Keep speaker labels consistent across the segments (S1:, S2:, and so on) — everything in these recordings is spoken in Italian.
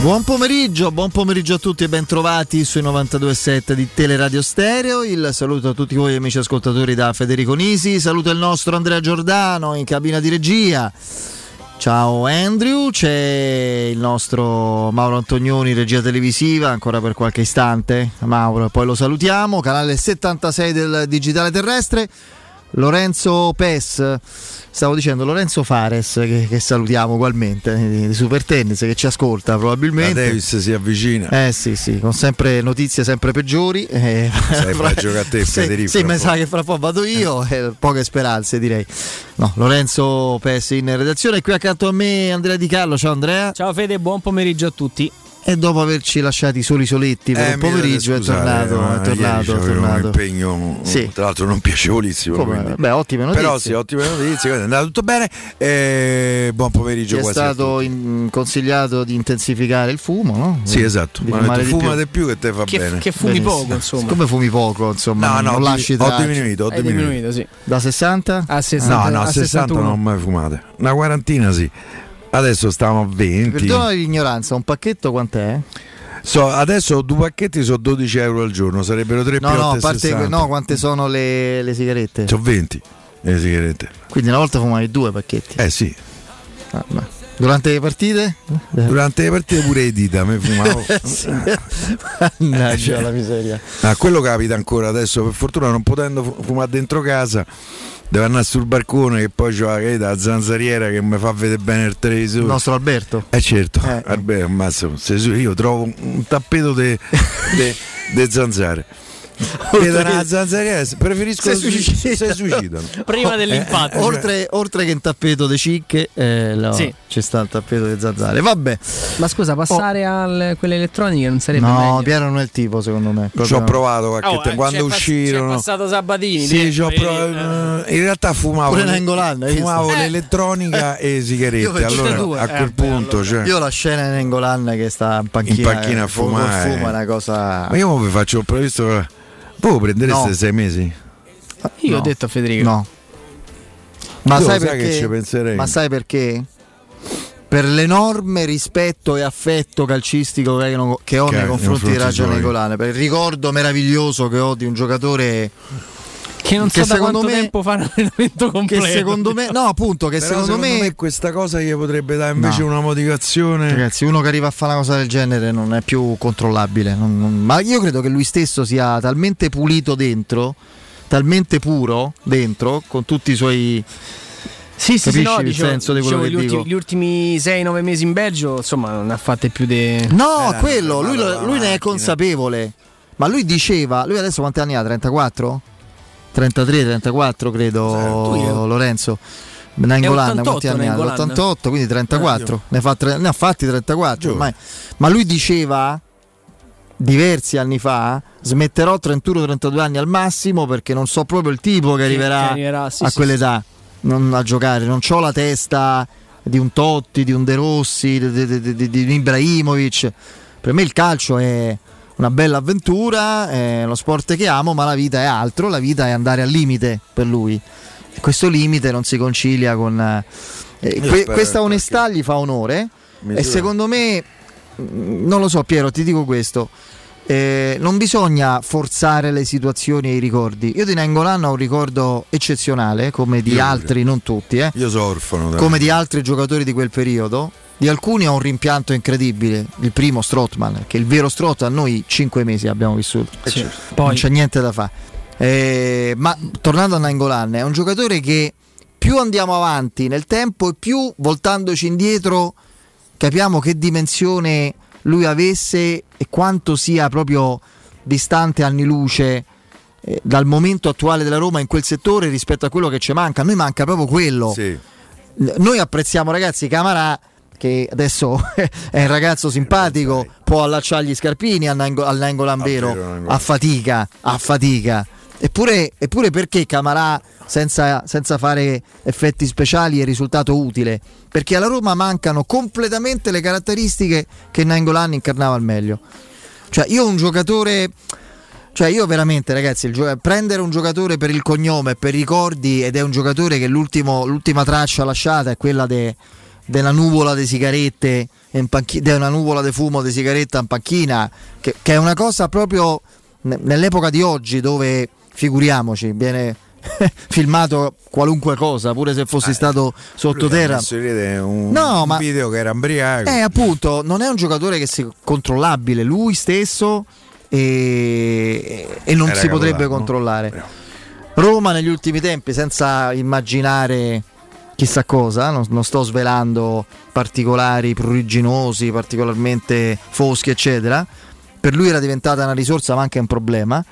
S1: Buon pomeriggio, buon pomeriggio a tutti e ben trovati sui 92.7 di Teleradio Stereo. Il saluto a tutti voi amici ascoltatori da Federico Nisi, saluto il nostro Andrea Giordano in cabina di regia. Ciao Andrew, c'è il nostro Mauro Antonioni, regia televisiva, ancora per qualche istante. Mauro, poi lo salutiamo, canale 76 del Digitale Terrestre. Lorenzo Pes, stavo dicendo Lorenzo Fares che, che salutiamo ugualmente di, di, Super Tennis che ci ascolta probabilmente.
S2: La Davis si avvicina.
S1: Eh sì sì, con sempre notizie sempre peggiori.
S2: Eh, Sai, fra, giocare a te Federico.
S1: Sì, sì mi sa che fra poco vado io, eh, poche speranze direi. No, Lorenzo Pes in redazione, qui accanto a me Andrea Di Carlo, ciao Andrea.
S3: Ciao Fede, buon pomeriggio a tutti
S1: e dopo averci lasciati soli soletti per
S2: eh,
S1: un pomeriggio è tornato, è tornato, è tornato.
S2: un impegno sì. tra l'altro non piacevolissimo
S1: beh ottime notizie.
S2: però sì ottime notizie è andato tutto bene e buon pomeriggio
S1: è stato in, consigliato di intensificare il fumo no?
S2: sì esatto.
S1: di
S2: ma detto, fuma di più che te fa
S3: che,
S2: bene.
S3: che fumi
S1: Benissimo.
S3: poco insomma.
S1: Come fumi poco insomma
S2: no no
S1: non lasci
S2: ho diminuito ho diminuito,
S3: diminuito sì.
S1: da 60
S3: a 60
S2: no no a 60 non ho mai fumate una quarantina sì adesso stiamo a 20
S1: perdona l'ignoranza un pacchetto quant'è?
S2: So, adesso due pacchetti sono 12 euro al giorno, sarebbero 3
S1: no,
S2: più
S1: no, parte no, quante sono le, le sigarette?
S2: Sono 20 le sigarette.
S1: Quindi una volta fumavi due pacchetti?
S2: Eh sì.
S1: Ah, Durante le partite?
S2: Durante le partite pure le dita mi fumavo.
S1: Mannaggia la miseria.
S2: Ma quello capita ancora adesso, per fortuna non potendo fumare dentro casa devo andare sul barcone che poi c'ho la zanzariera che mi fa vedere bene il televisore.
S1: Il nostro Alberto?
S2: Eh certo, eh. Alberto, ammazza, io trovo un tappeto di zanzare. Una zanzariera, preferisco
S1: si suicidano.
S2: suicidano.
S3: Prima dell'impatto.
S1: Eh, oltre, oltre, che un tappeto di cicche, eh, no, sì. c'è sta il tappeto di zanzare. Vabbè.
S3: Ma scusa, passare oh. a quelle elettroniche non sarebbe
S1: no,
S3: meglio? No,
S1: Piero non è il tipo, secondo me.
S2: Ci ho provato qualche oh, tempo quando uscirono.
S3: C'è passato Sabatini.
S2: Sì, ci ho provato. In realtà fumavo.
S1: Pure Nengolan,
S2: fumavo l'elettronica e sigarette. Allora, a quel eh, punto. Cioè.
S1: Io la scena in Nengolan che sta in panchina,
S2: in panchina a fumare.
S1: Fuma, una cosa.
S2: Ma io vi faccio previsto voi prendereste no. sei mesi?
S3: Io
S1: no.
S3: ho detto a Federico.
S1: No. Ma
S2: tu
S1: sai,
S2: sai
S1: perché?
S2: Che ci penserei?
S1: Ma sai perché? Per l'enorme rispetto e affetto calcistico che ho, che ho nei confronti di Raggio Nicolane, per il ricordo meraviglioso che ho di un giocatore
S3: che non so che da quanto me, tempo fa un allenamento completo.
S1: Che secondo me, no, appunto, che secondo,
S2: secondo
S1: me,
S2: me, questa cosa gli potrebbe dare invece no. una motivazione.
S1: Ragazzi, uno che arriva a fare una cosa del genere non è più controllabile. Non, non, ma io credo che lui stesso sia talmente pulito dentro, talmente puro dentro, con tutti i suoi.
S3: Sì, sì, sì, no,
S1: il
S3: dicevo,
S1: senso di quello
S3: dicevo,
S1: che
S3: gli,
S1: dico.
S3: ultimi, gli ultimi 6-9 mesi in Belgio, insomma, non ha fatte più di.
S1: No, quello, lui, lui ne è consapevole. Ma lui diceva, lui adesso quanti anni ha? 34? 33, 34 credo
S3: Esatto,
S1: Lorenzo. Nangolan quanti anni ha? 88, quindi 34. Eh, ne, fa tre, ne, ha fatti 34 ormai. Ma lui diceva diversi anni fa smetterò 31-32 anni al massimo perché non so proprio il tipo che arriverà,
S3: che arriverà sì,
S1: a
S3: sì,
S1: quell'età non, a giocare. Non ho la testa di un Totti, di un De Rossi, di, di, di, di, di Ibrahimovic. Per me il calcio è una bella avventura, è lo sport che amo, ma la vita è altro, la vita è andare al limite per lui. E questo limite non si concilia con... Eh, que- questa onestà perché... gli fa onore Misura. e secondo me, non lo so Piero, ti dico questo, eh, non bisogna forzare le situazioni e i ricordi. Io di Nengolan ho un ricordo eccezionale, come di Io altri, non tutti, eh.
S2: Io sono orfano.
S1: Come di altri giocatori di quel periodo. Di alcuni ho un rimpianto incredibile. Il primo Strotman, che il vero Strotman noi cinque mesi abbiamo vissuto. Sì. Poi... Non c'è niente da fare. Eh, ma tornando a Nangolan, è un giocatore che più andiamo avanti nel tempo e più voltandoci indietro capiamo che dimensione lui avesse e quanto sia proprio distante anni luce eh, dal momento attuale della Roma in quel settore rispetto a quello che ci manca. A noi manca proprio quello.
S2: Sì.
S1: Noi apprezziamo ragazzi Camarà che adesso è un ragazzo simpatico, può allacciare gli scarpini al Nangolan vero, a fatica, a fatica. Eppure, eppure perché Camarà senza, senza, fare effetti speciali è risultato utile? Perché alla Roma mancano completamente le caratteristiche che Nangolan incarnava al meglio. Cioè io un giocatore... Cioè io veramente ragazzi, gio- prendere un giocatore per il cognome, per i ricordi ed è un giocatore che l'ultima traccia lasciata è quella de, della nuvola di sigarette, in di una nuvola di fumo di sigaretta in panchina, che, che è una cosa proprio ne- nell'epoca di oggi dove, figuriamoci, viene filmato qualunque cosa, pure se fossi stato sottoterra.
S2: Un,
S1: No,
S2: un
S1: ma-
S2: video che era embriaco.
S1: Eh, appunto, non è un giocatore che sia controllabile lui stesso e, e non
S2: Era
S1: si potrebbe controllare. Roma negli ultimi tempi, senza immaginare chissà cosa, non, non sto svelando particolari pruriginosi, particolarmente foschi, eccetera. Per lui era diventata una risorsa ma anche un problema.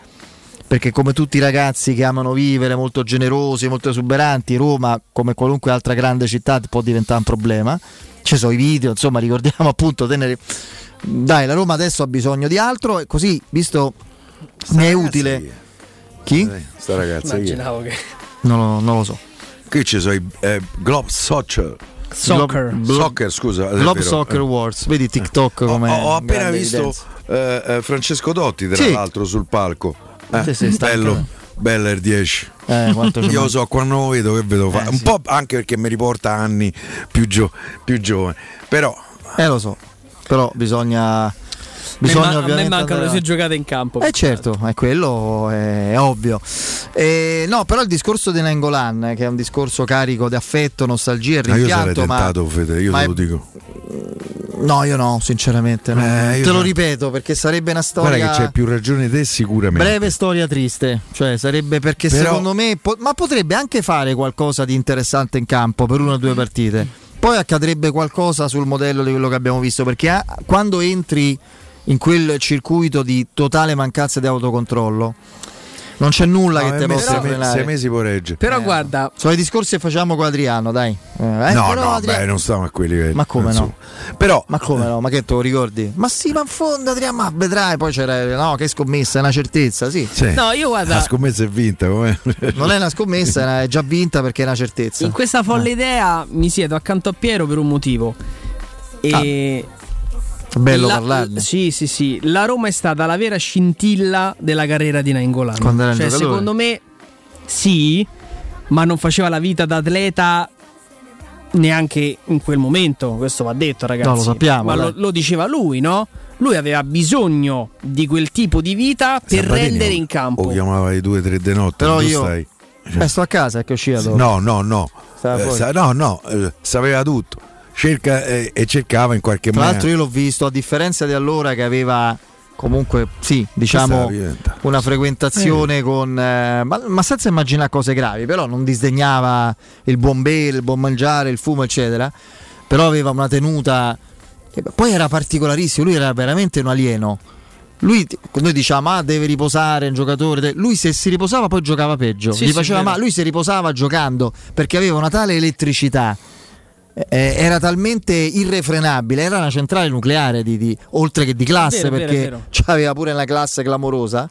S1: Perché come tutti i ragazzi che amano vivere, molto generosi, molto esuberanti, Roma, come qualunque altra grande città, può diventare un problema. Ci sono i video, insomma, ricordiamo appunto tenere... Dai, la Roma adesso ha bisogno di altro e così, visto mi è utile... Chi?
S2: Sta ragazza?
S3: Immaginavo che.
S1: Non lo, non lo so.
S2: Qui ci sono i eh, Globe Soccer.
S3: Soccer.
S1: Glob-
S2: Soccer, scusa.
S1: Globe. Soccer
S2: Eh.
S1: Wars, vedi TikTok
S2: Ho,
S1: come
S2: ho appena
S1: grande
S2: visto eh, eh, Francesco Dotti, tra
S1: Sì.
S2: l'altro, sul palco. Eh,
S1: Sì, sì, sta
S2: bello,
S1: anche-
S2: bella il 10.
S1: Eh,
S2: Io lo so, quando lo vedo che vedo fa-
S1: Eh,
S2: un po' anche perché mi riporta anni più, gio- più giovane. Però
S1: Eh lo so, però bisogna... Bisogna
S3: ma- a me mancano le sue giocate in campo.
S1: Eh certo, è quello è, è ovvio. Eh, no, però il discorso di Nangolan, eh, che è un discorso carico di affetto, nostalgia e
S2: ma io sarei
S1: rimpianto, ma,
S2: tentato, Fede, io te
S1: è-
S2: lo dico.
S1: no, io no, sinceramente. no.
S2: Eh, io
S1: Te lo
S2: no.
S1: ripeto perché sarebbe una storia
S2: Guarda che c'è più ragione te sicuramente.
S1: breve storia triste, cioè sarebbe perché
S2: Però-
S1: secondo me po- ma potrebbe anche fare qualcosa di interessante in campo per una o due partite. Poi accadrebbe qualcosa sul modello di quello che abbiamo visto perché ah, quando entri in quel circuito di totale mancanza di autocontrollo non c'è nulla
S2: No,
S1: che
S2: eh, me-
S1: possa
S2: sei, me-
S1: frenare.
S2: sei mesi può reggere.
S3: Però
S1: Eh,
S3: guarda,
S1: Sono i discorsi che facciamo con Adriano, dai. Eh, eh,
S2: no,
S1: però
S2: no,
S1: Adriano-
S2: beh, non stiamo a quei livelli.
S1: Ma come no?
S2: Però,
S1: Ma come no? Ma che te lo ricordi? Ma sì, ma in fondo Adriano, ma vedrai, poi c'era no, che scommessa, è una certezza, sì.
S2: sì,
S3: no, io guarda,
S2: la scommessa è vinta. come-
S1: Non è una scommessa, è già vinta perché è una certezza.
S3: in questa
S1: Eh.
S3: folle idea mi siedo accanto a Piero per un motivo. E
S1: Bello
S3: la-
S1: parlarne.
S3: Sì, sì, sì. La Roma è stata la vera scintilla della carriera di Nainggolan.
S1: Quando era un
S3: Cioè,
S1: giocatore.
S3: secondo me, sì, ma non faceva la vita da atleta neanche in quel momento. Questo va detto, ragazzi.
S1: No, lo sappiamo,
S3: Ma lo, lo diceva lui, no? Lui aveva bisogno di quel tipo di vita per
S2: Sabatini
S3: rendere
S2: o-
S3: in campo.
S2: O chiamava i due tre de notte.
S1: Però io-
S2: stai?
S1: Eh, sto a casa, che uscita dopo.
S2: No, no, no. Eh, sa- no, no, eh, sapeva tutto. Cerca, eh, e cercava in qualche
S1: Tra
S2: maniera.
S1: l'altro io l'ho visto, a differenza di allora che aveva comunque, sì, diciamo... una frequentazione con eh, ma, ma senza immaginare cose gravi però non disdegnava il buon bere il buon mangiare il fumo eccetera. Però aveva una tenuta poi era particolarissimo lui era veramente un alieno. Lui noi diciamo ah deve riposare un giocatore de-". lui se si riposava poi giocava peggio
S3: Sì,
S1: Gli
S3: sì,
S1: faceva ma lui si riposava giocando perché aveva una tale elettricità eh, era talmente irrefrenabile, era una centrale nucleare di, di- oltre che di classe
S3: Vero,
S1: perché aveva pure una classe clamorosa.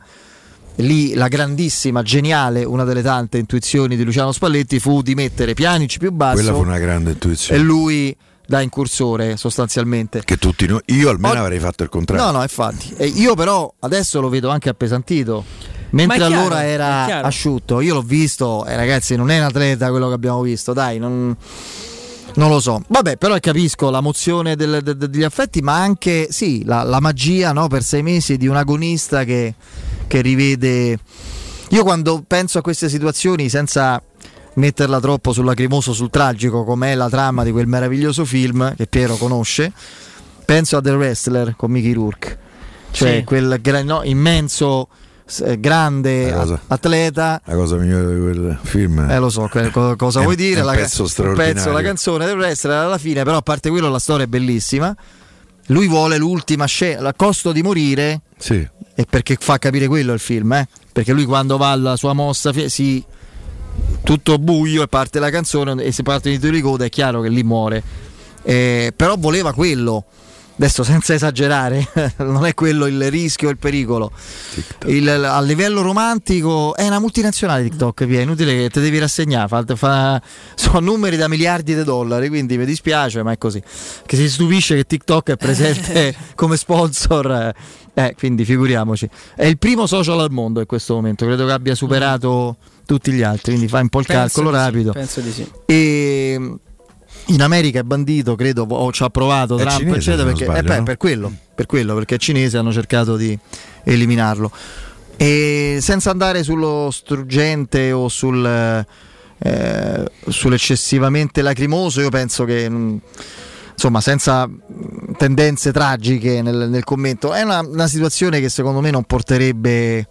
S1: Lì la grandissima, geniale, una delle tante intuizioni di Luciano Spalletti fu di mettere Pianici più basso
S2: Quella fu una grande
S1: e
S2: intuizione.
S1: lui da incursore sostanzialmente.
S2: Che tutti noi, io almeno
S1: Oggi-
S2: avrei fatto il contrario.
S1: No, no, infatti. E io però adesso lo vedo anche appesantito. Mentre
S3: chiaro,
S1: allora era asciutto, io l'ho visto, e ragazzi, non è un atleta quello che abbiamo visto, dai, non, non lo so. Vabbè, però capisco la mozione del- de- de- degli affetti, ma anche sì, la, la magia no, per sei mesi di un agonista che, che rivede. Io quando penso a queste situazioni, senza metterla troppo sul lacrimoso, sul tragico, come è la trama di quel meraviglioso film che Piero conosce, penso a The Wrestler con Mickey Rourke, cioè
S3: Sì.
S1: quel no, immenso, grande
S2: La cosa-
S1: atleta.
S2: La cosa migliore di quel film
S1: Eh lo so que- co- cosa
S2: È-
S1: vuoi dire,
S2: un
S1: la,
S2: pezzo straordinario.
S1: pezzo, la canzone del wrestler alla fine, però a parte quello la storia è bellissima. Lui vuole l'ultima scena, a costo di morire,
S2: Sì.
S1: e perché fa capire quello il film, eh? perché lui quando va alla sua mossa fi- si tutto buio e parte la canzone e si parte di titolo di coda è chiaro che lì muore. Eh, però voleva quello. Adesso senza esagerare, non è quello il rischio il pericolo. Il- a livello romantico è una multinazionale TikTok, è inutile che te devi rassegnare, fa, fa- sono numeri da miliardi di dollari, quindi mi dispiace, ma è così. Che si stupisce che TikTok è presente come sponsor, eh, eh, quindi figuriamoci. È il primo social al mondo in questo momento, credo che abbia superato tutti gli altri, quindi fai un po' il
S3: Penso
S1: calcolo
S3: sì,
S1: rapido.
S3: penso di sì.
S1: E in America è bandito, credo, o ci ha provato Trump,
S2: cinese,
S1: eccetera, perché,
S2: sbaglio,
S1: eh beh,
S2: no?
S1: per, quello, per quello, perché è cinese hanno cercato di eliminarlo. E senza andare sullo struggente o sul, eh, sull'eccessivamente lacrimoso, io penso che mh, insomma, senza mh, tendenze tragiche nel, nel commento, è una, una situazione che secondo me non porterebbe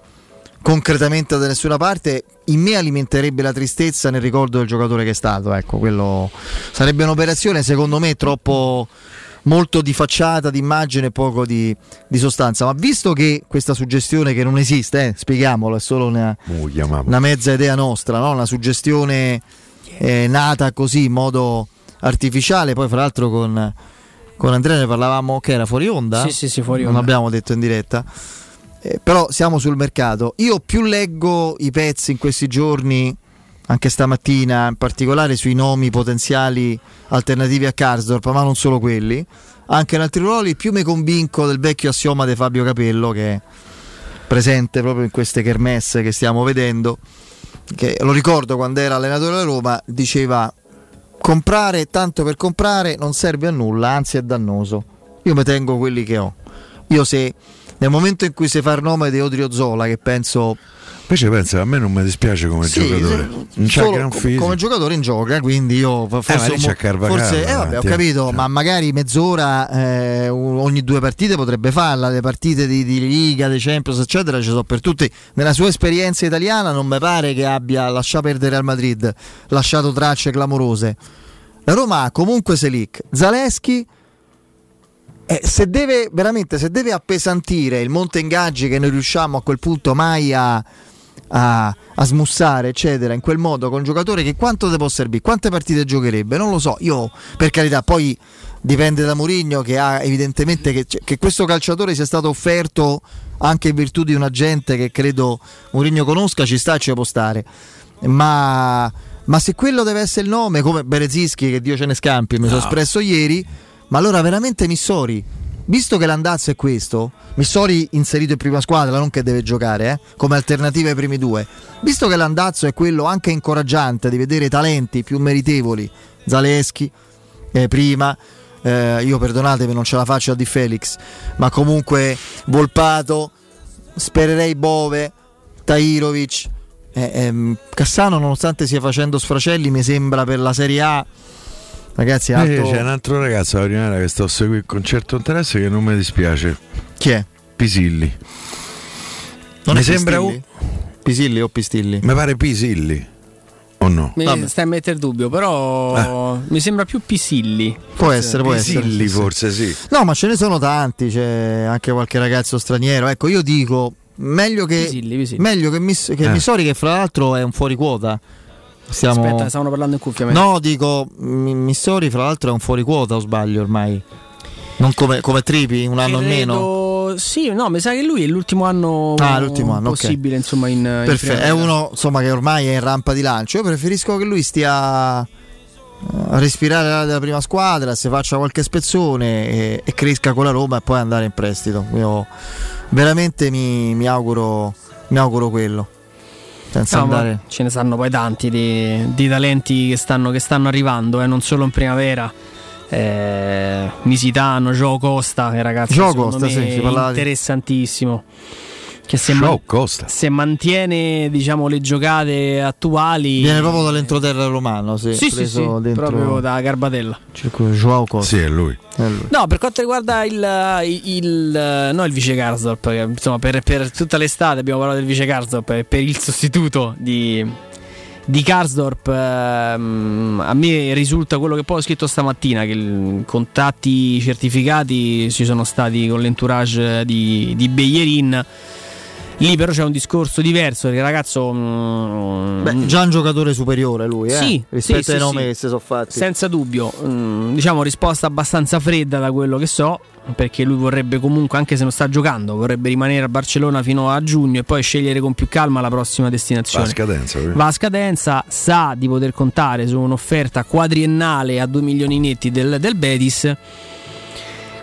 S1: concretamente da nessuna parte. In me alimenterebbe la tristezza nel ricordo del giocatore che è stato. Ecco, quello sarebbe un'operazione, secondo me, troppo molto di facciata, di immagine e poco di, di sostanza. Ma visto che questa suggestione che non esiste, eh, spieghiamolo, è solo una, una mezza idea nostra, no? una suggestione eh, nata così in modo artificiale. Poi, fra l'altro, con, con Andrea ne parlavamo che era fuori onda.
S3: Sì, sì, sì, fuori
S1: Non
S3: onda.
S1: abbiamo detto in diretta. Eh, però siamo sul mercato. Io più leggo i pezzi in questi giorni, anche stamattina, in particolare sui nomi potenziali alternativi a Karsdorp, ma non solo quelli, anche in altri ruoli, più mi convinco del vecchio assioma di Fabio Capello che è presente proprio in queste kermesse che stiamo vedendo. Che lo ricordo quando era allenatore della Roma, diceva comprare tanto per comprare non serve a nulla, anzi è dannoso. Io mi tengo quelli che ho. Io se nel momento in cui si fa il nome di Odrio Zola, che penso
S2: Invece pensa, a me non mi dispiace come
S1: sì,
S2: giocatore. Non
S1: solo
S2: gran
S1: co-
S2: fisico.
S1: come giocatore in gioca, quindi io
S2: ma
S1: forse,
S2: c'è Carvajal
S1: forse eh, vabbè, ho
S2: eh.
S1: capito,
S2: Cioè.
S1: ma magari mezz'ora eh, ogni due partite potrebbe farla, le partite di, di Liga, di Champions, eccetera, ci sono per tutti. Nella sua esperienza italiana non mi pare che abbia lasciato perdere al Madrid, lasciato tracce clamorose. La Roma ha comunque Selic, Zaleschi eh, se deve veramente se deve appesantire il monte ingaggi che noi riusciamo a quel punto mai a, a, a smussare, eccetera, in quel modo con un giocatore che quanto te può servire? Quante partite giocherebbe? Non lo so. Io, per carità, poi dipende da Mourinho che ha evidentemente che, cioè, che questo calciatore sia stato offerto anche in virtù di un agente che credo Mourinho conosca, ci sta e ci può stare. Ma, ma se quello deve essere il nome, come Berezischi, che Dio ce ne scampi, mi sono espresso ieri, ma allora veramente Missori, visto che l'andazzo è questo, Missori inserito in prima squadra, non che deve giocare, eh, come alternativa ai primi due, visto che l'andazzo è quello anche incoraggiante di vedere talenti più meritevoli, Zaleschi, eh, prima, eh, io perdonatemi non ce la faccio a Di Felix, ma comunque Volpato, spererei Bove, Tairovic, eh, ehm, Cassano nonostante stia facendo sfracelli mi sembra per la Serie A ragazzi è
S2: Invece
S1: alto...
S2: c'è un altro ragazzo alla primavera che sto seguire con certo interesse che non mi dispiace.
S1: chi è?
S2: Pisilli.
S1: Non
S2: Mi
S1: è
S2: sembra
S1: Pistilli? Pisilli o Pistilli?
S2: Mi pare Pisilli. O no?
S3: Mi
S1: Vabbè.
S3: stai a mettere dubbio, però mi sembra più Pisilli.
S1: Può essere, può essere.
S2: Pisilli
S1: sì, sì.
S2: forse sì.
S1: No, ma ce ne sono tanti, c'è anche qualche ragazzo straniero. Ecco, io dico meglio che
S3: Pisilli, Pisilli.
S1: meglio che, Miss, che
S2: Eh.
S1: Missori che fra l'altro è un fuori quota. Stiamo...
S3: Aspetta, stavano parlando in cuffia.
S1: No, dico Mi- Missori fra l'altro è un fuori quota o sbaglio ormai. Non come, come Tripi, un anno in meno.
S3: Credo- Sì, no, mi sa che lui è l'ultimo anno,
S1: Ah, l'ultimo anno,
S3: possibile, insomma, in, in
S1: Perfetto, è uno insomma che ormai è in rampa di lancio. Io preferisco che lui stia eh, a respirare l'aria della prima squadra, se faccia qualche spezzone e, e cresca con la Roma e poi andare in prestito. Io veramente mi, mi auguro, mi auguro quello. Senza
S3: No,
S1: andare.
S3: ce ne sanno poi tanti di, di talenti che stanno, che stanno arrivando, eh, non solo in primavera. Eh, Misitano, Gio Costa, che ragazzi
S1: Gio Costa,
S3: me
S1: sì, si parlava di-
S3: interessantissimo. Che se, man-
S2: Costa.
S3: se mantiene diciamo, le giocate attuali,
S1: Viene proprio dall'entroterra romano, sì,
S3: sì, sì,
S1: preso
S3: sì,
S1: dentro
S3: proprio da Garbatella.
S1: Circo- Joao Costa.
S2: Sì, è lui.
S1: È lui.
S3: No, per quanto riguarda il, il no, il vice Karsdorp, perché, insomma, per, per tutta l'estate abbiamo parlato del vice Karsdorp e per il sostituto di, di Karsdorp, ehm, a me risulta quello che poi ho scritto stamattina, che i contatti certificati ci sono stati con l'entourage di, di Beyerin. Lì però c'è un discorso diverso, perché il ragazzo... mm,
S1: Beh, già un giocatore superiore lui, eh?
S3: Sì,
S1: rispetto
S3: sì,
S1: ai
S3: sì,
S1: nomi
S3: sì.
S1: che si sono fatti.
S3: senza dubbio, mm, diciamo risposta abbastanza fredda da quello che so, perché lui vorrebbe comunque, anche se non sta giocando, vorrebbe rimanere a Barcellona fino a giugno e poi scegliere con più calma la prossima
S2: La
S3: destinazione.
S2: scadenza. lui.
S3: Va a scadenza, sa di poter contare su un'offerta quadriennale a 2 milioni netti del, del Betis.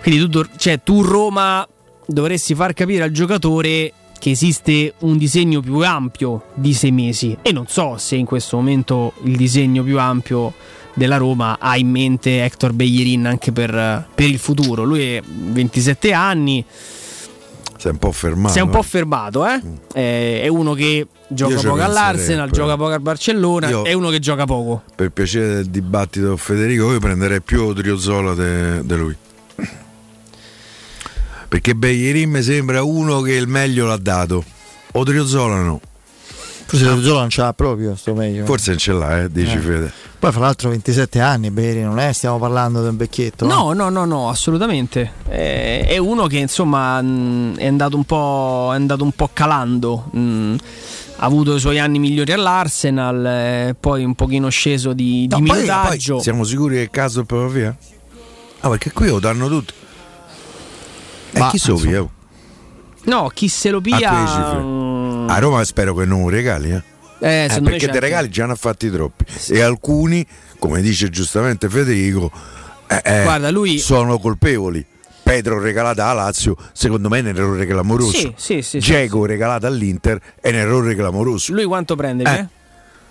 S3: Quindi tu, cioè, tu Roma dovresti far capire al giocatore che esiste un disegno più ampio di sei mesi e non so se in questo momento il disegno più ampio della Roma ha in mente Hector Bellerin anche per, per il futuro. Lui è 27 anni.
S2: Si è un po' fermato.
S3: Si è un po'
S2: eh.
S3: fermato, eh?
S2: Mm.
S3: È, è uno che gioca poco all'Arsenal,
S2: però.
S3: gioca poco al Barcellona,
S2: Io-
S3: è uno che gioca poco.
S2: Per piacere del dibattito Federico, io prenderei più Odriozola di lui. Perché Bellerin mi sembra uno che il meglio l'ha dato. Odriozola no.
S1: Forse il Zola non ce l'ha proprio, sto meglio.
S2: Forse non ce l'ha, eh, dici
S1: Eh.
S2: Fede.
S1: Poi fra l'altro 27 anni, Beri, non è stiamo parlando di un vecchietto.
S3: No, no, no, no, assolutamente. È, è uno che insomma è andato un po', è andato un po' calando. ha avuto i suoi anni migliori all'Arsenal, eh, poi un pochino sceso di, di
S2: No, poi-
S3: minutaggio.
S2: poi siamo sicuri che il caso va via? Ah, perché qui lo danno tutti. E
S1: Ma,
S2: chi via? oh?
S3: No, chi se lo
S2: A
S3: pia.
S2: cifre.
S3: mh,
S2: A Roma spero che non lo regali, eh.
S3: eh,
S2: Eh, perché dei regali già ne ha fatti troppi. E alcuni, come dice giustamente Federico, eh, eh,
S3: Guarda, lui-
S2: sono colpevoli. Pedro regalata a Lazio, secondo me è un errore clamoroso.
S3: Sì, sì, sì, sì.
S2: Dzeko regalata all'Inter è un errore clamoroso.
S3: Lui quanto prende?
S2: Eh.
S3: Eh?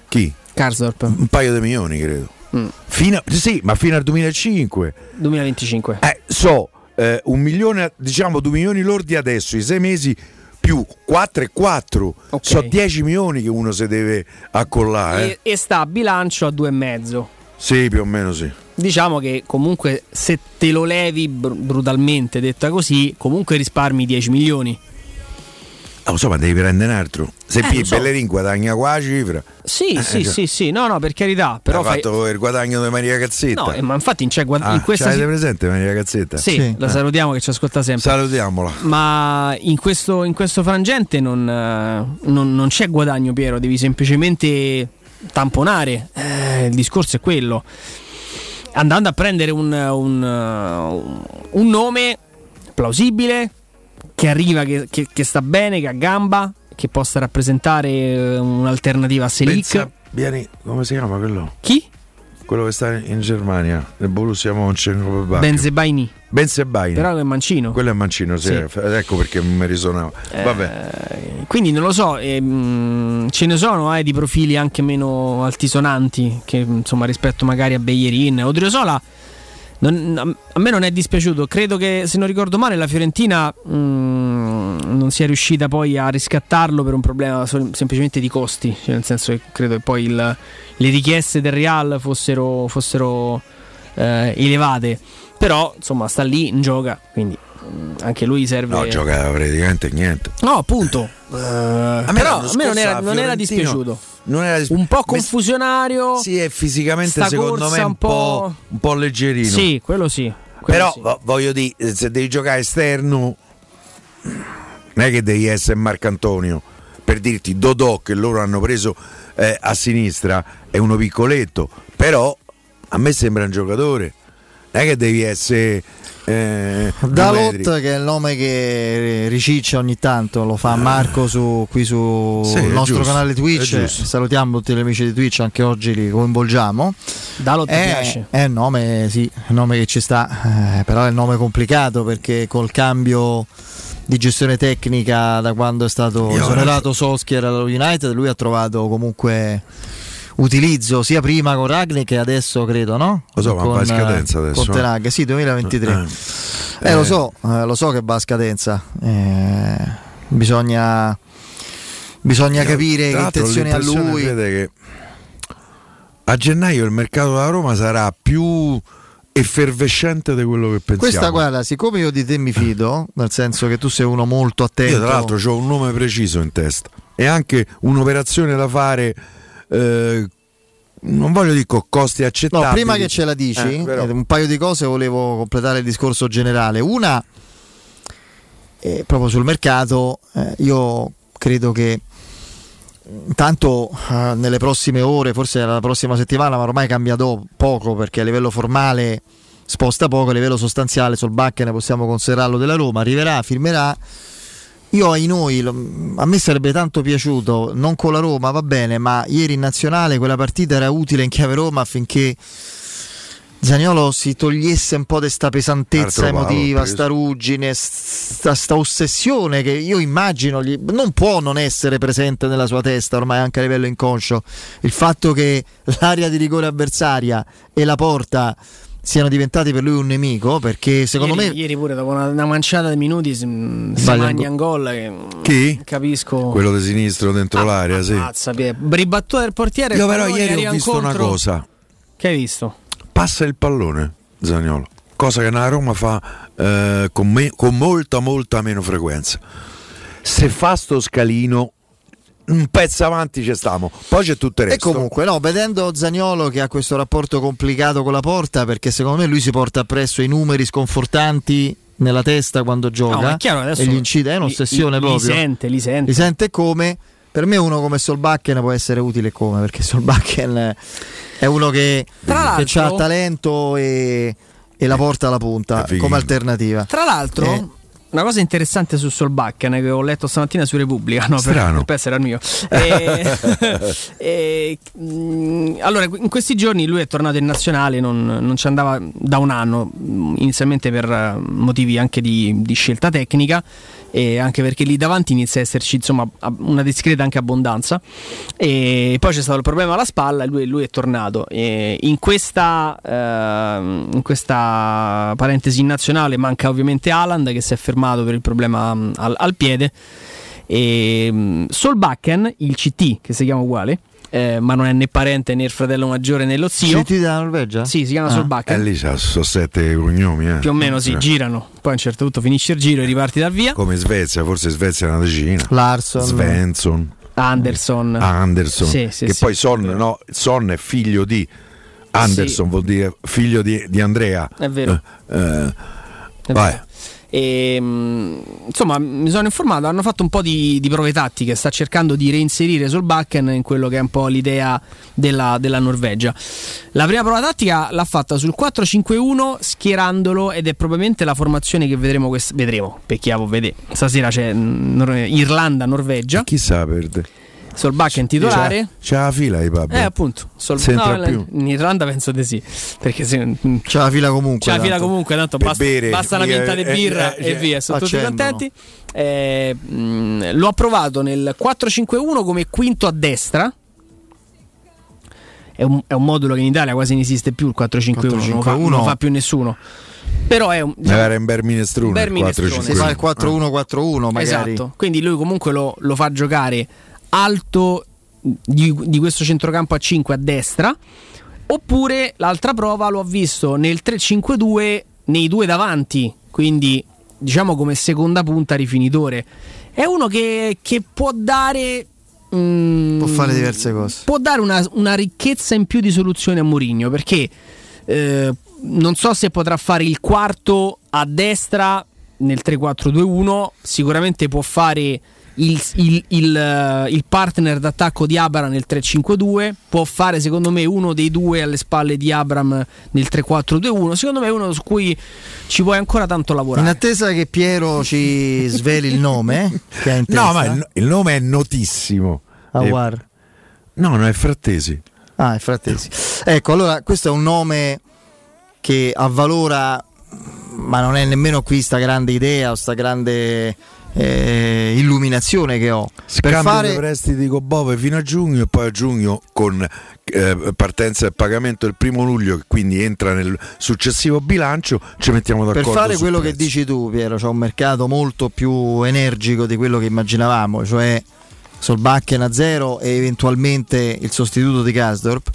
S2: Chi?
S3: Karsdorp
S2: Un paio di milioni, credo.
S3: Mm.
S2: Fino a- sì, ma fino al 2005.
S3: 2025.
S2: Eh, so, eh, un milione, diciamo due milioni lordi adesso, i sei mesi più 4 e 4.
S3: Ok.
S2: So 10 milioni che uno si deve accollare. Eh.
S3: E, e sta a bilancio a due e mezzo.
S2: Sì, più o meno sì.
S3: Diciamo che comunque se te lo levi br- brutalmente detta così, comunque risparmi 10 milioni.
S2: Ah, lo so, ma devi prendere un altro. Se
S3: Eh,
S2: Pi
S3: lo so.
S2: Bellerin guadagna qua la cifra.
S3: Sì, sì,
S2: già.
S3: sì, sì, no, no, per carità, però
S2: ha
S3: fai...
S2: fatto il guadagno di Maria Cazzetta.
S3: No, eh, ma infatti in, c'è guad-
S2: Ah,
S3: in questa
S2: ce l'avete
S3: si-
S2: presente Maria Cazzetta?
S3: Sì,
S1: Sì.
S3: la
S2: Eh.
S3: salutiamo che ci ascolta sempre.
S2: Salutiamola.
S3: Ma in questo, in questo frangente non, eh, non- non c'è guadagno, Piero, devi semplicemente tamponare. Eh, il discorso è quello. Andando a prendere un, un, un nome plausibile, che arriva, che, che- che sta bene, che ha gamba, che possa rappresentare eh, un'alternativa a Selic.
S2: Vieni, come si chiama quello?
S3: Chi?
S2: Quello che sta in Germania, nel Borussia Mönchengladbach.
S3: Benzebaini.
S2: Ben Sebaini.
S3: Però è mancino.
S2: Quello è Mancino, sì.
S3: Sì.
S2: Ecco perché mi risonava. Vabbè.
S3: Eh, quindi non lo so, ehm, ce ne sono eh, di profili anche meno altisonanti che insomma rispetto magari a Beyerin. Odriosola non- a me non è dispiaciuto, credo che se non ricordo male la Fiorentina mm, non sia riuscita poi a riscattarlo per un problema semplicemente di costi, cioè nel senso che credo che poi il- le richieste del Real fossero, fossero eh, elevate, però insomma sta lì in gioca, quindi anche lui serve...
S2: No, gioca praticamente niente.
S3: No, appunto. Eh, però a me non era,
S2: a
S3: non era dispiaciuto.
S2: Non era dispi-
S3: Un po' confusionario.
S2: Sì, è fisicamente secondo me un po',
S3: po'-
S2: un po' leggerino.
S3: Sì, quello sì. quello
S2: Però
S3: sì.
S2: vo- voglio dire, se devi giocare esterno, non è che devi essere Marcantonio. Per dirti, Dodò che loro hanno preso eh, a sinistra è uno piccoletto, però a me sembra un giocatore. Non è che devi essere. Eh,
S1: Dalot che è il nome che riciccia ogni tanto lo fa Marco su, qui sul
S2: Sì,
S1: nostro
S2: giusto,
S1: canale Twitch. salutiamo tutti gli amici di Twitch anche oggi li coinvolgiamo.
S3: Dalot
S1: è,
S3: piace.
S1: è un nome sì nome che ci sta eh, però è un nome complicato perché col cambio di gestione tecnica da quando è stato esonerato Solskjaer allo United lui ha trovato comunque utilizzo sia prima con Ragni che adesso credo no?
S2: Lo so, ma
S1: con,
S2: va in scadenza adesso,
S1: con
S2: eh.
S1: Ten Hag, sì 2023
S2: Eh,
S1: eh, lo
S2: eh,
S1: so, eh, lo so che va a scadenza. Eh, bisogna bisogna capire che intenzioni ha lui.
S2: Che a gennaio il mercato della Roma sarà più effervescente di quello che pensiamo.
S1: Questa guarda, siccome io di te mi fido, nel senso che tu sei uno molto attento.
S2: Io tra l'altro ho un nome preciso in testa e anche un'operazione da fare, eh, non voglio dire costi accettabili.
S1: No, prima che ce la dici,
S2: Eh,
S1: eh, un paio di cose volevo completare il discorso generale. Una, eh, proprio sul mercato, eh, io credo che intanto eh, nelle prossime ore, forse la prossima settimana, ma ormai cambia do- poco perché a livello formale sposta poco, a livello sostanziale sul Bakken possiamo considerarlo della Roma, arriverà, firmerà. Io ai noi, a me sarebbe tanto piaciuto, non con la Roma va bene, ma ieri in nazionale quella partita era utile in chiave Roma affinché Zagnolo si togliesse un po' di sta pesantezza
S2: Altro
S1: emotiva,
S2: palo,
S1: sta ruggine, sta, sta ossessione che io immagino gli, non può non essere presente nella sua testa ormai anche a livello inconscio. Il fatto che l'area di rigore avversaria e la porta siano diventati per lui un nemico perché secondo
S3: ieri,
S1: me
S3: ieri pure dopo una, una manciata di minuti si, si magna
S1: un
S3: gol che
S2: Chi?
S3: capisco
S2: Quello di sinistro dentro
S3: Ah,
S2: l'area, sì.
S3: ammazza, Pie- ribattuta del portiere
S2: Io però ieri
S3: arriva
S2: ho visto una
S3: incontro.
S2: cosa.
S3: che hai visto?
S2: Passa il pallone, Zagnolo. Cosa che la Roma fa eh, con, me- con molta, molta meno frequenza. Se fa sto scalino, un pezzo avanti ci stiamo. Poi c'è tutto il
S1: E
S2: resto.
S1: comunque, no, vedendo Zagnolo che ha questo rapporto complicato con la porta, perché secondo me lui si porta appresso i numeri sconfortanti nella testa quando gioca
S3: No, chiaro,
S1: e gli incide, è un'ossessione
S3: li,
S1: proprio.
S3: Li sente, li sente.
S1: Li sente come? Per me uno come Solbakken può essere utile come, perché Solbakken è uno che,
S3: Tra
S1: che
S3: l'altro-
S1: ha talento e, e la porta alla punta come alternativa.
S3: Tra l'altro,
S1: Eh.
S3: Una cosa interessante su Solbakken che ho letto stamattina su Repubblica, no,
S2: Strano.
S3: per essere il mio. Eh, eh, mh, allora, in questi giorni lui è tornato in nazionale, non, non ci andava da un anno, inizialmente per eh, motivi anche di, di scelta tecnica e anche perché lì davanti inizia a esserci insomma una discreta anche abbondanza. E poi c'è stato il problema alla spalla e lui, lui è tornato. E in questa ehm, in questa parentesi nazionale manca ovviamente Haaland che si è fermato per il problema mh, al, al piede. E mh, Solbakken il CT che si chiama uguale eh, ma non è né parente né il fratello maggiore né lo zio
S1: CT della Norvegia?
S3: sì si chiama
S1: Ah.
S2: E
S3: Solbakken
S2: lì c'ha- sono sette cognomi. Eh.
S3: più o meno sì
S2: Eh.
S3: girano poi a un certo punto finisce il giro e riparti da via
S2: Come Svezia, forse Svezia è una decina.
S1: Larson.
S2: Svensson,
S3: Anderson
S2: Anderson.
S3: Sì, sì,
S2: che
S3: sì.
S2: poi Son, no, Son è figlio di Anderson,
S3: Sì.
S2: vuol dire figlio di, di Andrea.
S3: È vero.
S2: Eh, eh,
S3: È
S2: vai.
S3: vero. E, mh, insomma, mi sono informato. Hanno fatto un po' di, di prove tattiche. Sta cercando di reinserire Solbakken in quello che è un po' l'idea della, della Norvegia. La prima prova tattica l'ha fatta sul 4-5-1, schierandolo. Ed è probabilmente la formazione che vedremo. quest- vedremo perché chiavo vede. Stasera c'è Nor- Irlanda-Norvegia.
S2: Chissà perde.
S3: Solbakken titolare.
S2: C'è, c'è la fila di Pablo.
S3: Eh, appunto. Sol-
S2: C'entra
S3: no,
S2: più.
S3: In Irlanda penso di sì. Perché se,
S1: C'è la fila comunque.
S3: c'è la fila
S1: tanto.
S3: comunque, tanto basta,
S2: bere,
S3: basta una pinta di
S2: eh,
S3: birra
S2: eh,
S3: e via, sono tutti contenti. Eh, mh, l'ho provato nel 4-5-1 come quinto a destra. È un, è un modulo che in Italia quasi non esiste più il 4-5-1, non lo fa, non fa più nessuno. Però è un.
S2: Magari in Berminestrone.
S3: Ber Minestrone,
S1: Si fa il
S2: 4-5-1.
S1: 4-1-4-1 magari.
S3: Esatto, quindi lui comunque lo, lo fa giocare alto di, di questo centrocampo a 5 a destra. Oppure l'altra prova l'ho visto nel 3-5-2 nei due davanti, quindi diciamo come seconda punta rifinitore. È uno che, che può dare. mm,
S1: Può fare diverse cose.
S3: Può dare una, una ricchezza in più di soluzioni a Mourinho perché eh, non so se potrà fare il quarto a destra nel 3-4-2-1, sicuramente può fare il, il- il, eh, il partner d'attacco di Abram nel 3-5-2, può fare secondo me uno dei due alle spalle di Abram nel 3-4-2-1, secondo me è uno su cui ci vuoi ancora tanto
S1: In
S3: lavorare.
S1: attesa che Piero ci sveli il nome eh, che ha in testa.
S2: No, ma il, il nome è notissimo. Eh,
S1: Awar.
S2: no, no, è Frattesi.
S1: Ah, è Frattesi. Ecco, allora questo è un nome che avvalora, ma non è nemmeno qui sta grande idea o sta grande eh, illuminazione che ho.
S2: Scambio
S1: per fare
S2: dei prestiti con Bove fino a giugno e poi a giugno con eh, partenza del pagamento il primo luglio che quindi entra nel successivo bilancio ci mettiamo
S1: Per
S2: d'accordo
S1: fare
S2: sul
S1: quello che
S2: prezzo.
S1: dici tu, Piero, c'è un mercato molto più energico di quello che immaginavamo, cioè Solbakken a zero e eventualmente il sostituto di Kasdorp.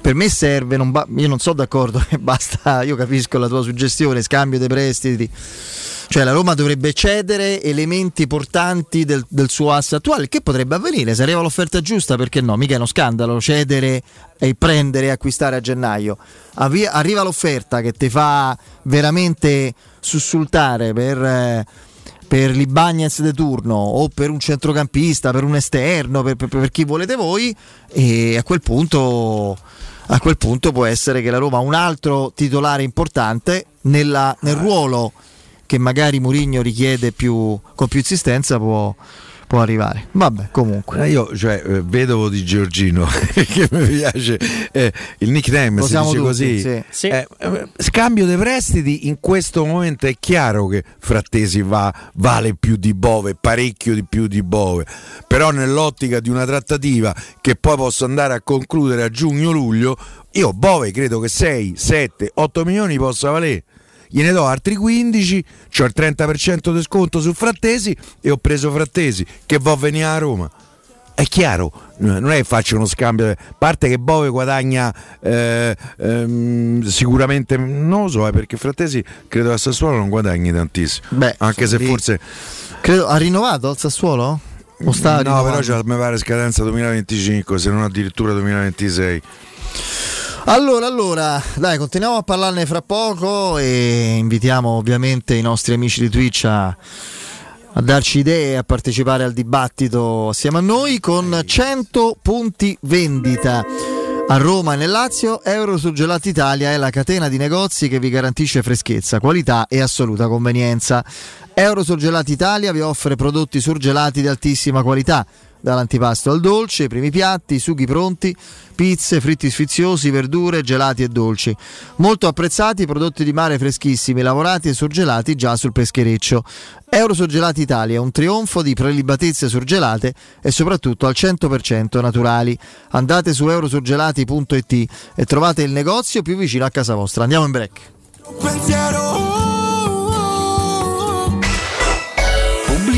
S1: Per me serve, non ba- io non sono d'accordo che basta, io capisco la tua suggestione, scambio dei prestiti. Cioè la Roma dovrebbe cedere elementi portanti del, del suo asse attuale, che potrebbe avvenire, se arriva l'offerta giusta, perché no? Mica è uno scandalo cedere e prendere e acquistare a gennaio. Avvi- arriva l'offerta che ti fa veramente sussultare per, eh, per l'Ibagnez de turno o per un centrocampista, per un esterno, per, per- per chi volete voi e a quel punto... A quel punto può essere che la Roma ha un altro titolare importante nella- nel ruolo che magari Mourinho richiede più, con più insistenza può, può arrivare. Vabbè, comunque.
S2: Eh, io, cioè, eh, vedovo di Giorgino, che mi piace eh, il nickname,
S1: Lo
S2: si
S1: siamo
S2: dice
S1: tutti,
S2: così.
S1: sì.
S3: Sì.
S2: Eh, eh, scambio dei prestiti in questo momento è chiaro che Frattesi va, vale più di Bove, parecchio di più di Bove, però nell'ottica di una trattativa che poi posso andare a concludere a giugno-luglio, io Bove credo che 6, 7, 8 milioni possa valere. Gliene do altri 15, ho il 30% di sconto su Frattesi e ho preso Frattesi che va a venire a Roma. È chiaro, non è che faccio uno scambio, a parte che Bove guadagna eh, ehm, sicuramente, non lo so, eh, perché Frattesi credo che a Sassuolo non guadagni tantissimo,
S1: Beh,
S2: anche se
S1: lì-
S2: forse...
S1: Credo, ha rinnovato il Sassuolo? O sta
S2: no,
S1: rinnovando?
S2: però c'è, mi pare scadenza 2025, se non addirittura 2026.
S1: Allora, allora, dai, continuiamo a parlarne fra poco e invitiamo ovviamente i nostri amici di Twitch a, a darci idee a partecipare al dibattito assieme a noi con 100 punti vendita. A Roma e nel Lazio, Eurosurgelati Italia è la catena di negozi che vi garantisce freschezza, qualità e assoluta convenienza. Eurosurgelati Italia vi offre prodotti surgelati di altissima qualità, dall'antipasto al dolce, primi piatti, sughi pronti, pizze, fritti sfiziosi, verdure, gelati e dolci. Molto apprezzati i prodotti di mare freschissimi, lavorati e surgelati già sul peschereccio. Eurosurgelati Italia è un trionfo di prelibatezze surgelate e soprattutto al 100% naturali. Andate su eurosurgelati.it e trovate il negozio più vicino a casa vostra. Andiamo in break.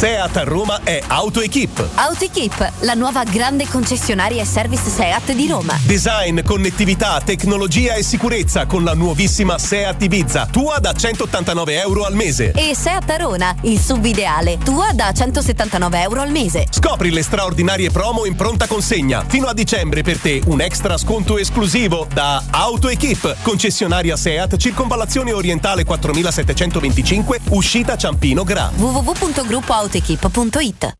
S4: Seat a Roma è AutoEquip.
S5: AutoEquip, la nuova grande concessionaria e service Seat di Roma.
S4: Design, connettività, tecnologia e sicurezza con la nuovissima Seat Ibiza, tua da 189 euro al mese.
S5: E Seat Arona, il sub ideale, tua da 179 euro al mese.
S4: Scopri le straordinarie promo in pronta consegna. Fino a dicembre per te un extra sconto esclusivo da AutoEquip, concessionaria Seat, circonvallazione orientale 4725, uscita Ciampino Gra.
S5: www.gruppoautoequip.it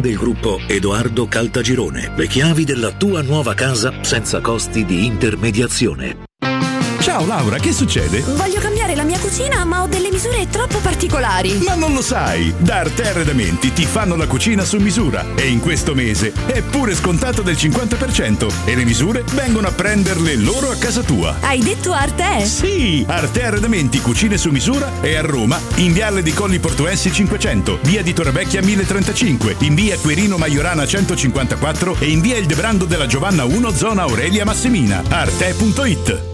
S6: del gruppo Edoardo Caltagirone. Le chiavi della tua nuova casa senza costi di intermediazione.
S7: Ciao Laura, che succede?
S8: Voglio cambiare la mia cucina, ma ho delle misure troppo particolari.
S7: Ma non lo sai! Da Arte Arredamenti ti fanno la cucina su misura e in questo mese è pure scontato del 50% e le misure vengono a prenderle loro a casa tua.
S8: Hai detto Arte?
S7: Sì! Arte Arredamenti Cucine su misura è a Roma, in Viale di Colli Portuensi 500, via di Torrevecchia 1035, in via Querino Maiorana 154 e in via Il Debrando della Giovanna 1, zona Aurelia Massimina. Arte.it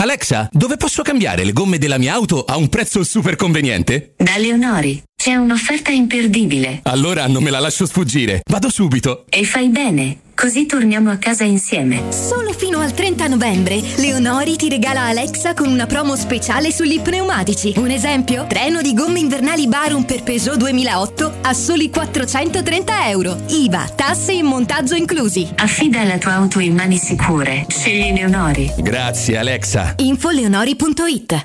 S7: Alexa, dove posso cambiare le gomme della mia auto a un prezzo super conveniente?
S9: Da Leonori c'è un'offerta imperdibile.
S7: Allora non me la lascio sfuggire. Vado subito.
S9: E fai bene, così torniamo a casa insieme.
S10: Solo fino al 30 novembre, Leonori ti regala Alexa con una promo speciale sugli pneumatici. Un esempio? Treno di gomme invernali Barum per Peugeot 2008 a soli 430 euro. IVA, tasse e montaggio inclusi.
S9: Affida la tua auto in mani sicure. Scegli Leonori.
S7: Grazie Alexa.
S10: Infoleonori.it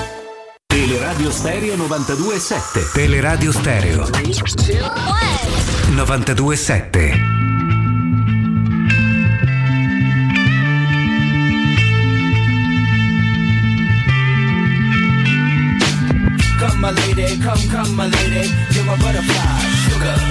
S11: Teleradio Stereo 92.7 Teleradio Stereo 92.7
S12: Come my lady, come, come my lady, you're my butterfly, sugar,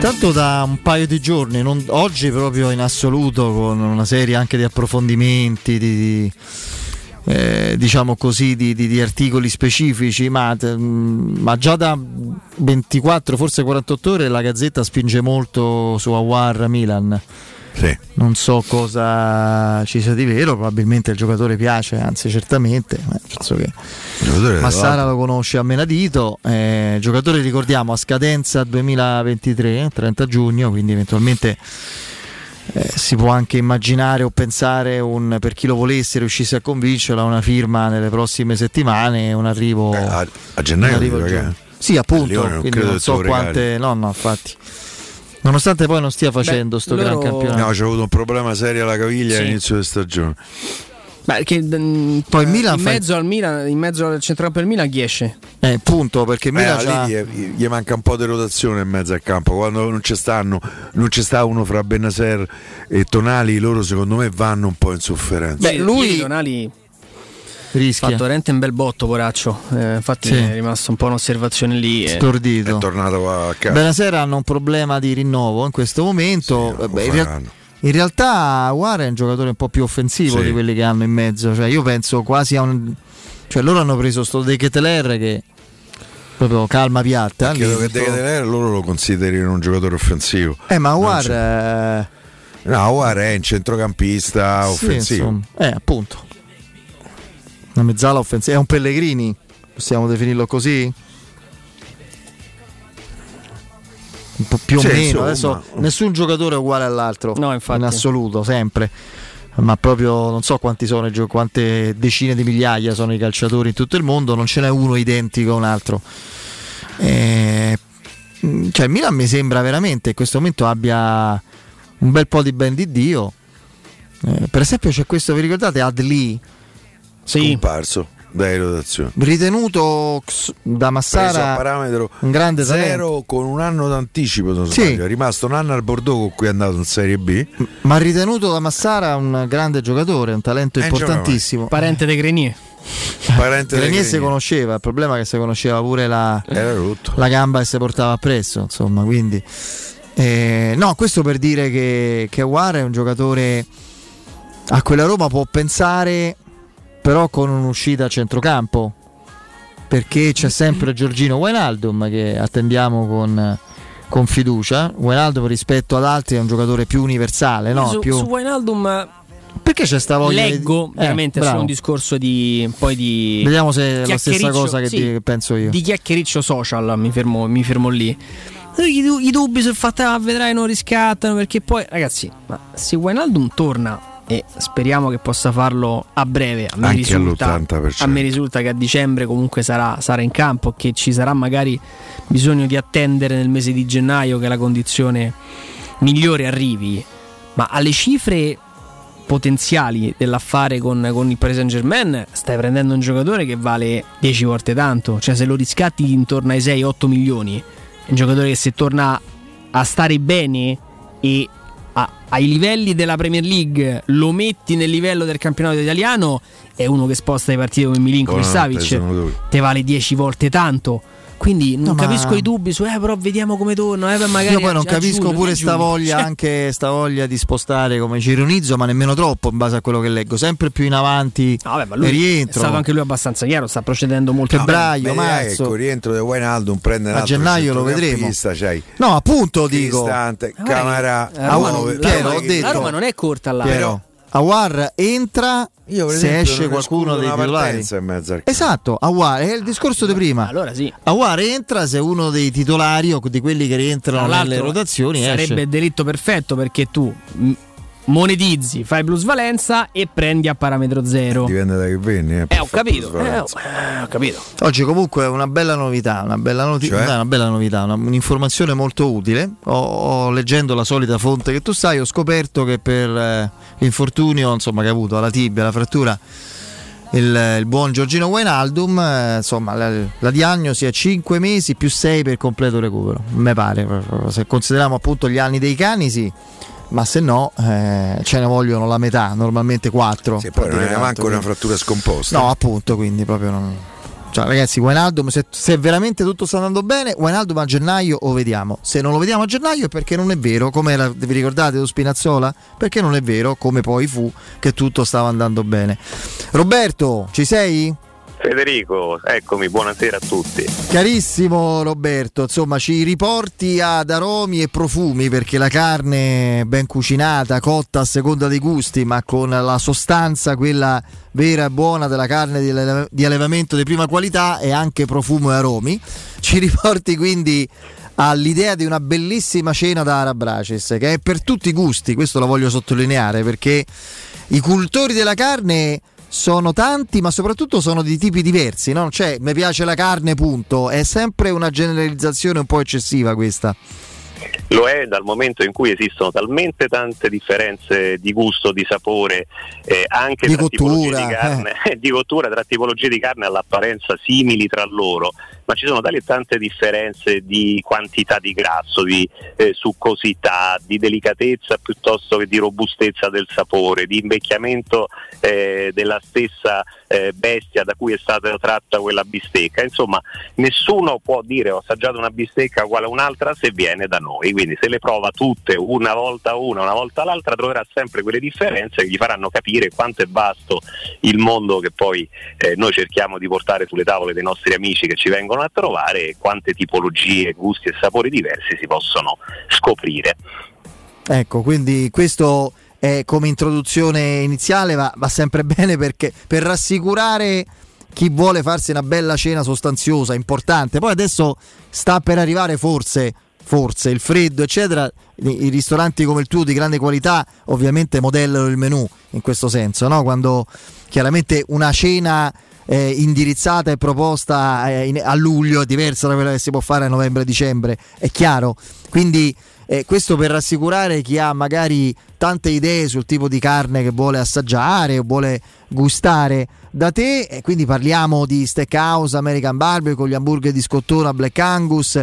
S1: Tanto da un paio di giorni, non- oggi proprio in assoluto, con una serie anche di approfondimenti, di, di, eh, diciamo così, di, di- di articoli specifici, ma, mm, ma già da 24, forse 48 ore la Gazzetta spinge molto su Awar Milan. Non so cosa ci sia di vero, probabilmente il giocatore piace, anzi certamente, penso che Massara lo conosce a menadito, eh, giocatore ricordiamo a scadenza 2023, 30 giugno, quindi eventualmente eh, si può anche immaginare o pensare un, per chi lo volesse riuscisse a convincerla una firma nelle prossime settimane, un arrivo
S2: a, a gennaio
S1: un arrivo. Sì, appunto, quindi non so quante no, no, infatti. Nonostante poi non stia facendo sto gran campionato.
S2: No, c'è avuto un problema serio alla caviglia
S3: Sì.
S2: all'inizio di stagione.
S3: Beh, che, mm,
S1: Poi il Milan
S3: in
S1: fa-
S3: mezzo al Milan, in mezzo al centrocampo del Milan chi esce?
S1: Eh, punto, perché
S2: Eh,
S1: Milan
S2: lì
S1: c'ha-
S2: gli, gli manca un po' di rotazione in mezzo al campo. Quando non ci stanno, non ci sta uno fra Benasser e Tonali, loro secondo me vanno un po' in sofferenza.
S3: Beh, lui Tonali
S1: rischia.
S3: ha fatto veramente un bel botto, poraccio. Eh, infatti
S1: Sì.
S3: è rimasta un po' un'osservazione lì. eh.
S1: Stordito.
S2: È tornato a casa.
S1: Benasera hanno un problema di rinnovo in questo momento. Vabbè, in, real- in realtà Guara è un giocatore un po' più offensivo
S2: Sì.
S1: di quelli che hanno in mezzo. Cioè, io penso quasi a un, Cioè loro hanno preso sto De Keteler che proprio calma piatta.
S2: Credo che De Keteler loro lo considerino un giocatore offensivo.
S1: Eh ma War eh,
S2: No, War è un centrocampista
S1: sì,
S2: offensivo.
S1: insomma, eh appunto. Una mezzala offensiva, è un Pellegrini, possiamo definirlo così? Un po' più o
S2: Sì,
S1: meno,
S2: insomma.
S1: adesso nessun giocatore è uguale all'altro,
S3: No, infatti.
S1: in assoluto, sempre. Ma proprio non so quanti sono, quante decine di migliaia sono i calciatori in tutto il mondo, non ce n'è uno identico a un altro. Eh, mm, cioè, il Milan mi sembra veramente che in questo momento abbia un bel po' di ben di Dio. Eh, per esempio, c'è questo, vi ricordate Adli?
S2: Scomparso dai rotazioni.
S1: Ritenuto da
S2: Preso a
S1: Massara
S2: parametro
S1: un grande talento.
S2: zero con un anno d'anticipo,
S1: Sì.
S2: È rimasto un anno al Bordeaux con cui è andato in Serie B.
S1: ma ritenuto da Massara un grande giocatore, un talento
S2: Eh,
S1: importantissimo.
S3: Parente dei Grenier.
S2: Parente
S1: Grenier si conosceva, il problema è che si conosceva pure la, la gamba che si portava appresso, insomma, quindi eh, no, questo per dire che, che War è un giocatore a quella Roma può pensare però con un'uscita a centrocampo perché c'è sempre Giorgino Wijnaldum che attendiamo con, con fiducia Wijnaldum rispetto ad altri è un giocatore più universale no?
S3: su,
S1: più...
S3: su Wijnaldum
S1: perché c'è sta voglia di-
S3: leggo
S1: Eh,
S3: veramente
S1: bravo.
S3: solo un discorso di poi di
S1: Vediamo se è la stessa cosa che
S3: sì,
S1: che penso io.
S3: di chiacchiericcio social mi fermo, mi fermo lì i dubbi sul fatto ah, vedrai non riscattano perché poi ragazzi ma se Wijnaldum torna e speriamo che possa farlo a breve. A me, risulta,
S2: all'80%.
S3: a me risulta che a dicembre comunque sarà, sarà in campo che ci sarà magari bisogno di attendere nel mese di gennaio che la condizione migliore arrivi. Ma alle cifre potenziali dell'affare con, con il Paris Saint Germain stai prendendo un giocatore che vale 10 volte tanto. Cioè se lo riscatti intorno ai 6-8 milioni è un giocatore che se torna a stare bene e ai livelli della Premier League lo metti nel livello del campionato italiano è uno che sposta le partite come Milinkovic Savic. te vale 10 volte tanto quindi non
S1: No, ma-
S3: capisco i dubbi su eh però vediamo come torna eh, magari
S1: Io poi non capisco
S3: giugno,
S1: pure sta voglia,
S3: Cioè,
S1: anche sta voglia di spostare come ci ironizzo, ma nemmeno troppo in base a quello che leggo. Sempre più in avanti
S3: Vabbè, ma
S1: e
S3: lui è
S1: rientro.
S3: stato anche lui abbastanza chiaro, sta procedendo molto
S1: Febbraio,
S3: bene.
S2: Beh,
S1: marzo.
S2: ecco, rientro di Wijnaldum prende
S1: A gennaio lo
S2: centrocampista, c'hai
S1: No, appunto dico.
S2: Cristante,
S3: Guarda
S2: Camara,
S3: che la Roma, non,
S2: Ove-
S3: la
S1: Piero,
S3: Roma-
S1: ho detto.
S3: la Roma non è corta là.
S1: Piero, Awar entra
S2: Io,
S1: se
S2: esempio,
S1: esce qualcuno dei titolari.
S2: partenza in mezzo al campo.
S1: Esatto, Awar è il discorso di prima.
S3: Allora sì.
S1: Awar entra se uno dei titolari o di quelli che rientrano nelle rotazioni
S3: sarebbe
S1: esce.
S3: il delitto perfetto perché tu monetizzi, fai plusvalenza e prendi a parametro zero.
S2: Dipende da che vieni.
S3: Eh, ho capito. Eh, ho, eh, ho capito.
S1: Oggi comunque è una bella novità, una bella, noti-
S2: Cioè?
S1: una bella novità, una- un'informazione molto utile. Ho, ho- leggendo la solita fonte che tu sai, ho scoperto che per eh, l'infortunio insomma, che ha avuto alla tibia, la frattura, il, il buon Giorgino Wijnaldum, eh, insomma, la, la diagnosi è 5 mesi più 6 per completo recupero. Me pare, se consideriamo appunto gli anni dei cani, sì. Ma se no, eh, ce ne vogliono la metà, normalmente 4.
S2: Sì, poi non è manco una frattura scomposta.
S1: No, appunto, quindi proprio non. Cioè, ragazzi, Wijnaldum, se, se veramente tutto sta andando bene, Wijnaldum a gennaio lo vediamo. Se non lo vediamo a gennaio è perché non è vero, come era- vi ricordate su Spinazzola? Perché non è vero, come poi fu, che tutto stava andando bene. Roberto, ci sei?
S13: Federico, eccomi, buonasera a tutti.
S1: Carissimo Roberto, insomma ci riporti ad aromi e profumi perché la carne ben cucinata, cotta a seconda dei gusti, ma con la sostanza, quella vera e buona della carne di, alleva- di allevamento di prima qualità e anche profumo e aromi, ci riporti quindi all'idea di una bellissima cena da Arabracis che è per tutti i gusti, questo lo voglio sottolineare perché i cultori della carne sono tanti, ma soprattutto sono di tipi diversi, no? Cioè, mi piace la carne, punto. È sempre una generalizzazione un po' eccessiva questa.
S13: Lo è dal momento in cui esistono talmente tante differenze di gusto, di sapore, eh, anche
S1: Di
S13: tra tipologie
S1: cottura,
S13: di carne, di cottura tra tipologie di carne all'apparenza simili tra loro, ma ci sono tali tante differenze di quantità di grasso, di eh, succosità, di delicatezza piuttosto che di robustezza del sapore, di invecchiamento eh, della stessa eh, bestia da cui è stata tratta quella bistecca. Insomma, nessuno può dire ho assaggiato una bistecca uguale a un'altra se viene da noi, quindi se le prova tutte una volta una, una volta l'altra troverà sempre quelle differenze che gli faranno capire quanto è vasto il mondo che poi eh, noi cerchiamo di portare sulle tavole dei nostri amici che ci vengono a trovare e quante tipologie, gusti e sapori diversi si possono scoprire.
S1: Ecco, quindi questo è come introduzione iniziale va, va sempre bene perché per rassicurare chi vuole farsi una bella cena sostanziosa, importante. Poi adesso sta per arrivare forse, forse il freddo, eccetera. I ristoranti come il tuo di grande qualità ovviamente modellano il menù in questo senso, no? quando chiaramente una cena eh, indirizzata e proposta eh, in, a luglio è diversa da quella che si può fare a novembre-dicembre, è chiaro. Quindi eh, questo per rassicurare chi ha magari tante idee sul tipo di carne che vuole assaggiare o vuole gustare da te. E quindi parliamo di steakhouse, American barbecue, con gli hamburger di scottona, Black Angus,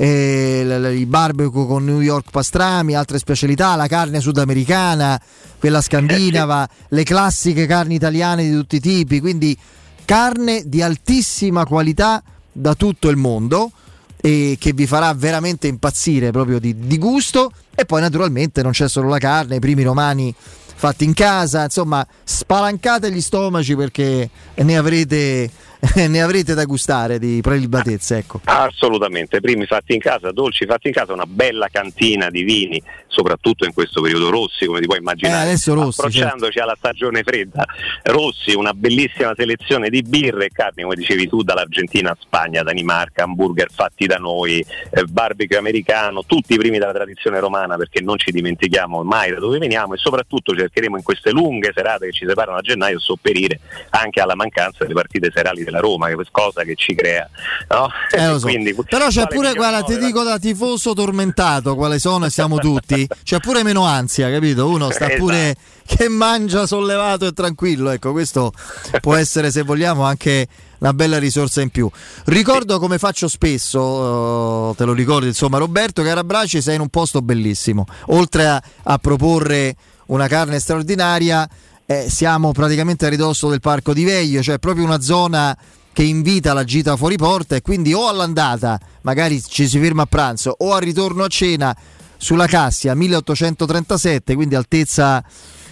S1: eh, il barbecue con New York pastrami, altre specialità, la carne sudamericana, quella scandinava, le classiche carni italiane di tutti i tipi. Quindi carne di altissima qualità da tutto il mondo e che vi farà veramente impazzire proprio di, di, gusto e poi naturalmente non c'è solo la carne, i primi romani fatti in casa, insomma spalancate gli stomaci perché ne avrete ne avrete da gustare di prelibatezze. Ecco.
S13: Assolutamente, primi fatti in casa, dolci fatti in casa, una bella cantina di vini, soprattutto in questo periodo rossi, come ti puoi immaginare.
S1: Eh, adesso rossi,
S13: Approcciandoci certo. alla stagione fredda, rossi, una bellissima selezione di birre e carni, come dicevi tu, dall'Argentina a Spagna, Danimarca, hamburger fatti da noi, eh, barbecue americano, tutti i primi della tradizione romana perché non ci dimentichiamo mai da dove veniamo e soprattutto cercheremo in queste lunghe serate che ci separano a gennaio sopperire anche alla mancanza delle partite serali della Roma, che è cosa che ci crea. No?
S1: Eh, so. Quindi, Però c'è pure, guarda, ti dico da tifoso tormentato quale sono e siamo tutti, c'è pure meno ansia, capito? Uno sta esatto. pure che mangia sollevato e tranquillo, ecco, questo può essere se vogliamo anche una bella risorsa in più. Ricordo come faccio spesso, uh, te lo ricordi insomma Roberto, che a Rabraci sei in un posto bellissimo, oltre a, a proporre una carne straordinaria eh, siamo praticamente a ridosso del parco di Veglio, cioè proprio una zona che invita la gita fuori porta e quindi o all'andata, magari ci si ferma a pranzo, o al ritorno a cena sulla Cassia 1837, quindi altezza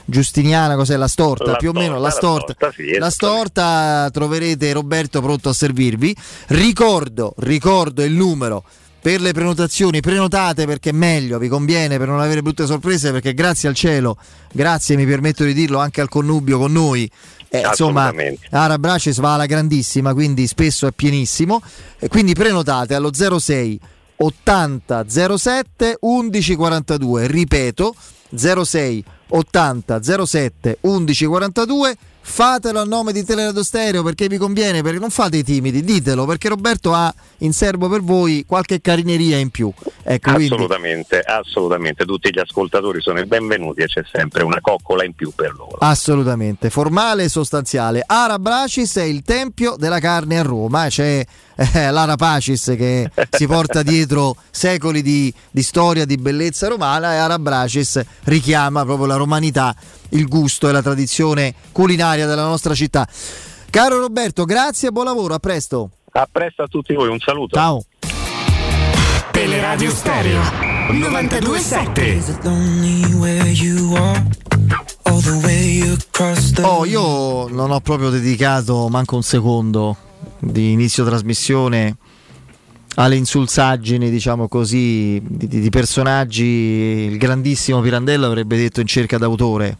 S1: giustiniana, cos'è la storta?
S13: La
S1: più
S13: storta,
S1: o meno la storta.
S13: La storta, sì,
S1: la storta troverete Roberto pronto a servirvi. Ricordo, ricordo il numero per le prenotazioni prenotate perché è meglio, vi conviene per non avere brutte sorprese perché grazie al cielo, grazie mi permetto di dirlo anche al connubio con noi, eh, insomma Ara Braces va alla grandissima quindi spesso è pienissimo. E quindi prenotate allo 06 80 07 11 42 ripeto 06 80 07 11 42 fatelo a nome di Teleradio Stereo perché vi conviene, perché non fate i timidi, ditelo perché Roberto ha in serbo per voi qualche carineria in più. Ecco,
S13: assolutamente, quindi... assolutamente, tutti gli ascoltatori sono i benvenuti e c'è sempre una coccola in più per loro.
S1: Assolutamente, formale e sostanziale. Ara Bracis è il tempio della carne a Roma, c'è eh, l'Ara Pacis che si porta dietro secoli di, di, storia, di bellezza romana e Ara Bracis richiama proprio la romanità il gusto e la tradizione culinaria della nostra città. Caro Roberto, grazie e buon lavoro, a presto.
S13: A presto a tutti voi, un saluto.
S1: Ciao.
S12: Teleradio Stereo 927.
S1: Oh, io non ho proprio dedicato manco un secondo di inizio trasmissione alle insulsaggini, diciamo così, di, di, personaggi, il grandissimo Pirandello avrebbe detto in cerca d'autore.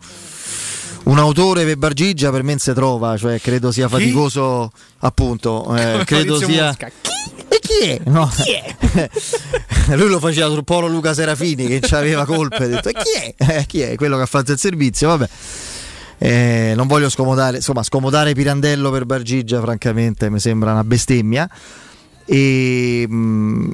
S1: Un autore per Bargigia per me non si trova, cioè credo sia faticoso, chi? appunto, eh, credo sia... E chi è? No. Chi è? Lui lo faceva sul polo Luca Serafini che ci aveva colpe, ha detto, e chi è? Eh, chi è? Quello che ha fatto il servizio, vabbè. Eh, non voglio scomodare, insomma, scomodare Pirandello per Bargigia, francamente, mi sembra una bestemmia. E mh, mm,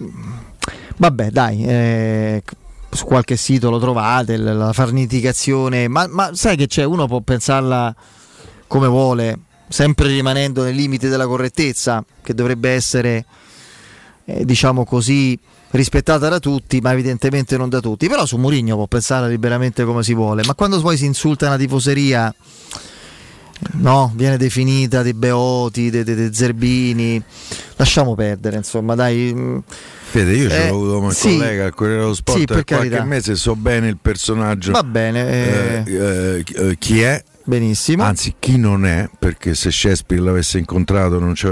S1: vabbè, dai, eh, su qualche sito lo trovate, la farneticazione, ma, ma sai che c'è? Uno può pensarla come vuole, sempre rimanendo nei limiti della correttezza, che dovrebbe essere eh, diciamo così, rispettata da tutti, ma evidentemente non da tutti. Però su Mourinho può pensare liberamente come si vuole, ma quando poi si insulta una tifoseria no, viene definita dei beoti, dei, dei, dei zerbini. Lasciamo perdere, insomma, dai.
S2: Fede, io ce
S1: Eh,
S2: l'ho avuto come
S1: sì.
S2: collega al Corriere dello Sport
S1: Sì, per
S2: qualche
S1: carità.
S2: mese, so bene il personaggio.
S1: Va bene, eh.
S2: Eh, eh, eh, chi è?
S1: Benissimo.
S2: Anzi, chi non è, perché se Shakespeare l'avesse incontrato non ci,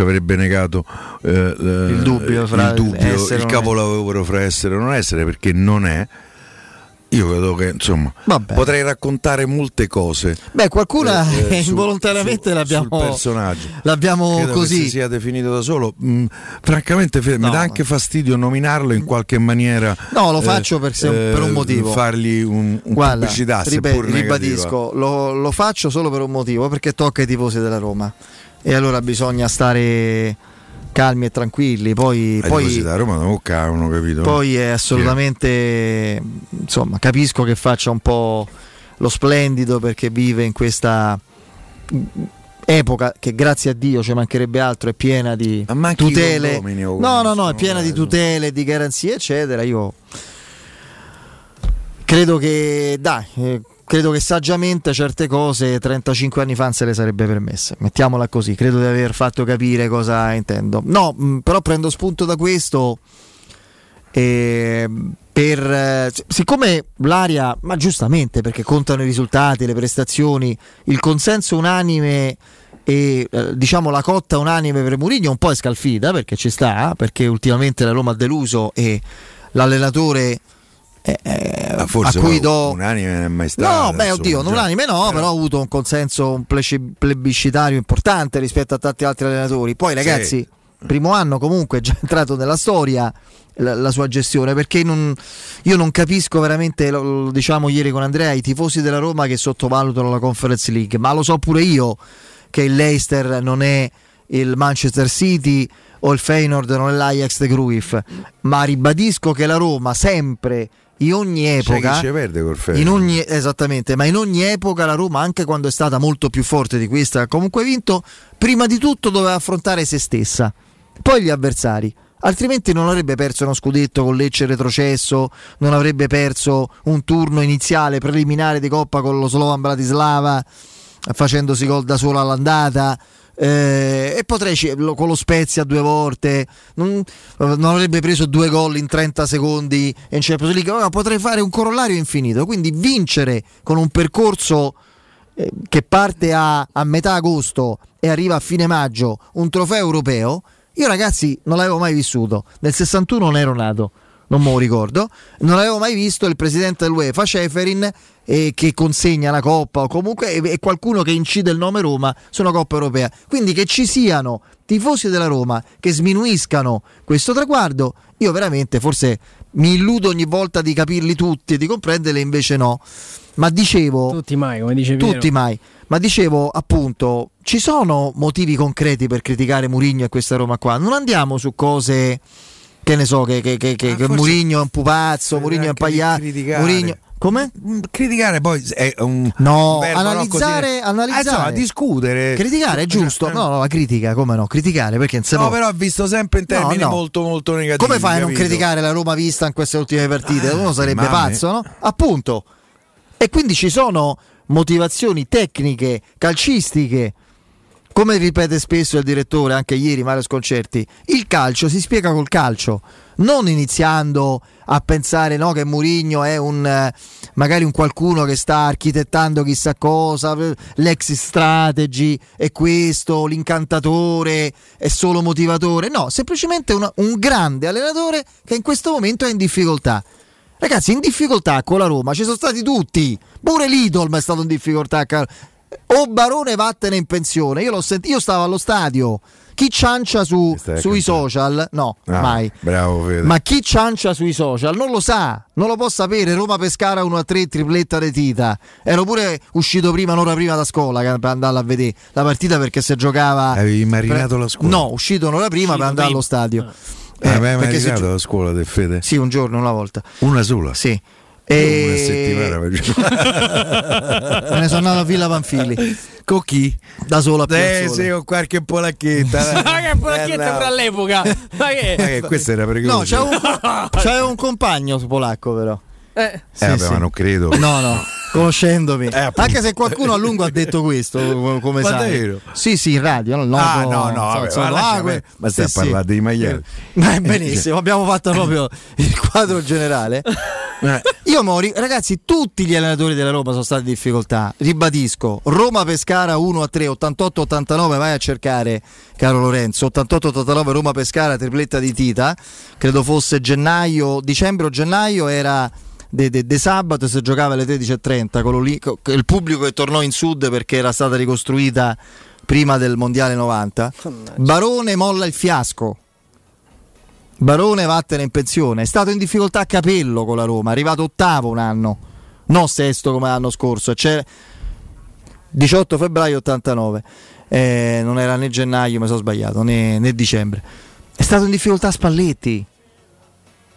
S2: avrebbe negato eh,
S1: Il dubbio fra
S2: il, dubbio, il capolavoro fra essere o non essere, perché non è. Io credo che insomma
S1: Vabbè.
S2: potrei raccontare molte cose.
S1: Beh, qualcuna
S2: eh, eh,
S1: involontariamente
S2: su-
S1: l'abbiamo, l'abbiamo
S2: Credo che
S1: così.
S2: si sia definito da solo. Mm, francamente, Fede, mi dà anche fastidio nominarlo in qualche maniera.
S1: No, lo
S2: eh,
S1: faccio per, se- per un
S2: eh,
S1: motivo.
S2: Fargli un, un
S1: Guarda,
S2: pubblicità,
S1: ripe-
S2: seppur negativa.
S1: ribadisco, lo, lo faccio solo per un motivo, perché tocca ai tifosi della Roma. E allora bisogna stare calmi e tranquilli. Poi,
S2: Ai
S1: poi-
S2: da Roma non cavano, capito?
S1: poi è assolutamente, insomma, capisco che faccia un po' lo splendido perché vive in questa epoca che grazie a Dio ci mancherebbe altro, è piena di tutele.
S2: oh,
S1: No, no, no, è piena di tutele, di garanzie, eccetera. Io credo che, dai, eh, credo che saggiamente certe cose 35 anni fa se le sarebbe permesse. Mettiamola così, credo di aver fatto capire cosa intendo. No, mh, però prendo spunto da questo. eh, per, eh, siccome l'aria, ma giustamente perché contano i risultati, le prestazioni, il consenso unanime e eh, diciamo la cotta unanime per Mourinho un po' è scalfita perché ci sta, perché ultimamente la Roma ha deluso e l'allenatore eh, eh,
S2: forse
S1: a cui do
S2: unanime non è mai stato.
S1: No, beh, oddio, non unanime no, però ha avuto un consenso un plebiscitario importante rispetto a tanti altri allenatori. Poi, ragazzi, primo anno comunque è già entrato nella storia la, la sua gestione, perché non- io non capisco veramente, lo, lo diciamo ieri con Andrea, i tifosi della Roma che sottovalutano la Conference League, ma lo so pure io che il Leicester non è il Manchester City o il Feyenoord non è l'Ajax de Cruyff, ma ribadisco che la Roma sempre in ogni epoca
S2: chi ci perde col
S1: in ogni, esattamente, ma in ogni epoca la Roma, anche quando è stata molto più forte di questa, ha comunque vinto, prima di tutto doveva affrontare se stessa, poi gli avversari. Altrimenti non avrebbe perso uno scudetto con Lecce retrocesso, non avrebbe perso un turno iniziale preliminare di Coppa con lo Slovan Bratislava, facendosi gol da solo all'andata. Eh, e potrei con lo Spezia due volte non, non avrebbe preso due gol in 30 secondi in Champions League. Ma potrei fare un corollario infinito quindi vincere con un percorso eh, che parte a, a metà agosto e arriva a fine maggio un trofeo europeo io ragazzi non l'avevo mai vissuto. Nel 61 non ero nato non me lo ricordo, non avevo mai visto il presidente dell'UEFA Ceferin eh, che consegna la Coppa o comunque è, qualcuno che incide il nome Roma su una Coppa Europea. Quindi che ci siano tifosi della Roma che sminuiscano questo traguardo, io veramente forse mi illudo ogni volta di capirli tutti e di comprenderli, invece no. Ma dicevo...
S3: Tutti mai, come dice Piero.
S1: Tutti mai. Ma dicevo appunto, ci sono motivi concreti per criticare Murigno e questa Roma qua. Non andiamo su cose che ne so, che, che, che, che, che Murigno è un pupazzo, Murigno è un
S2: criticare.
S1: Murigno... Come?
S2: Criticare poi è un
S1: No,
S2: un
S1: analizzare,
S2: così-
S1: analizzare.
S2: Eh, insomma, discutere.
S1: Criticare è giusto. No, no, la critica, come no? Criticare perché se
S2: No,
S1: no.
S2: però ha visto sempre in termini
S1: No, no.
S2: molto molto negativi.
S1: Come fai a non criticare la Roma vista in queste ultime partite? Uno sarebbe
S2: mamme.
S1: pazzo, no? Appunto. E quindi ci sono motivazioni tecniche, calcistiche. Come ripete spesso il direttore, anche ieri Mario Sconcerti, il calcio si spiega col calcio, non iniziando a pensare no, che Murigno è un eh, magari un qualcuno che sta architettando chissà cosa, l'ex strategy è questo, l'incantatore è solo motivatore. No, semplicemente una- un grande allenatore che in questo momento è in difficoltà. Ragazzi, in difficoltà con la Roma ci sono stati tutti. Pure l'Idolm è stato in difficoltà. O Barone vattene in pensione. Io l'ho sentito, io stavo allo stadio. Chi ciancia su- sui social? No,
S2: Ah,
S1: mai.
S2: Bravo Fede.
S1: Ma chi ciancia sui social non lo sa, non lo può sapere. Roma Pescara 1-3, tripletta di Tita. Ero pure uscito prima, un'ora prima da scuola per andare a vedere la partita perché se giocava.
S2: Avevi marinato la scuola?
S1: No, uscito un'ora prima per andare allo stadio.
S2: Eh,
S1: Eh, se
S2: marinato
S1: gio-
S2: la scuola del Fede?
S1: Sì, un giorno, una volta.
S2: Una sola?
S1: Sì. E-
S2: Una settimana
S1: Me ne sono andato a Villa Panfili.
S2: Con chi?
S1: Da solo a
S2: Eh sì, con qualche polacchetta.
S3: Ma che polacchetta
S2: Eh, no.
S3: fra l'epoca? Ma
S2: Ma
S3: che?
S2: questo era
S1: No,
S2: pericoloso.
S1: c'è un, c'è un compagno polacco però.
S3: Eh,
S2: Eh, vabbè, ma non credo.
S1: No, no, conoscendomi.
S2: Eh.
S1: Anche se qualcuno a lungo ha detto questo, come
S2: Ma
S1: sai.
S2: davvero?
S1: Sì, sì, in radio. No,
S2: Ah,
S1: no,
S2: no, vabbè,
S1: insomma,
S2: ma
S1: ah, que-
S2: ma stai
S1: sì,
S2: a parlare
S1: sì.
S2: dei maiali.
S1: Eh, benissimo, abbiamo fatto proprio il quadro generale.
S2: Eh.
S1: Io mori, ragazzi, tutti gli allenatori della Roma sono stati in difficoltà. Ribadisco, Roma Pescara 1 a 3, 88-89, vai a cercare, caro Lorenzo. 88-89 Roma Pescara, tripletta di Tita. Credo fosse gennaio, dicembre o gennaio era de, de- de sabato si giocava alle 13.30 quello lì, il pubblico che tornò in sud perché era stata ricostruita prima del mondiale 90 Barone molla il fiasco. Barone vattene in pensione. È stato in difficoltà a capello con la Roma. È arrivato ottavo un anno. Non sesto come l'anno scorso. C'è 18 febbraio 89 Eh, non era né gennaio mi sono sbagliato né, né dicembre. È stato in difficoltà Spalletti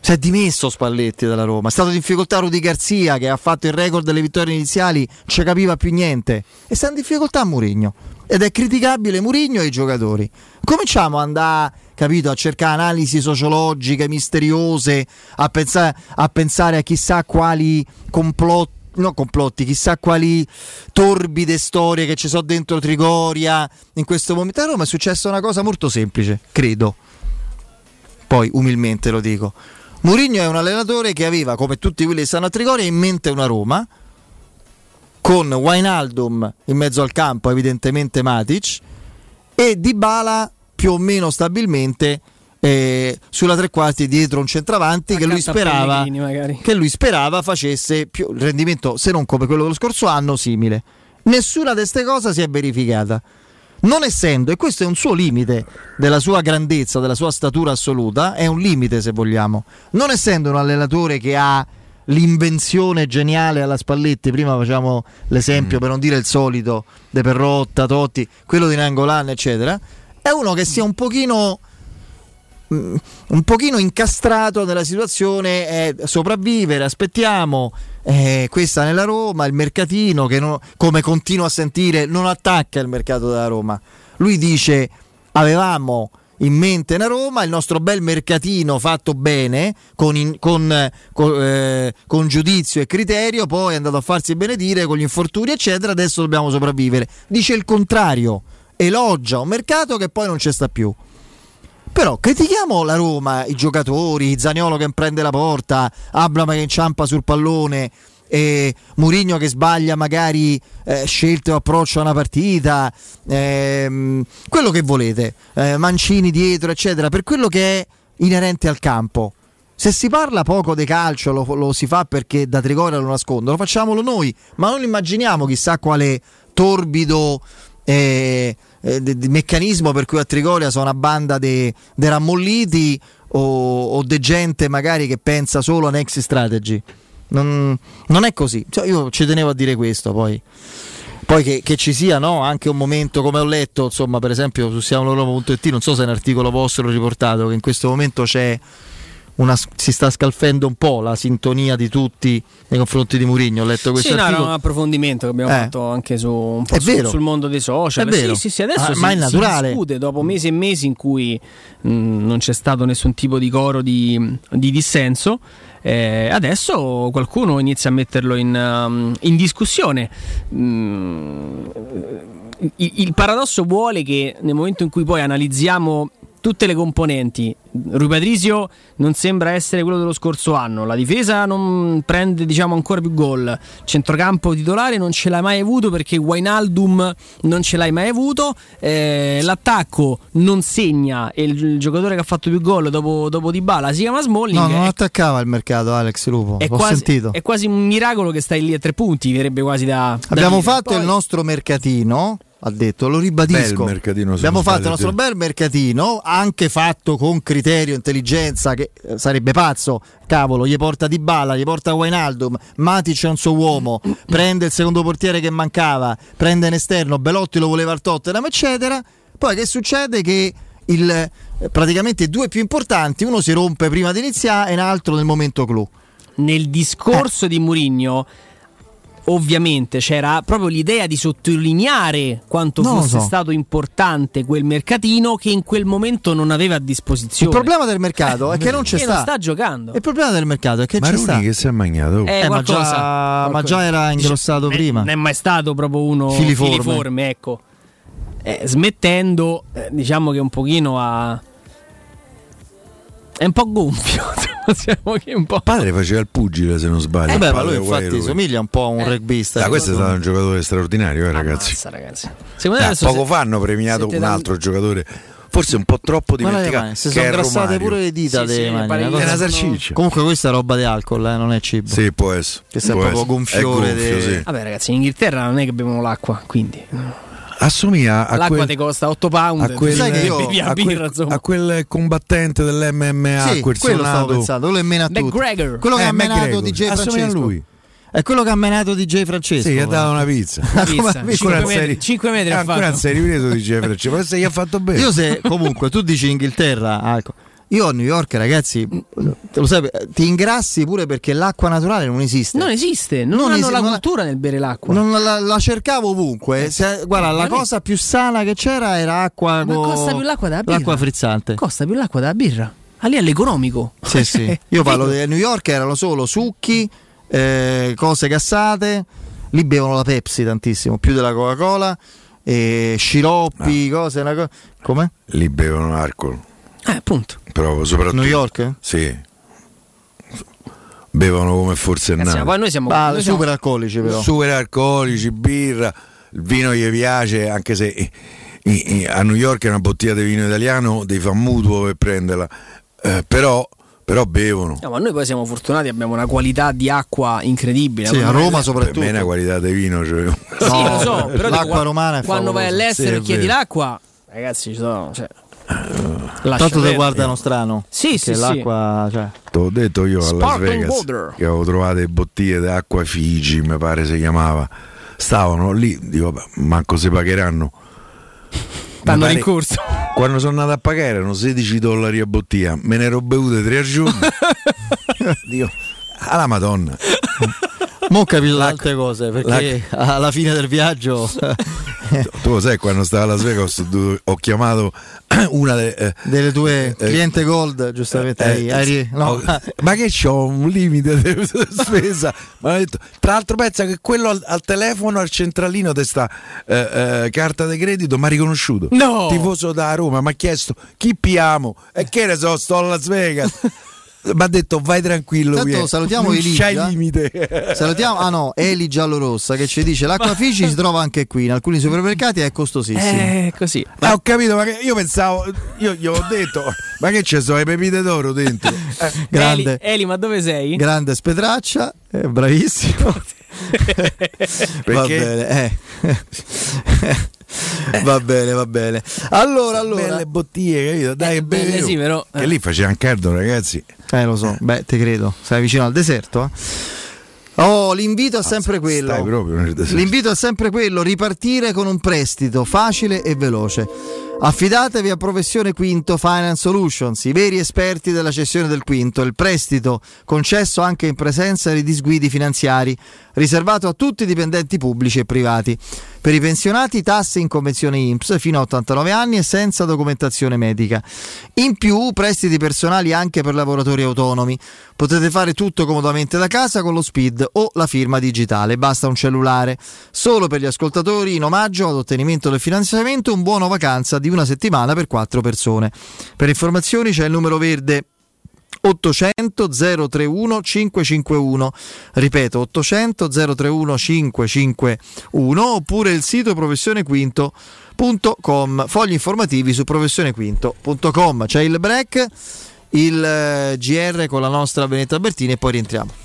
S1: si è dimesso Spalletti dalla Roma. È stato in difficoltà Rudy Garzia che ha fatto il record delle vittorie iniziali, non ci capiva più niente. E sta in difficoltà Murigno. Ed è criticabile Murigno e i giocatori. Cominciamo ad andare, capito, a cercare analisi sociologiche misteriose, a pensare a, pensare a chissà quali complotti. No, complotti, chissà quali torbide storie che ci sono dentro Trigoria. In questo momento a Roma è successa una cosa molto semplice, credo poi umilmente lo dico. Mourinho è un allenatore che aveva, come tutti quelli che stanno a Trigoria, in mente una Roma con Wijnaldum in mezzo al campo, evidentemente Matic, e Dybala più o meno stabilmente eh, sulla tre quarti dietro un centravanti che lui, sperava, che lui sperava facesse più il rendimento, se non come quello dello scorso anno, simile. Nessuna di queste cose si è verificata. Non essendo, e questo è un suo limite della sua grandezza, della sua statura assoluta, è un limite se vogliamo. Non essendo un allenatore che ha l'invenzione geniale alla Spalletti, prima facciamo l'esempio per non dire il solito, De Perrotta, Totti, quello di Nangolan, eccetera, è uno che sia un pochino mm, un pochino incastrato nella situazione è sopravvivere, aspettiamo eh, questa nella Roma, il mercatino che non- come continuo a sentire non attacca il mercato della Roma. Lui dice avevamo in mente una Roma, il nostro bel mercatino fatto bene, con, in- con, eh, co- eh, con giudizio e criterio, poi è andato a farsi benedire con gli infortuni, eccetera, adesso dobbiamo sopravvivere. Dice il contrario, elogia un mercato che poi non c'è sta più. Però critichiamo la Roma, i giocatori, Zaniolo che prende la porta, Abrama che inciampa sul pallone, e Murigno che sbaglia magari eh, scelte o approccio a una partita, ehm, quello che volete, eh, Mancini dietro, eccetera, per quello che è inerente al campo. Se si parla poco di calcio lo, lo si fa perché da Trigoria lo nascondono, facciamolo noi, ma non immaginiamo chissà quale torbido eh, eh, de- de- meccanismo per cui a Trigoria sono una banda di rammolliti o, o di gente magari che pensa solo a un exit strategy. Non, non è così. Cioè, io ci tenevo a dire questo poi. Poi che, che ci sia no, anche un momento come ho letto, insomma, per esempio su siamoloroma.it, non so se è un articolo vostro riportato, che in questo momento c'è una, si sta scalfendo un po' la sintonia di tutti nei confronti di Murigno. Ho letto questo
S3: Sì, no, era
S1: articolo.
S3: un approfondimento che abbiamo
S1: Eh.
S3: fatto anche su, un po' su- sul mondo dei social.
S1: È vero.
S3: Sì, sì, sì, adesso
S1: Ah,
S3: si,
S1: ma è
S3: si
S1: naturale.
S3: discute dopo mesi e mesi in cui mh, non c'è stato nessun tipo di coro di, di dissenso. eh, adesso qualcuno inizia a metterlo in, um, in discussione. Mm, il, il paradosso vuole che nel momento in cui poi analizziamo tutte le componenti, Rui Patrizio non sembra essere quello dello scorso anno, la difesa non prende diciamo ancora più gol, centrocampo titolare non ce l'hai mai avuto perché Wijnaldum non ce l'hai mai avuto, eh, l'attacco non segna e il, il giocatore che ha fatto più gol dopo, dopo Dybala si chiama Smalling.
S1: No, non
S3: è,
S1: attaccava il mercato Alex Lupo.
S3: è quasi,
S1: sentito.
S3: è quasi un miracolo che stai lì a tre punti, verrebbe quasi da... da
S1: Abbiamo
S3: dire.
S1: fatto
S3: Poi-
S1: il nostro mercatino, ha detto, lo ribadisco. Abbiamo fatto il nostro bel mercatino, anche fatto con criterio, intelligenza, che eh, sarebbe pazzo. Cavolo, gli porta Di Balla, gli porta Wijnaldum, Matic è un suo uomo, prende il secondo portiere che mancava, prende in esterno, Belotti lo voleva al Tottenham, eccetera. Poi che succede? Che il, eh, praticamente i due più importanti, uno si rompe prima di iniziare e un altro nel momento clou.
S3: nel discorso di Mourinho ovviamente c'era proprio l'idea di sottolineare quanto
S1: Non
S3: fosse
S1: so.
S3: stato importante quel mercatino che in quel momento non aveva a
S1: Il
S3: disposizione.
S1: problema del mercato è che non c'è
S3: Che non
S1: sta.
S3: sta giocando.
S1: Il problema del mercato è che c'è
S2: Maruni
S1: sta.
S2: che si è magnato.
S3: Eh,
S1: Eh, ma,
S3: qualcosa,
S1: già, ma
S3: qualcosa.
S1: già era ingrossato
S3: Dice,
S1: prima.
S3: Non è mai stato proprio uno
S1: Filiforme.
S3: filiforme, ecco. Eh, smettendo, eh, diciamo che un pochino a. È un po' gonfio. Diciamo che un po'.
S2: Padre faceva il pugile se non sbaglio.
S1: Eh beh, ma lui infatti
S2: Guairo.
S1: somiglia un po' a un rugbista.
S2: Ah, questo è stato un giocatore straordinario, eh, ragazzi.
S3: Ammazza, ragazzi. Secondo me adesso
S2: poco
S3: se-
S2: fa hanno premiato un
S3: da-
S2: altro giocatore, forse un po' troppo dimenticato.
S1: si
S2: che
S1: sono grassate pure le dita
S3: Sì, sì,
S1: mani, una
S3: che
S1: cosa-
S2: È una
S3: sono-
S2: salsiccia.
S1: Comunque questa è roba di alcol, eh, non è cibo.
S2: Sì, può essere.
S1: Questo è
S2: può
S1: proprio
S2: essere.
S1: gonfiore
S2: È gonfio,
S1: de-
S2: sì.
S3: Vabbè, ragazzi, in Inghilterra non è che bevono l'acqua, quindi.
S2: Assomiglia a
S3: L'acqua
S2: quel,
S3: ti costa 8 pound.
S2: a quel,
S1: Sai che io-
S2: a quel-
S3: birra, insomma.
S2: a quel combattente dell'MMA,
S1: Sì,
S2: quel
S1: quello stavo pensando, quello è tutti.
S3: McGregor.
S1: Quello che
S2: Eh,
S1: ha menato. DJ
S2: Assomiglia a
S1: Francesco.
S2: lui.
S1: È quello che ha menato DJ Francesco.
S2: Sì, gli ha dato una pizza.
S3: Una pizza.
S1: Come-
S2: Ancora
S3: 5
S2: non
S3: metri,
S2: sei-
S3: 5 metri ha
S2: ancora
S3: fatto.
S2: sei ripreso di Francesco, ma se gli ha fatto bene.
S1: Io se comunque tu dici Inghilterra, ah, ecco. Io a New York ragazzi, te lo sai, ti ingrassi pure perché l'acqua naturale non esiste.
S3: Non esiste, non,
S1: Non
S3: hanno
S1: esi-
S3: la
S1: non-
S3: cultura nel bere l'acqua.
S1: Non la, la cercavo ovunque. Se- guarda, la cosa più sana che c'era era acqua
S3: Ma
S1: co-
S3: costa più l'acqua della birra.
S1: l'acqua frizzante.
S3: Costa più l'acqua della birra. Ah, lì è l'economico.
S1: Sì, sì. Io parlo di New York, erano solo succhi, eh, cose gassate. Lì bevono la Pepsi tantissimo, più della Coca-Cola, e sciroppi, cose. Una co- Come?
S2: Lì bevono alcol,
S3: Eh, appunto.
S2: proprio soprattutto.
S1: New York?
S2: Sì. Bevono come forse è
S3: Ragazzi, ma
S2: nato.
S3: poi noi siamo,
S1: Ah,
S3: noi siamo-
S1: super alcolici però.
S2: Super alcolici, birra, il vino gli piace, anche se eh, eh, a New York è una bottiglia di vino italiano, devi fare mutuo per prenderla. Eh, però, però bevono.
S3: No, ma noi poi siamo fortunati, abbiamo una qualità di acqua incredibile.
S1: Sì, a Roma
S3: vai-
S2: Per
S1: soprattutto.
S2: me è una qualità di vino. Cioè,
S3: Sì,
S1: No,
S3: lo so, però
S1: l'acqua
S3: dico,
S1: romana è
S3: quando vai
S1: favolosa.
S3: all'estero
S2: Sì,
S3: e chiedi l'acqua, ragazzi, ci sono. Cioè,
S1: Tanto ti guardano strano.
S3: Sì, sì, sì.
S1: l'acqua. Cioè.
S2: Te l'ho detto io a Las Vegas
S3: water.
S2: che avevo trovato le bottiglie d'acqua Figi, mi pare si chiamava. Stavano lì, dico, "Beh, manco se pagheranno.
S3: T'hanno
S2: Mi pare-
S3: rincorso.
S2: Quando sono andato a pagare erano 16 dollari a bottiglia, me ne ero bevute tre giorni. Dico, alla madonna.
S1: Mo capito tante cose perché alla fine del viaggio
S2: Tu lo sai quando stavo a Las Vegas ho, chiamato una de- eh,
S1: delle tue
S2: eh,
S1: cliente gold, giustamente
S2: eh,
S1: hai- no.
S2: ho- ma che c'ho un limite di spesa? Detto, tra l'altro pensa che quello al, al telefono al centralino di sta eh, eh, carta di credito mi ha riconosciuto.
S3: No!
S2: tifoso da Roma mi ha chiesto chi piamo? E che ne so sto a Las Vegas mi ha detto vai tranquillo
S1: Tanto salutiamo
S2: non
S1: Eligia.
S2: c'hai limite
S1: Salutiamo, ah no, Eli Giallorossa che ci dice l'acqua Figi si trova anche qui in alcuni supermercati e è costosissima.
S3: Eh, così.
S2: Eh, ho capito, ma che io pensavo, io gli ho detto, ma che c'è, sono le pepite d'oro dentro? Eh,
S1: Grande,
S3: Eli, Eli, ma dove sei?
S1: grande spetraccia, eh, bravissimo. Va bene, eh. va bene, va bene. Allora, allora.
S2: Belle bottiglie, capito? Dai,
S3: Eh, belle
S2: bevevo.
S3: sì, però, eh.
S2: lì faceva un caldo, ragazzi.
S1: Eh, lo so, beh, te credo. Sei vicino al deserto, eh? Oh, l'invito è sempre quello. L'invito è sempre quello, ripartire con un prestito facile e veloce. Affidatevi a Professione Quinto Finance Solutions, i veri esperti della cessione del quinto, il prestito concesso anche in presenza di disguidi finanziari, riservato a tutti i dipendenti pubblici e privati. Per i pensionati tasse in convenzione INPS fino a 89 anni e senza documentazione medica. In più prestiti personali anche per lavoratori autonomi. Potete fare tutto comodamente da casa con lo SPID o la firma digitale, basta un cellulare. Solo per gli ascoltatori in omaggio ad ottenimento del finanziamento un buono vacanza di una settimana per quattro persone. Per informazioni c'è il numero verde 800 031 551 ripeto 800 031 551 oppure il sito professionequinto.com fogli informativi su professionequinto.com c'è il break il eh, GR con la nostra Benetta Bertini e poi rientriamo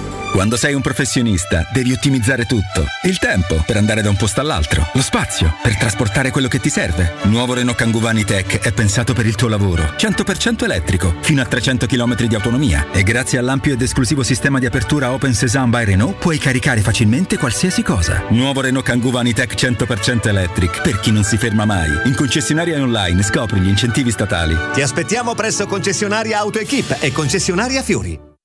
S14: Quando sei un professionista devi ottimizzare tutto. Il tempo per andare da un posto all'altro, lo spazio per trasportare quello che ti serve. Nuovo Renault Kangoo Vanitech è pensato per il tuo lavoro. 100% elettrico, fino a 300 km di autonomia e grazie all'ampio ed esclusivo sistema di apertura Open Sesame by Renault puoi caricare facilmente qualsiasi cosa. Nuovo Renault Kangoo Vanitech 100% electric per chi non si ferma mai. In concessionaria online scopri gli incentivi statali.
S15: Ti aspettiamo presso concessionaria AutoEquip e concessionaria Fiori.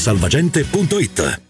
S6: otticasalvagente.it.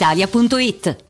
S16: brispalitalia.it.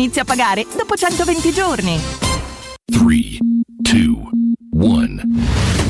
S17: inizia a pagare dopo 120 giorni.
S11: 3, 2, 1.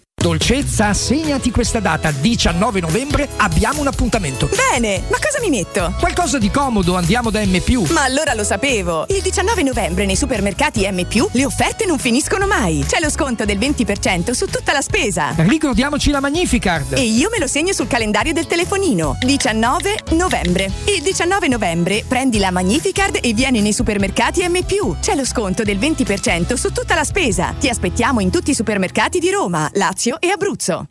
S18: Dolcezza, segnati questa data, 19 novembre abbiamo un appuntamento.
S17: Bene, ma cosa mi metto?
S18: Qualcosa di comodo, andiamo da M.
S17: Ma allora lo sapevo! Il 19 novembre nei supermercati M, le offerte non finiscono mai. C'è lo sconto del 20% su tutta la spesa.
S18: Ricordiamoci la Magnificard.
S17: E io me lo segno sul calendario del telefonino. 19 novembre. Il 19 novembre prendi la Magnificard e vieni nei supermercati M. C'è lo sconto del 20% su tutta la spesa. Ti aspettiamo in tutti i supermercati di Roma, Lazio e Abruzzo.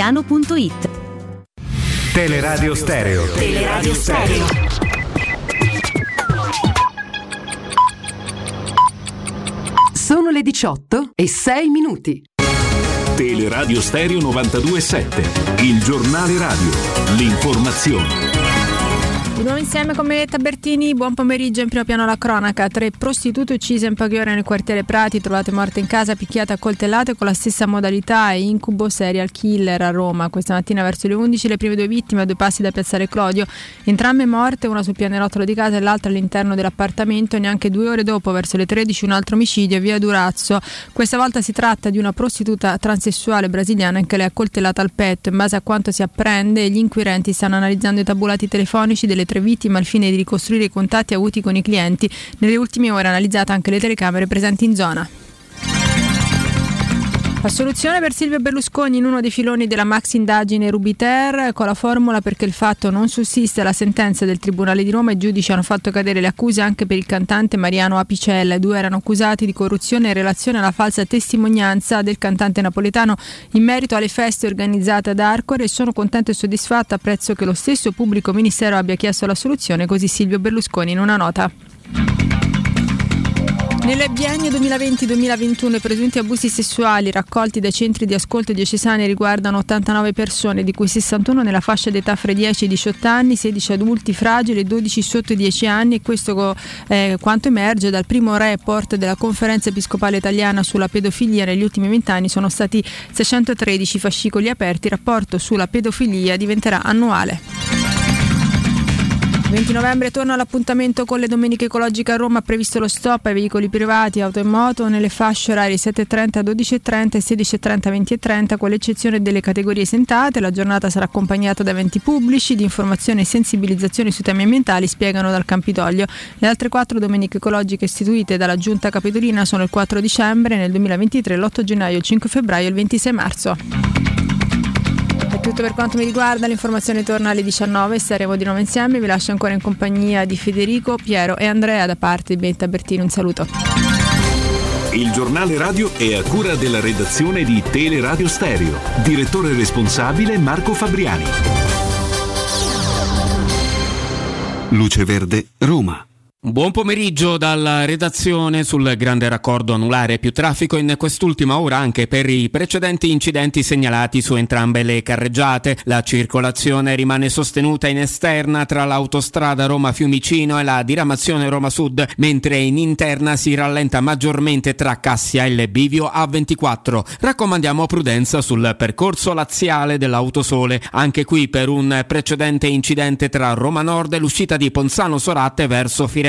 S19: centromedicotiziano.it.
S20: Teleradio Stereo.
S19: Teleradio Stereo.
S21: Sono le 18 e 6 minuti.
S11: Teleradio Stereo 92.7, il giornale radio, l'informazione.
S22: Nuovo insieme con Meletta Bertini, buon pomeriggio in primo piano la cronaca. Tre prostitute uccise in poche ore nel quartiere Prati, trovate morte in casa, picchiate a coltellate con la stessa modalità e incubo serial killer a Roma. Questa mattina verso le 11 le prime due vittime a due passi da piazzale Clodio, entrambe morte, una sul pianerottolo di casa e l'altra all'interno dell'appartamento. Neanche due ore dopo, verso le 13, un altro omicidio via Durazzo. Questa volta si tratta di una prostituta transessuale brasiliana che le ha coltellata al petto. In base a quanto si apprende, gli inquirenti stanno analizzando i tabulati telefonici delle tre vittime al fine di ricostruire i contatti avuti con i clienti. Nelle ultime ore analizzate anche le telecamere presenti in zona. La soluzione per Silvio Berlusconi in uno dei filoni della max indagine Rubiter con la formula perché il fatto non sussiste la sentenza del Tribunale di Roma i giudici hanno fatto cadere le accuse anche per il cantante Mariano Apicella. I due erano accusati di corruzione in relazione alla falsa testimonianza del cantante napoletano in merito alle feste organizzate ad Arcore e sono contento e soddisfatta apprezzo che lo stesso pubblico ministero abbia chiesto la soluzione così Silvio Berlusconi in una nota. Nel biennio 2020-2021 i presunti abusi sessuali raccolti dai centri di ascolto diocesani riguardano 89 persone, di cui 61 nella fascia d'età fra i 10 e i 18 anni, 16 adulti fragili e 12 sotto i 10 anni e questo è quanto emerge dal primo report della Conferenza Episcopale Italiana sulla pedofilia negli ultimi 20 anni sono stati 613 fascicoli aperti, il rapporto sulla pedofilia diventerà annuale. 20 novembre torna all'appuntamento con le domeniche ecologiche a Roma, ha previsto lo stop ai veicoli privati, auto e moto nelle fasce orarie 7.30 12.30 e 16.30 20.30 con l'eccezione delle categorie esentate. La giornata sarà accompagnata da eventi pubblici di informazione e sensibilizzazione sui temi ambientali, spiegano dal Campidoglio. Le altre quattro domeniche ecologiche istituite dalla Giunta Capitolina sono il 4 dicembre nel 2023, l'8 gennaio, il 5 febbraio e il 26 marzo. Tutto per quanto mi riguarda, l'informazione torna alle 19, saremo di nuovo insieme, vi lascio ancora in compagnia di Federico, Piero e Andrea da parte di Benta Bertini, un saluto.
S11: Il giornale radio è a cura della redazione di Teleradio Stereo. Direttore responsabile Marco Fabriani.
S23: Luce Verde, Roma.
S24: Buon pomeriggio dalla redazione sul grande raccordo anulare più traffico in quest'ultima ora anche per i precedenti incidenti segnalati su entrambe le carreggiate. La circolazione rimane sostenuta in esterna tra l'autostrada Roma Fiumicino e la diramazione Roma Sud, mentre in interna si rallenta maggiormente tra Cassia e il bivio A24. Raccomandiamo prudenza sul percorso laziale dell'autosole, anche qui per un precedente incidente tra Roma Nord e l'uscita di Ponzano Sorate verso Firenze.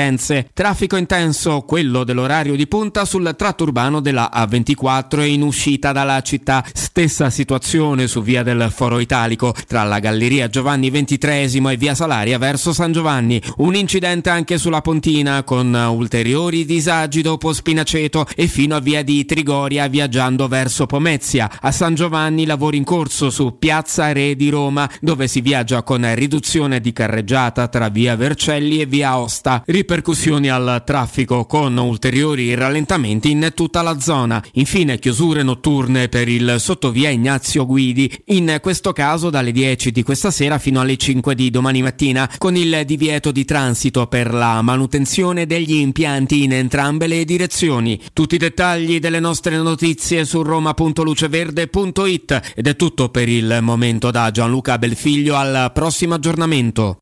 S24: Traffico intenso, quello dell'orario di punta sul tratto urbano della A24 in uscita dalla città. Stessa situazione su via del Foro Italico tra la Galleria Giovanni XXIII e via Salaria verso San Giovanni. Un incidente anche sulla Pontina con ulteriori disagi dopo Spinaceto e fino a via di Trigoria viaggiando verso Pomezia. A San Giovanni lavori in corso su Piazza Re di Roma dove si viaggia con riduzione di carreggiata tra via Vercelli e via Osta. Ripeto,
S25: ripercussioni al traffico con ulteriori rallentamenti in tutta la zona. Infine chiusure notturne per il sottovia Ignazio Guidi, in questo caso dalle 10 di questa sera fino alle 5 di domani mattina, con il divieto di transito per la manutenzione degli impianti in entrambe le direzioni. Tutti i dettagli delle nostre notizie su roma.luceverde.it ed è tutto per il momento da Gianluca Belfiglio al prossimo aggiornamento.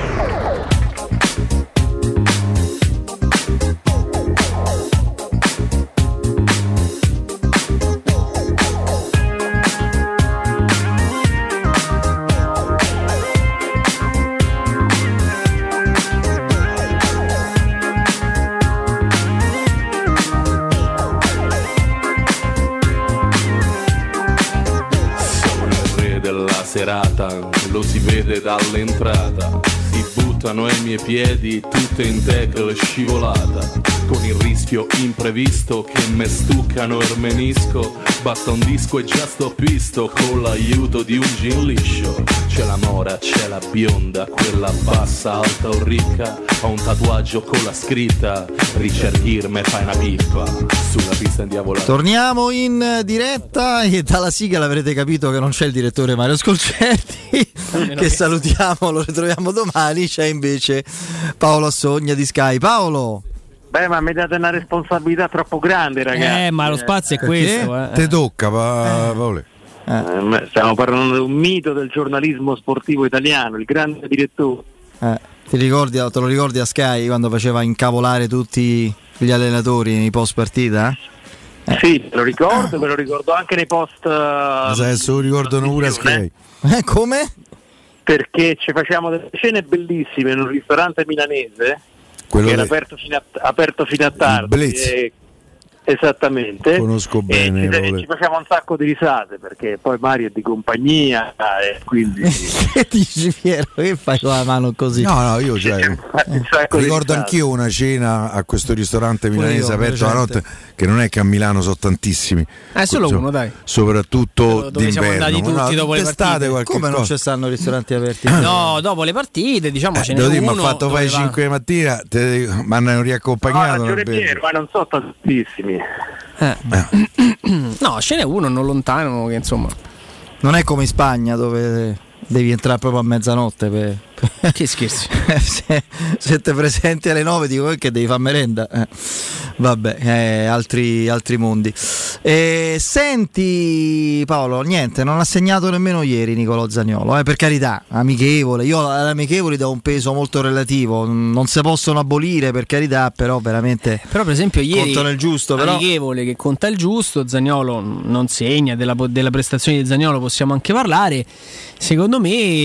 S26: Serata, lo si vede dall'entrata. Si buttano ai miei piedi tutte in tackle scivolata. Con il rischio imprevisto che me stuccano il menisco. Basta un disco e già sto pisto con l'aiuto di un gin liscio. C'è la mora, c'è la bionda, quella bassa, alta o ricca. Ho un tatuaggio con la scritta Richard Gere me fai una pippa sulla pista indiavolata.
S1: Torniamo in diretta e dalla sigla avrete capito che non c'è il direttore Mario Scolcerti, che salutiamo, lo ritroviamo domani, c'è invece Paolo Assogna di Sky. Paolo!
S27: Beh, ma mi date una responsabilità troppo grande, ragazzi.
S3: Eh, ma lo spazio è questo. Eh.
S2: Te tocca, pa- Paolo.
S27: Eh, stiamo parlando di un mito del giornalismo sportivo italiano, il grande direttore.
S1: Eh, ti ricordi, te lo ricordi a Sky quando faceva incavolare tutti gli allenatori nei post partita?
S27: Sì, me lo ricordo, me lo ricordo anche nei post.
S2: Ma sai, se lo ricordano pure a Sky.
S1: Eh, come?
S27: Perché ci facciamo delle scene bellissime in un ristorante milanese
S2: Quello
S27: che era aperto fino a, aperto fino a tardi.
S2: Blitz.
S27: e- esattamente.
S2: Conosco
S27: E
S2: bene,
S27: ci, ci facciamo un sacco di risate perché poi Mario è di compagnia e quindi
S1: che dici Piero? Che fai con la mano così?
S2: No, no, io cioè, ricordo anch'io una cena a questo ristorante milanese
S1: io,
S2: aperto la notte, che non è che a Milano sono tantissimi.
S3: Eh, solo
S2: So-
S3: uno, dai.
S2: Soprattutto
S3: Dove siamo
S2: d'inverno.
S3: andati tutti
S2: no,
S3: dopo le partite.
S2: qualche
S1: Come non
S2: cosa.
S1: ci stanno ristoranti aperti?
S3: No, dopo le partite, diciamo,
S2: Eh,
S3: ce
S2: devo dire, mi
S3: uno.
S2: ha fatto
S3: va-
S2: 5 di mattina, mi hanno
S27: No,
S2: riaccompagnato. non.
S27: Piero, ma non so tantissimi.
S3: Eh. no, ce n'è uno non lontano che insomma.
S1: Non è come in Spagna dove devi entrare proprio a mezzanotte per...
S3: Che scherzi.
S1: se, se te presenti alle 9 dico "Eh, che devi fare merenda. Eh, Vabbè, eh, altri, altri mondi. Eh, senti Paolo, niente, non ha segnato nemmeno ieri Nicolò Zagnolo, eh, per carità, amichevole. Io alle amichevoli do un peso molto relativo, non si possono abolire per carità, però veramente...
S3: Però per esempio ieri
S1: Contano il giusto, però...
S3: amichevole che conta il giusto, Zagnolo non segna, della, della prestazione di Zagnolo possiamo anche parlare. Secondo me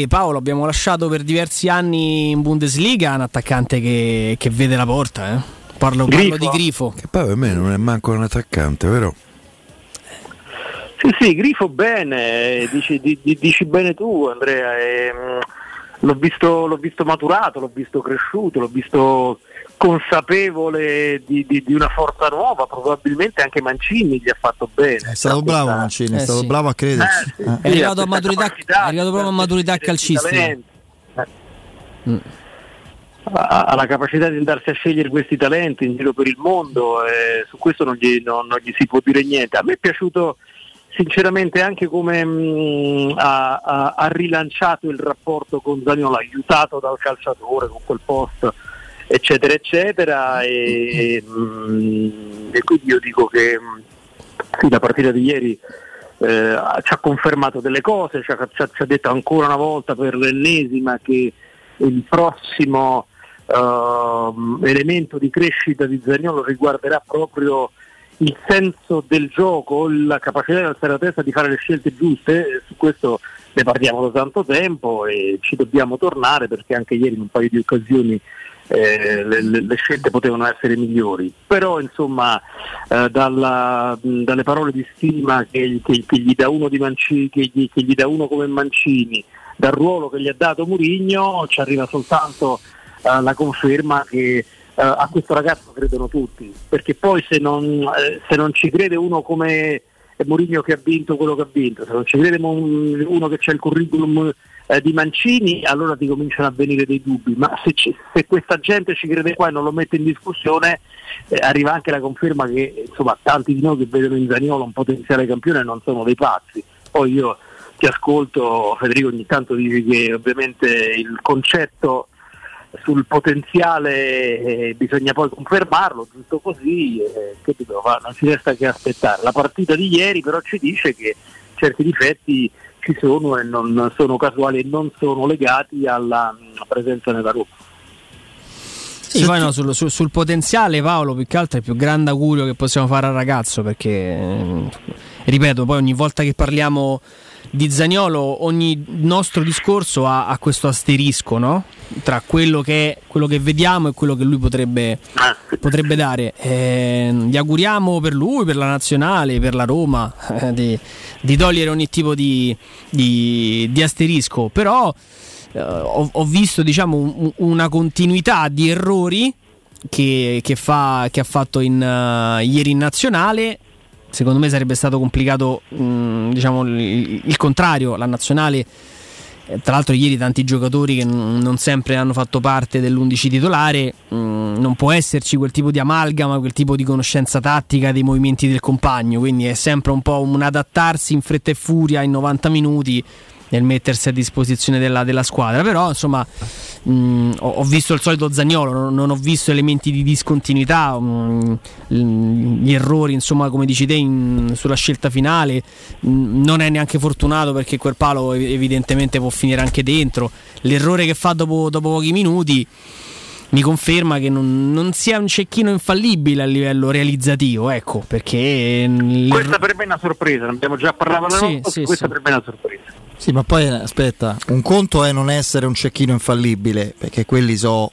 S3: Paolo abbiamo lasciato per diversi anni in Bundesliga un attaccante che, che vede la porta. eh. Parlo, parlo di Grifo.
S2: Che poi per me non è manco un attaccante, vero?
S27: Sì, sì, grifo bene, dici, di- di- dici bene tu Andrea, ehm, l'ho, visto, l'ho visto maturato, l'ho visto cresciuto, l'ho visto consapevole di, di- di una forza nuova, probabilmente anche Mancini gli ha fatto bene.
S1: È stato bravo Mancini, è
S3: Eh,
S1: stato
S3: sì.
S1: bravo a crederci.
S27: Eh, sì,
S1: Eh.
S3: È arrivato, a maturità, è arrivato proprio a maturità calcistica.
S27: talenti. ha ha la capacità di andarsi a scegliere questi talenti in giro per il mondo e su questo non gli, non- non gli si può dire niente. A me è piaciuto sinceramente anche come mh, ha, ha- ha rilanciato il rapporto con Zaniolo, aiutato dal calciatore con quel post eccetera eccetera e, e quindi io dico che sì, la partita di ieri eh, ci ha confermato delle cose, ci ha, ci ha- detto ancora una volta per l'ennesima che il prossimo ehm, elemento di crescita di Zagnolo riguarderà proprio il senso del gioco, la capacità di alzare la testa di fare le scelte giuste, su questo ne parliamo da tanto tempo e ci dobbiamo tornare perché anche ieri in un paio di occasioni eh, le, le- scelte potevano essere migliori, però insomma eh, dalla- mh, dalle parole di stima che, che- che gli dà uno Mancini, che gli, gli dà uno come Mancini, dal ruolo che gli ha dato Murigno, ci arriva soltanto eh, la conferma che eh, a questo ragazzo credono tutti, perché poi se non, eh, se non ci crede uno come è Mourinho che ha vinto quello che ha vinto, se non ci crede un- uno che c'è il curriculum eh, di Mancini, allora ti cominciano a venire dei dubbi, ma se, ci- se questa gente ci crede qua e non lo mette in discussione, eh, arriva anche la conferma che insomma, tanti di noi che vedono in Zaniolo un potenziale campione non sono dei pazzi. Poi io ti ascolto, Federico, ogni tanto dici che ovviamente il concetto sul potenziale eh, bisogna poi confermarlo, giusto così, eh, che dobbiamo fare? non ci resta che aspettare. La partita di ieri però ci dice che certi difetti ci sono e non sono casuali e non sono legati alla mm, presenza nella Roma.
S3: Sì, poi no, sul, sul- sul potenziale Paolo più che altro è il più grande augurio che possiamo fare al ragazzo perché, eh, ripeto, poi ogni volta che parliamo di Zagnolo ogni nostro discorso ha, ha questo asterisco no? tra quello che, quello che vediamo e quello che lui potrebbe, potrebbe dare. Eh, gli auguriamo per lui, per la nazionale, per la Roma eh, di, di togliere ogni tipo di, di- di asterisco, però eh, ho, ho visto diciamo un- una continuità di errori che, che fa- che ha fatto in, eh, ieri in nazionale. Secondo me sarebbe stato complicato mh, diciamo, il, il contrario, la nazionale. eh, Tra l'altro ieri tanti giocatori che non sempre hanno fatto parte dell'11 titolare, mh, non può esserci quel tipo di amalgama, quel tipo di conoscenza tattica dei movimenti del compagno, quindi è sempre un po' un adattarsi in fretta e furia in 90 minuti nel mettersi a disposizione della, della squadra. Però, insomma, mh, ho, ho visto il solito Zagnolo, non, non ho visto elementi di discontinuità, mh, l- gli errori, insomma, come dici te, in- sulla scelta finale. Mh, non è neanche fortunato perché quel palo ev- evidentemente può finire anche dentro. L'errore che fa dopo, dopo pochi minuti. Mi conferma che non, non sia un cecchino infallibile a livello realizzativo, ecco, perché
S27: Questa per me è una sorpresa, ne abbiamo già parlato,
S3: Sì, sì,
S27: questa
S3: sì.
S27: per me è una sorpresa.
S1: Sì, ma poi eh, aspetta, un conto è non essere un cecchino infallibile, perché quelli so.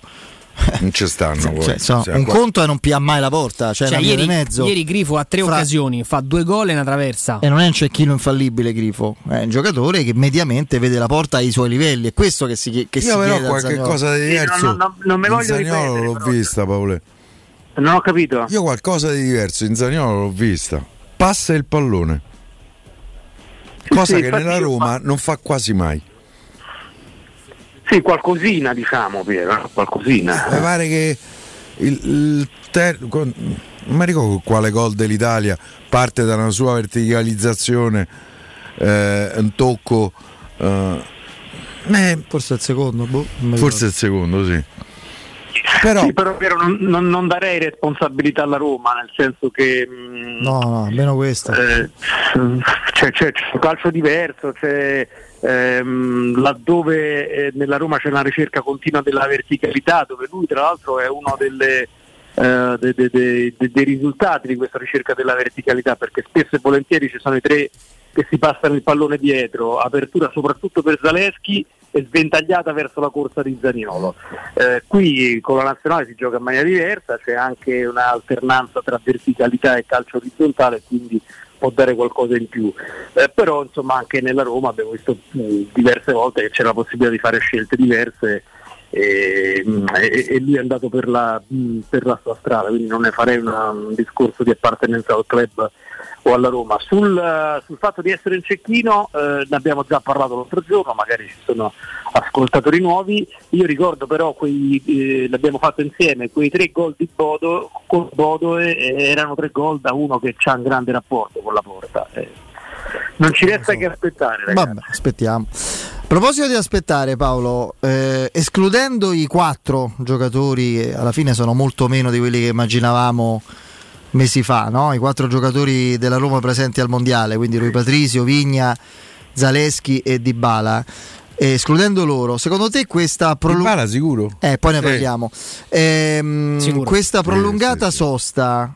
S2: Non ci stanno. poi.
S1: Cioè, so, un
S2: qua-
S1: conto è non pia mai la porta, cioè,
S3: Cioè, ieri,
S1: mezzo.
S3: ieri Grifo ha tre
S1: Fra-
S3: occasioni, fa due gol e una traversa.
S1: E non è un cecchino infallibile Grifo, è un giocatore che mediamente vede la porta ai suoi livelli, è questo che si, che si
S2: Io però
S1: chiede
S2: qualche
S1: Zaniolo.
S2: cosa di diverso.
S27: non- non- non me
S2: in
S27: voglio
S2: Zaniolo
S27: ripetere,
S2: l'ho vista, Paolo.
S27: Non ho capito.
S2: Io qualcosa di diverso in Zaniolo l'ho vista. Passa il pallone. Cosa
S27: sì,
S2: che nella Roma non fa quasi mai.
S27: Sì, qualcosina diciamo Piero, qualcosina.
S2: Mi pare che il, il ter- non mi ricordo quale gol dell'Italia parte da una sua verticalizzazione, eh, un tocco. eh, eh,
S1: forse il secondo, boh,
S2: forse il secondo, sì.
S27: Però, sì, però non, non- non darei responsabilità alla Roma, nel senso che mh,
S1: No, no, almeno questo.
S27: eh, c'è, c'è- c'è un calcio diverso, c'è, ehm, laddove eh, nella Roma c'è una ricerca continua della verticalità, dove lui tra l'altro è uno delle, eh, de- de- de- de- dei risultati di questa ricerca della verticalità, perché spesso e volentieri ci sono i tre che si passano il pallone dietro, apertura soprattutto per Zaleschi sventagliata verso la corsa di Zaniolo. Eh, qui con la nazionale si gioca in maniera diversa, c'è anche un'alternanza tra verticalità e calcio orizzontale, quindi può dare qualcosa in più. Eh, però insomma anche nella Roma abbiamo visto mh, diverse volte che c'era la possibilità di fare scelte diverse e, e- e lui è andato per la, per la sua strada, quindi non ne farei una- un discorso di appartenenza al club o alla Roma. Sul, sul fatto di essere in cecchino eh, ne abbiamo già parlato l'altro giorno, magari ci sono ascoltatori nuovi. Io ricordo però quei, eh, l'abbiamo fatto insieme, quei tre gol di Bodo, con Bodo eh, erano tre gol da uno che ha un grande rapporto con la porta. Eh, non ci resta che aspettare, ragazzi.
S1: Vabbè, aspettiamo. A proposito di aspettare, Paolo, eh, escludendo i quattro giocatori, che alla fine sono molto meno di quelli che immaginavamo mesi fa, no? i quattro giocatori della Roma presenti al mondiale, quindi Rui Patrizio, Vigna, Zaleschi e Dybala. Eh, escludendo loro, secondo te questa prolungata
S2: sicuro?
S1: Eh, poi ne parliamo. Ehm,
S3: Sicuro.
S1: questa prolungata sosta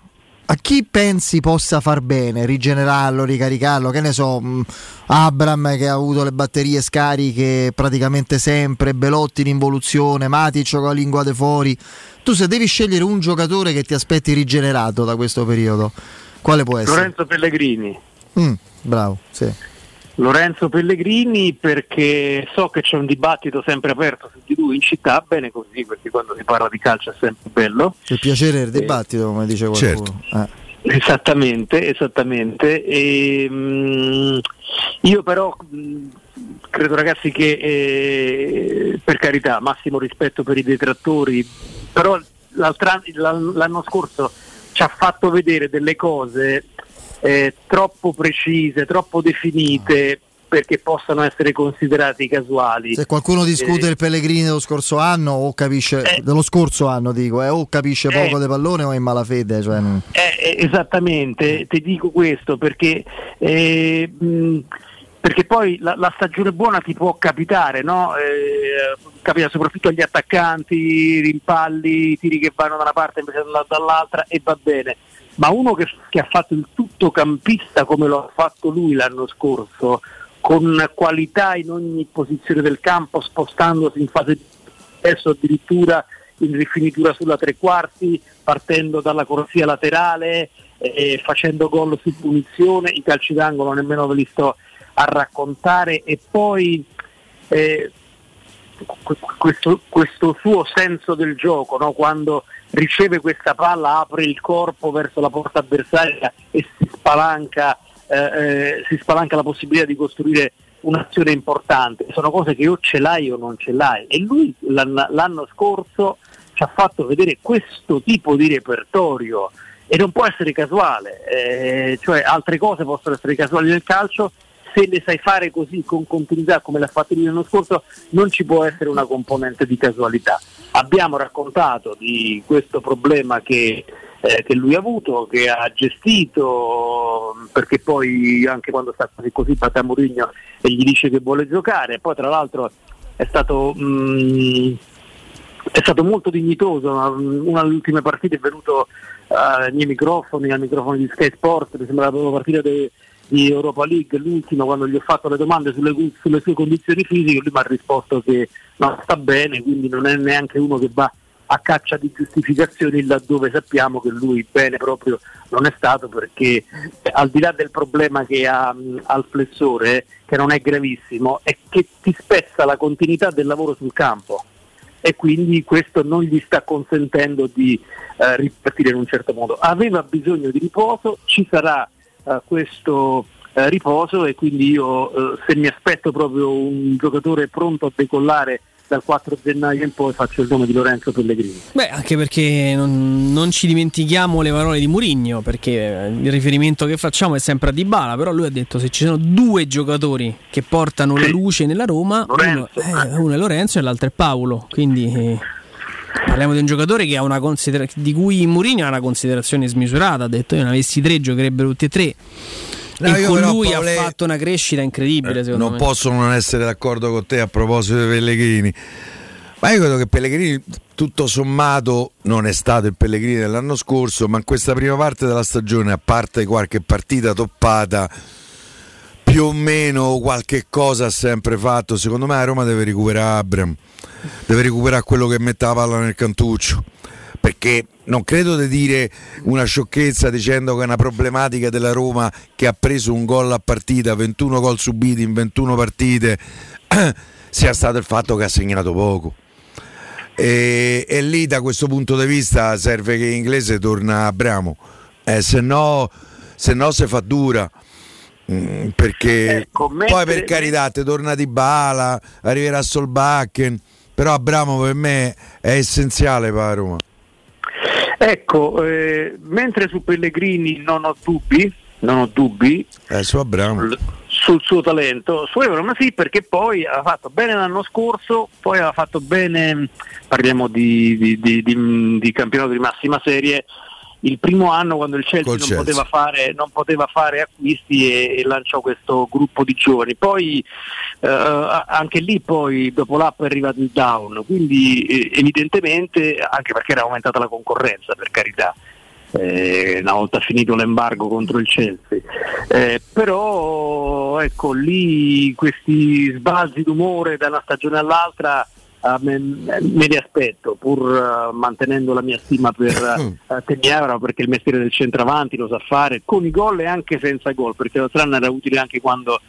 S1: a chi pensi possa far bene? Rigenerarlo, ricaricarlo? Che ne so, mh, Abram che ha avuto le batterie scariche praticamente sempre, Belotti in involuzione, Matic con la lingua de fuori. Tu se devi scegliere un giocatore che ti aspetti rigenerato da questo periodo, quale può essere?
S27: Lorenzo Pellegrini.
S1: Mm, bravo, sì.
S27: Lorenzo Pellegrini perché so che c'è un dibattito sempre aperto su di lui in città, bene così perché quando si parla di calcio è sempre bello.
S1: Il piacere del dibattito, come dice qualcuno. Eh.
S27: Esattamente, esattamente. E, mh, io però mh, credo ragazzi che eh, per carità, massimo rispetto per i detrattori, però l'anno scorso ci ha fatto vedere delle cose eh, troppo precise, troppo definite perché possano essere considerati casuali.
S1: Se qualcuno discute
S27: Eh,
S1: il Pellegrini dello scorso anno o capisce dello scorso anno dico, eh, o capisce poco
S27: Eh.
S1: di pallone o è in malafede, cioè, non-
S27: Eh, eh, esattamente, ti dico questo perché, eh, mh, perché poi la, la stagione buona ti può capitare, no? Eh, capita soprattutto agli attaccanti, rimpalli, tiri che vanno da una parte invece da- dall'altra e va bene. Ma uno che, che ha fatto il tutto campista come lo ha fatto lui l'anno scorso, con qualità in ogni posizione del campo, spostandosi in fase di adesso addirittura in rifinitura sulla tre quarti, partendo dalla corsia laterale, eh, facendo gol su punizione, i calci d'angolo nemmeno ve li sto a raccontare e poi eh, que- questo, questo suo senso del gioco, no? quando riceve questa palla apre il corpo verso la porta avversaria e si spalanca, eh, eh, si spalanca la possibilità di costruire un'azione importante, sono cose che o ce l'hai o non ce l'hai. E lui l'anno, l'anno scorso ci ha fatto vedere questo tipo di repertorio. E non può essere casuale, eh, cioè altre cose possono essere casuali nel calcio, se le sai fare così con continuità come l'ha fatto lui l'anno scorso non ci può essere una componente di casualità. Abbiamo raccontato di questo problema che, eh, che lui ha avuto, che ha gestito, perché poi anche quando sta così così batte a Mourinho e gli dice che vuole giocare, poi tra l'altro è stato... mm, è stato molto dignitoso, una, una delle ultime partite è venuto eh, ai miei microfoni, al microfono di Sky Sport, mi sembra la partita de- di Europa League, l'ultima quando gli ho fatto le domande sulle, sulle sue condizioni fisiche, lui mi ha risposto che no, sta bene, quindi non è neanche uno che va a caccia di giustificazioni laddove sappiamo che lui bene proprio non è stato perché eh, al di là del problema che ha mh, al flessore, che non è gravissimo, è che ti spezza la continuità del lavoro sul campo e quindi questo non gli sta consentendo di eh, ripartire in un certo modo. Aveva bisogno di riposo, ci sarà eh, questo eh, riposo e quindi io eh, se mi aspetto proprio un giocatore pronto a decollare dal 4 gennaio in poi faccio il nome di Lorenzo Pellegrini.
S3: Beh, anche perché non, non ci dimentichiamo le parole di Murigno, perché eh, il riferimento che facciamo è sempre a Dybala, però lui ha detto se ci sono due giocatori che portano la luce nella Roma, uno, eh, uno è Lorenzo e l'altro è Paolo, quindi eh, parliamo di un giocatore che ha una considera- di cui Murigno ha una considerazione smisurata, ha detto io ne avessi tre giocherebbero tutti e tre.
S2: No,
S3: e
S2: io
S3: con lui
S2: Paolo,
S3: ha
S2: eh,
S3: fatto una crescita incredibile, secondo
S2: non
S3: me.
S2: posso non essere d'accordo con te a proposito di Pellegrini. Ma io credo che Pellegrini, tutto sommato, non è stato il Pellegrini dell'anno scorso, ma in questa prima parte della stagione, a parte qualche partita toppata, più o meno qualche cosa ha sempre fatto. Secondo me a Roma deve recuperare Abram, deve recuperare quello che mette la palla nel cantuccio. Perché non credo di dire una sciocchezza dicendo che è una problematica della Roma che ha preso un gol a partita, 21 gol subiti in 21 partite, sia stato il fatto che ha segnato poco. E, e lì da questo punto di vista serve che in inglese torna Abramo, eh, se no se no si fa dura. Mm, perché
S27: Ecco,
S2: poi
S27: mentre-
S2: per carità ti torna di bala, arriverà Solbakken, però Abramo per me è essenziale per Roma.
S27: Ecco, eh, mentre su Pellegrini non ho dubbi, non ho dubbi
S2: Eh, su Abramo.
S27: sul suo talento, su Everton sì perché poi ha fatto bene l'anno scorso, poi ha fatto bene, parliamo di- di- di- di campionato di massima serie, il primo anno quando il Chelsea, non,
S2: Chelsea.
S27: Poteva fare, non poteva fare acquisti e, e lanciò questo gruppo di giovani. Poi eh, anche lì poi dopo l'app è arrivato il down, quindi eh, evidentemente anche perché era aumentata la concorrenza per carità. eh, una volta finito l'embargo contro il Chelsea. Eh, però ecco lì questi sbalzi d'umore da una stagione all'altra me, li aspetto pur eh, mantenendo la mia stima per uh, Teniavra perché il mestiere del centravanti lo sa fare con i gol e anche senza gol perché l'altro anno era utile anche quando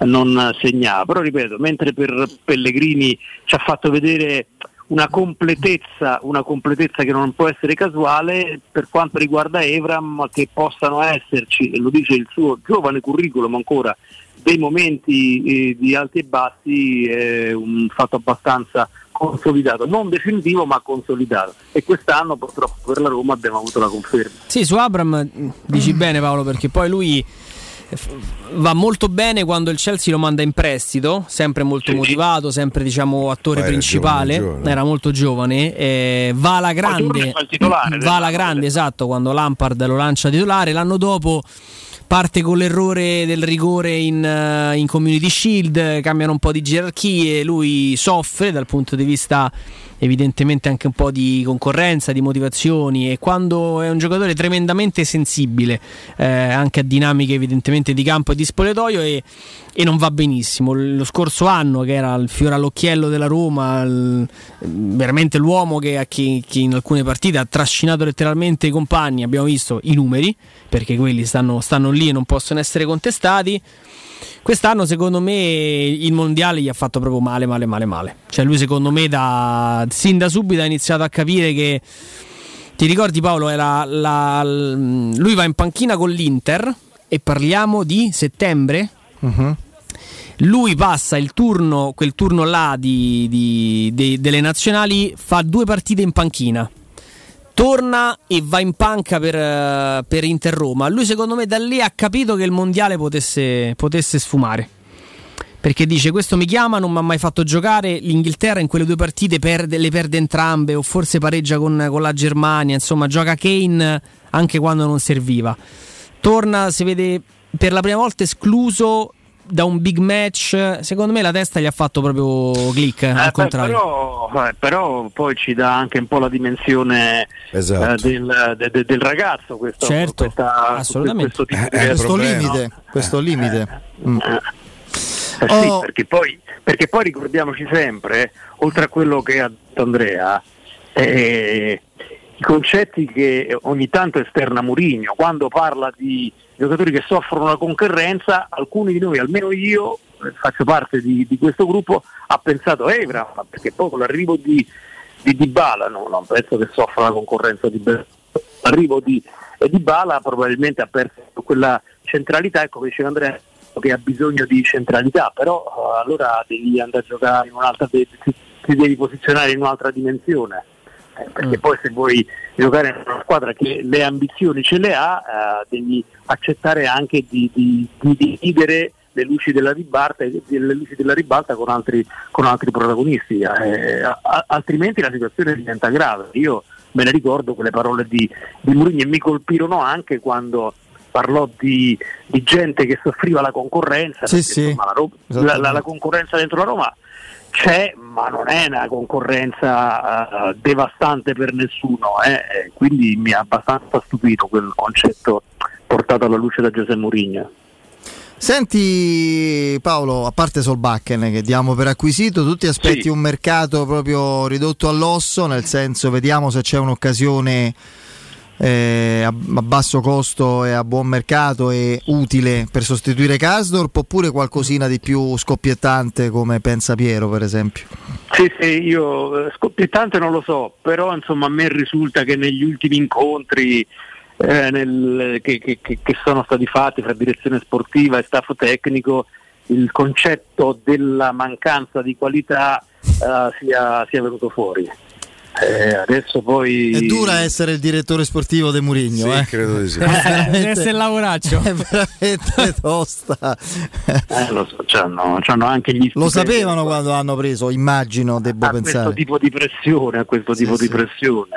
S27: non segnava. Però ripeto mentre per Pellegrini ci ha fatto vedere una completezza, una completezza che non può essere casuale per quanto riguarda Evram che possano esserci, e lo dice il suo giovane curriculum ancora, dei momenti eh, di alti e bassi è un fatto abbastanza consolidato, non definitivo ma consolidato e quest'anno purtroppo per la Roma abbiamo avuto la conferma.
S3: Sì, su Abram mm, dici bene Paolo perché poi lui va molto bene quando il Chelsea lo manda in prestito, sempre molto
S27: Sì.
S3: motivato, sempre diciamo attore
S2: era
S3: principale,
S2: giovane, giovane.
S3: era molto giovane, eh, va alla grande,
S27: titolare,
S3: va alla grande esatto quando Lampard lo lancia titolare, l'anno dopo parte con l'errore del rigore in, eh, in Community Shield, cambiano un po' di gerarchie, lui soffre dal punto di vista evidentemente anche un po' di concorrenza, di motivazioni e quando è un giocatore tremendamente sensibile eh, anche a dinamiche evidentemente di campo e di spogliatoio e, e non va benissimo. Lo scorso anno che era il fiore all'occhiello della Roma, il- veramente l'uomo che, che- che in alcune partite ha trascinato letteralmente i compagni, abbiamo visto i numeri perché quelli stanno, stanno lì e non possono essere contestati. Quest'anno secondo me il mondiale gli ha fatto proprio male, male, male, male. Cioè lui secondo me da, sin da subito ha iniziato a capire che... Ti ricordi Paolo, era la- l- lui va in panchina con l'Inter e parliamo di settembre? Lui passa il turno, quel turno là di- di- de- delle nazionali, fa due partite in panchina torna e va in panca per, eh, per Inter Roma. Lui, secondo me, da lì ha capito che il mondiale potesse, potesse sfumare. Perché dice: Questo mi chiama, non mi ha mai fatto giocare. L'Inghilterra in quelle due partite perde, le perde entrambe, o forse pareggia con, con la Germania. Insomma, gioca Kane anche quando non serviva. Torna, si vede per la prima volta escluso da un big match. Secondo me la testa gli ha fatto proprio click.
S27: Eh,
S3: al
S27: beh,
S3: contrario.
S27: però, eh, però poi ci dà anche un po' la dimensione
S2: Esatto.
S27: eh, del, de- de- del ragazzo questo,
S1: Certo,
S27: questa-
S3: assolutamente.
S27: questo tipo
S2: Eh,
S27: di
S2: il
S1: questo
S2: problema.
S1: limite, questo limite. Mm.
S27: Eh sì,
S1: Oh.
S27: perché, poi, perché poi ricordiamoci sempre, oltre a quello che ha detto Andrea, eh, i concetti che ogni tanto esterna Mourinho, quando parla di giocatori che soffrono la concorrenza, alcuni di noi, almeno io, eh, faccio parte di, di questo gruppo, ha pensato Evra, ma perché poi con l'arrivo di, di Dybala, no, non penso che soffra la concorrenza di Be- l'arrivo di e Dybala probabilmente ha perso quella centralità, ecco che diceva Andrea che ha bisogno di centralità, però eh, allora devi andare a giocare in un'altra ti devi posizionare in un'altra dimensione. Eh, perché poi se vuoi giocare in una squadra che le ambizioni ce le ha, eh, devi accettare anche di, di- di dividere le luci della ribalta, le luci della ribalta con altri, con altri protagonisti, eh, a- altrimenti la situazione diventa grave. Io me ne ricordo quelle parole di, di Mourinho e mi colpirono anche quando parlò di, di gente che soffriva la concorrenza,
S1: Sì,
S27: perché,
S1: sì.
S27: insomma, la, la- la- la concorrenza dentro la Roma c'è, ma non è una concorrenza eh, devastante per nessuno, eh, quindi mi ha abbastanza stupito quel concetto portato alla luce da Giuseppe Mourinho.
S1: Senti Paolo, a parte Solbakken che diamo per acquisito, tu ti aspetti
S27: Sì.
S1: un mercato proprio ridotto all'osso, nel senso vediamo se c'è un'occasione eh, a, a basso costo e a buon mercato e utile per sostituire Kasdorp oppure qualcosina di più scoppiettante come pensa Piero per esempio?
S27: Sì, sì, io eh, scoppiettante non lo so, però insomma a me risulta che negli ultimi incontri eh, nel- che, che- che- che sono stati fatti fra direzione sportiva e staff tecnico il concetto della mancanza di qualità eh, sia, sia venuto fuori. Eh, adesso poi
S1: È dura essere il direttore sportivo de Murigno,
S2: Sì,
S1: eh?
S2: credo di sì.
S3: Deve essere il lavoraccio.
S1: È veramente tosta.
S27: Eh, lo so, c'hanno, c'hanno anche gli
S1: Lo sapevano quando hanno preso, immagino, devo
S27: a questo
S1: pensare.
S27: tipo di pressione, a questo tipo di pressione.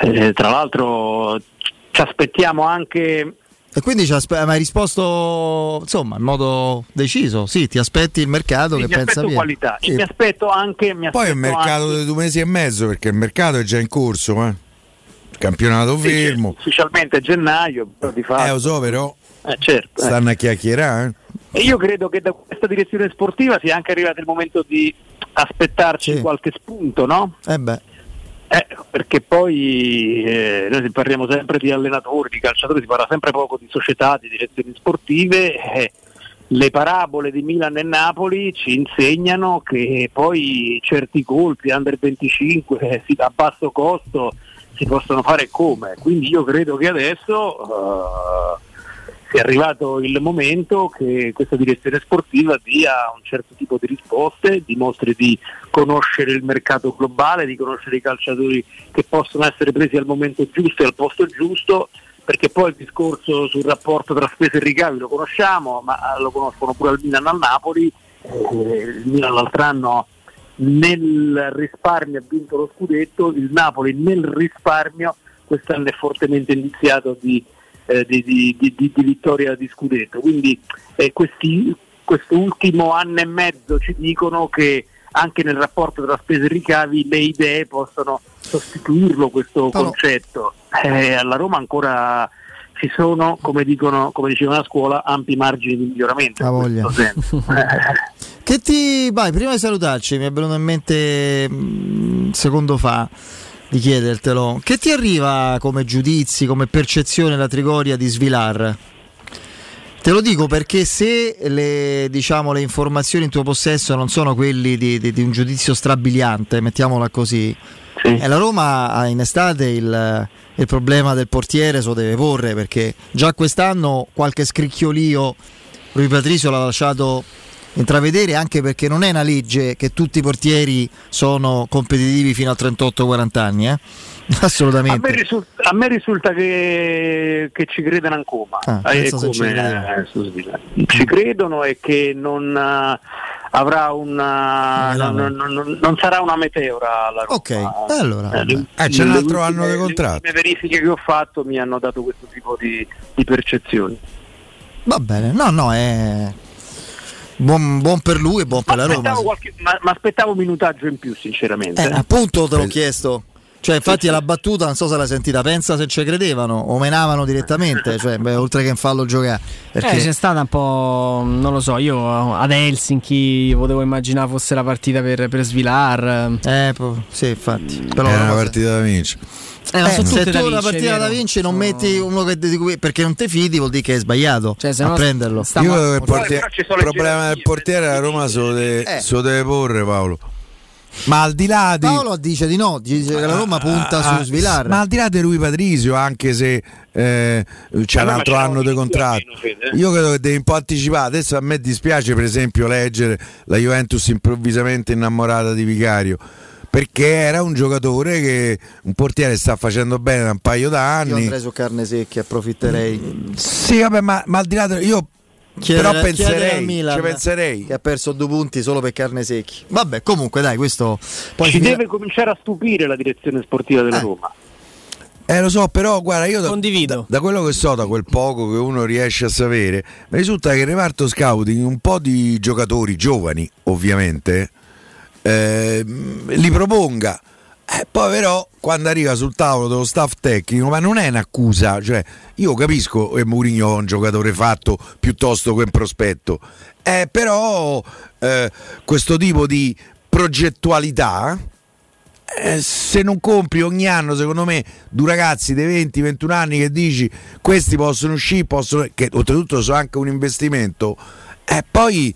S27: Eh, eh, tra l'altro ci aspettiamo anche
S1: E quindi ci aspe- hai risposto insomma in modo deciso. Sì, ti aspetti il mercato
S27: sì,
S1: che
S27: mi
S1: pensa
S27: aspetto qualità e
S1: Sì.
S27: mi aspetto anche mi
S2: Poi è un mercato
S27: anche-
S2: di due mesi e mezzo perché il mercato è già in corso, eh. Campionato
S27: sì,
S2: fermo.
S27: ufficialmente a gennaio, di fatto
S2: Eh, lo so, però
S27: eh, certo, eh.
S2: stanno a chiacchierare. eh.
S27: E io credo che da questa direzione sportiva sia anche arrivato il momento di aspettarci qualche spunto, no?
S1: Eh beh.
S27: Perché poi eh, noi parliamo sempre di allenatori, di calciatori, si parla sempre poco di società, di direzioni sportive. eh, le parabole di Milan e Napoli ci insegnano che poi certi colpi under 25 eh, a basso costo si possono fare come. Quindi io credo che adesso eh, sia arrivato il momento che questa direzione sportiva dia un certo tipo di risposte, dimostri di conoscere il mercato globale, di conoscere i calciatori che possono essere presi al momento giusto e al posto giusto, perché poi il discorso sul rapporto tra spese e ricavi lo conosciamo, ma lo conoscono pure al Milan al Napoli, eh, il Milan l'altro anno nel risparmio ha vinto lo scudetto, il Napoli nel risparmio quest'anno è fortemente indiziato di, eh, di, di- di- di- vittoria di scudetto. Quindi eh, questi, questo ultimo anno e mezzo ci dicono che anche nel rapporto tra spese e ricavi le idee possono sostituirlo questo concetto. Eh, alla Roma ancora ci sono, come, dicono, come dicevano a scuola, ampi margini di miglioramento. In
S1: voglia.
S27: senso.
S1: Che ti. Vai, prima di salutarci, mi è venuto in mente mm, un secondo fa di chiedertelo. Che ti arriva come giudizi, come percezione la Trigoria di Svilar? Te lo dico perché se le, diciamo, le informazioni in tuo possesso non sono quelli di, di- di un giudizio strabiliante, mettiamola così, e la Roma ha in estate il, il problema del portiere se lo deve porre perché già quest'anno qualche scricchiolio Rui Patricio l'ha lasciato intravedere anche perché non è una legge che tutti i portieri sono competitivi fino a 38-40 anni, eh?
S27: A
S1: assolutamente.
S27: me, risulta, a me risulta che, che ci credano ancora.
S1: Ah,
S27: Eh, come,
S1: ci credono.
S27: eh, Svilar. ci credono e che non eh, avrà una, non, non- non- non sarà una meteora Roma.
S1: Ok, allora.
S27: Eh, le-
S2: Eh, c'è un
S27: le
S2: altro anno di
S27: Le
S2: contratto.
S27: ultime verifiche che ho fatto mi hanno dato questo tipo di, di percezioni.
S1: Va bene, no, no, è buon, buon per lui e buon per la Roma.
S27: Qualche- ma, ma aspettavo un minutaggio in più, sinceramente.
S1: Eh, appunto te l'ho chiesto. Cioè, infatti, la battuta non so se l'hai sentita. Pensa se ci credevano o menavano direttamente, cioè, beh, oltre che in fallo giocare. Perché
S3: Eh, c'è stata un po'. Non lo so, io ad Helsinki potevo immaginare fosse la partita per, per Svilar.
S1: Eh, sì, infatti. Però
S2: Era
S1: la
S2: una
S1: cosa-
S2: partita da vinci.
S3: Eh, ma
S1: Eh,
S3: sono
S1: se tu una partita da vinci non metti uno che di cui- perché non ti fidi vuol dire che hai sbagliato
S3: Cioè, se
S1: a
S3: no
S1: prenderlo.
S2: Io credo che il, portiere-
S27: sono
S2: problema del portiere la Roma se lo deve,
S1: Eh.
S2: se lo deve porre Paolo. Ma al di là di.
S1: Paolo dice di no, dice che la Roma punta
S2: Ah,
S1: su Svilar.
S2: Ma al di là di lui Patrizio, anche se eh, c'è un
S1: ma
S2: altro anno di contratto,
S1: Fede.
S2: io credo che devi un po' anticipare. Adesso a me dispiace, per esempio, leggere la Juventus improvvisamente innamorata di Vicario. Perché era un giocatore che un portiere sta facendo bene da un paio
S1: Io
S2: d'anni.
S1: andrei su carne secchia, approfitterei.
S2: Sì, vabbè, ma, ma al di là di- io
S1: Chiedere-
S2: però penserei,
S1: Milan
S2: ci penserei.
S1: che ha perso due punti solo per carne secchi. Vabbè, comunque dai, questo poi
S27: Ci deve cominciare a stupire la direzione sportiva della Roma.
S2: Eh lo so, però guarda, io da,
S3: Condivido.
S2: da, da quello che so, da quel poco che uno riesce a sapere, mi risulta che il reparto scouting un po' di giocatori giovani, ovviamente, eh, li proponga. Eh, poi però quando arriva sul tavolo dello staff tecnico, ma non è un'accusa, cioè io capisco che Mourinho è un giocatore fatto piuttosto che un prospetto, eh, però eh, questo tipo di progettualità eh, se non compri ogni anno, secondo me, due ragazzi dei 20-21 anni che dici questi possono uscire, possono, che oltretutto sono anche un investimento, e poi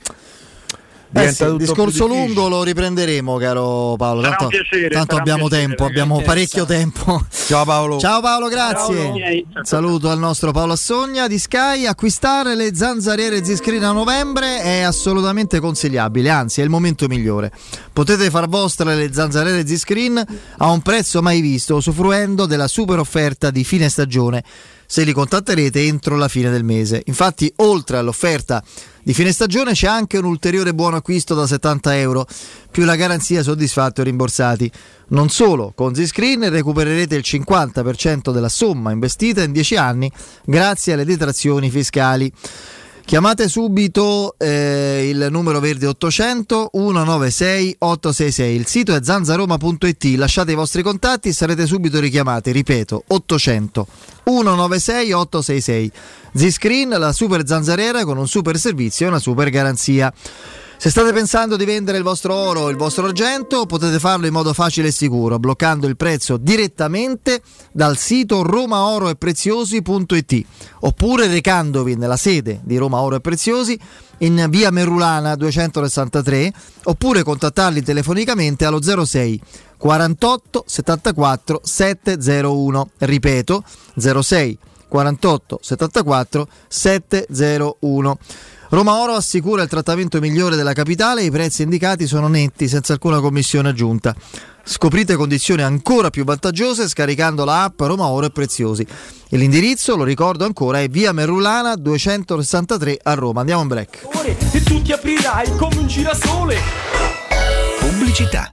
S1: Eh sì, il discorso lungo lo riprenderemo, caro Paolo.
S27: Sarà
S1: Tanto,
S27: un piacere,
S1: tanto
S27: sarà un
S1: abbiamo
S27: piacere,
S1: tempo, abbiamo
S27: veramente.
S1: parecchio tempo.
S2: Ciao Paolo.
S1: Ciao Paolo, grazie.
S27: Ciao.
S1: Saluto al nostro Paolo Assogna di Sky. Acquistare le zanzariere Ziscreen a novembre è assolutamente consigliabile, anzi è il momento migliore. Potete far vostre le zanzariere Ziscreen a un prezzo mai visto, usufruendo della super offerta di fine stagione se li contatterete entro la fine del mese. Infatti, oltre all'offerta di fine stagione c'è anche un ulteriore buono acquisto da 70 euro, più la garanzia soddisfatti o rimborsati. Non solo, con Zscreen recupererete il 50% della somma investita in 10 anni grazie alle detrazioni fiscali. Chiamate subito eh, il numero verde 800 196 866. Il sito è zanzaroma.it. Lasciate i vostri contatti e sarete subito richiamati. Ripeto, 800 196 866. Zscreen, la super zanzariera con un super servizio e una super garanzia. Se state pensando di vendere il vostro oro o il vostro argento, potete farlo in modo facile e sicuro, bloccando il prezzo direttamente dal sito romaoroepreziosi.it oppure recandovi nella sede di Roma Oro e Preziosi in via Merulana 263 oppure contattarli telefonicamente allo 06 48 74 701. Ripeto 06 48 74 701. Roma Oro assicura il trattamento migliore della capitale e i prezzi indicati sono netti senza alcuna commissione aggiunta. Scoprite condizioni ancora più vantaggiose scaricando la app Roma Oro e Preziosi. E l'indirizzo, lo ricordo ancora, è via Merulana 263 a Roma. Andiamo in break.
S28: E tu ti aprirai come un girasole.
S6: Pubblicità.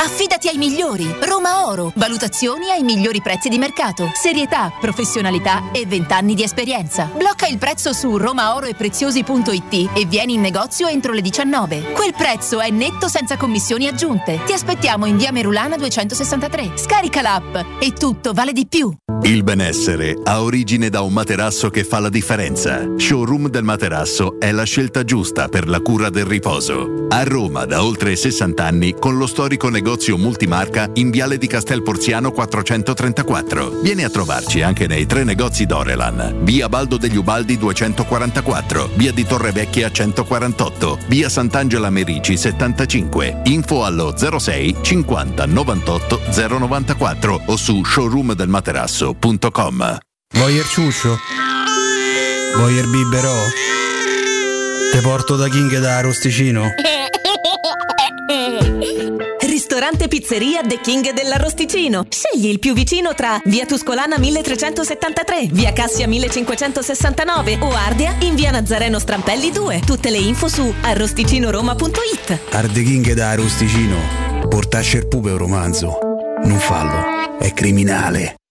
S10: affidati ai migliori. Roma Oro. Valutazioni ai migliori prezzi di mercato. Serietà, professionalità e 20 anni di esperienza. Blocca il prezzo su romaoroepreziosi.it e vieni in negozio entro le 19. Quel prezzo è netto senza commissioni aggiunte. Ti aspettiamo in via Merulana 263. Scarica l'app e tutto vale di più.
S11: Il benessere ha origine da un materasso che fa la differenza. Showroom del materasso è la scelta giusta per la cura del riposo. A Roma da oltre 60 anni con lo storico negozio multimarca in Viale di Castel Porziano 434. Vieni a trovarci anche nei tre negozi Dorelan. Via Baldo degli Ubaldi 244, Via di Torrevecchia 148, Via Sant'Angela Merici 75. Info allo 06 50 98 094 o su showroomdelmaterasso.com.
S29: Voyer ciuccio? Voyer biberò? Te porto da King da Arrosticino?
S17: Ristorante Pizzeria The King dell'Arrosticino. Scegli il più vicino tra Via Tuscolana 1373, Via Cassia 1569 o Ardea in Via Nazareno Strampelli 2. Tutte le info su arrosticinoroma.it.
S29: Arde King da Arrosticino. Portasce il pupe un romanzo. Non fallo, è criminale.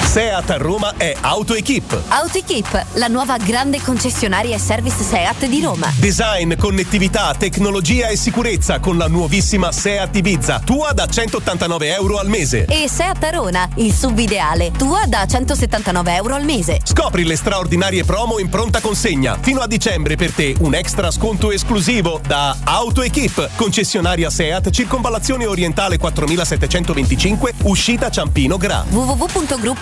S30: Seat a Roma è AutoEquip.
S10: AutoEquip, la nuova grande concessionaria e service Seat di Roma.
S30: Design, connettività, tecnologia e sicurezza con la nuovissima Seat Ibiza, tua da 189 euro al mese.
S10: E Seat Arona, il sub ideale, tua da 179 euro al mese.
S30: Scopri le straordinarie promo in pronta consegna. Fino a dicembre per te un extra sconto esclusivo da AutoEquip, concessionaria Seat, circonvallazione orientale 4725, uscita Ciampino Gra.
S10: www.gruppoautoequip.it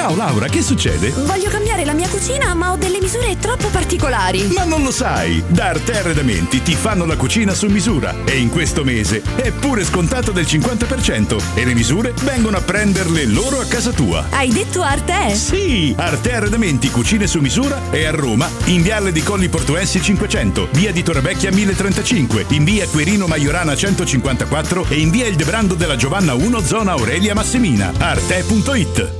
S7: Ciao Laura, che succede?
S31: Voglio cambiare la mia cucina, ma ho delle misure troppo particolari.
S7: Ma non lo sai! Da Arte Arredamenti ti fanno la cucina su misura e in questo mese è pure scontato del 50% e le misure vengono a prenderle loro a casa tua.
S31: Hai detto Arte?
S7: Sì! Arte Arredamenti Cucine su misura è a Roma, in Viale di Colli Portuensi 500, via di Torrevecchia 1035, in via Querino Maiorana 154 e in via Il Debrando della Giovanna 1 zona Aurelia Massimina. Arte.it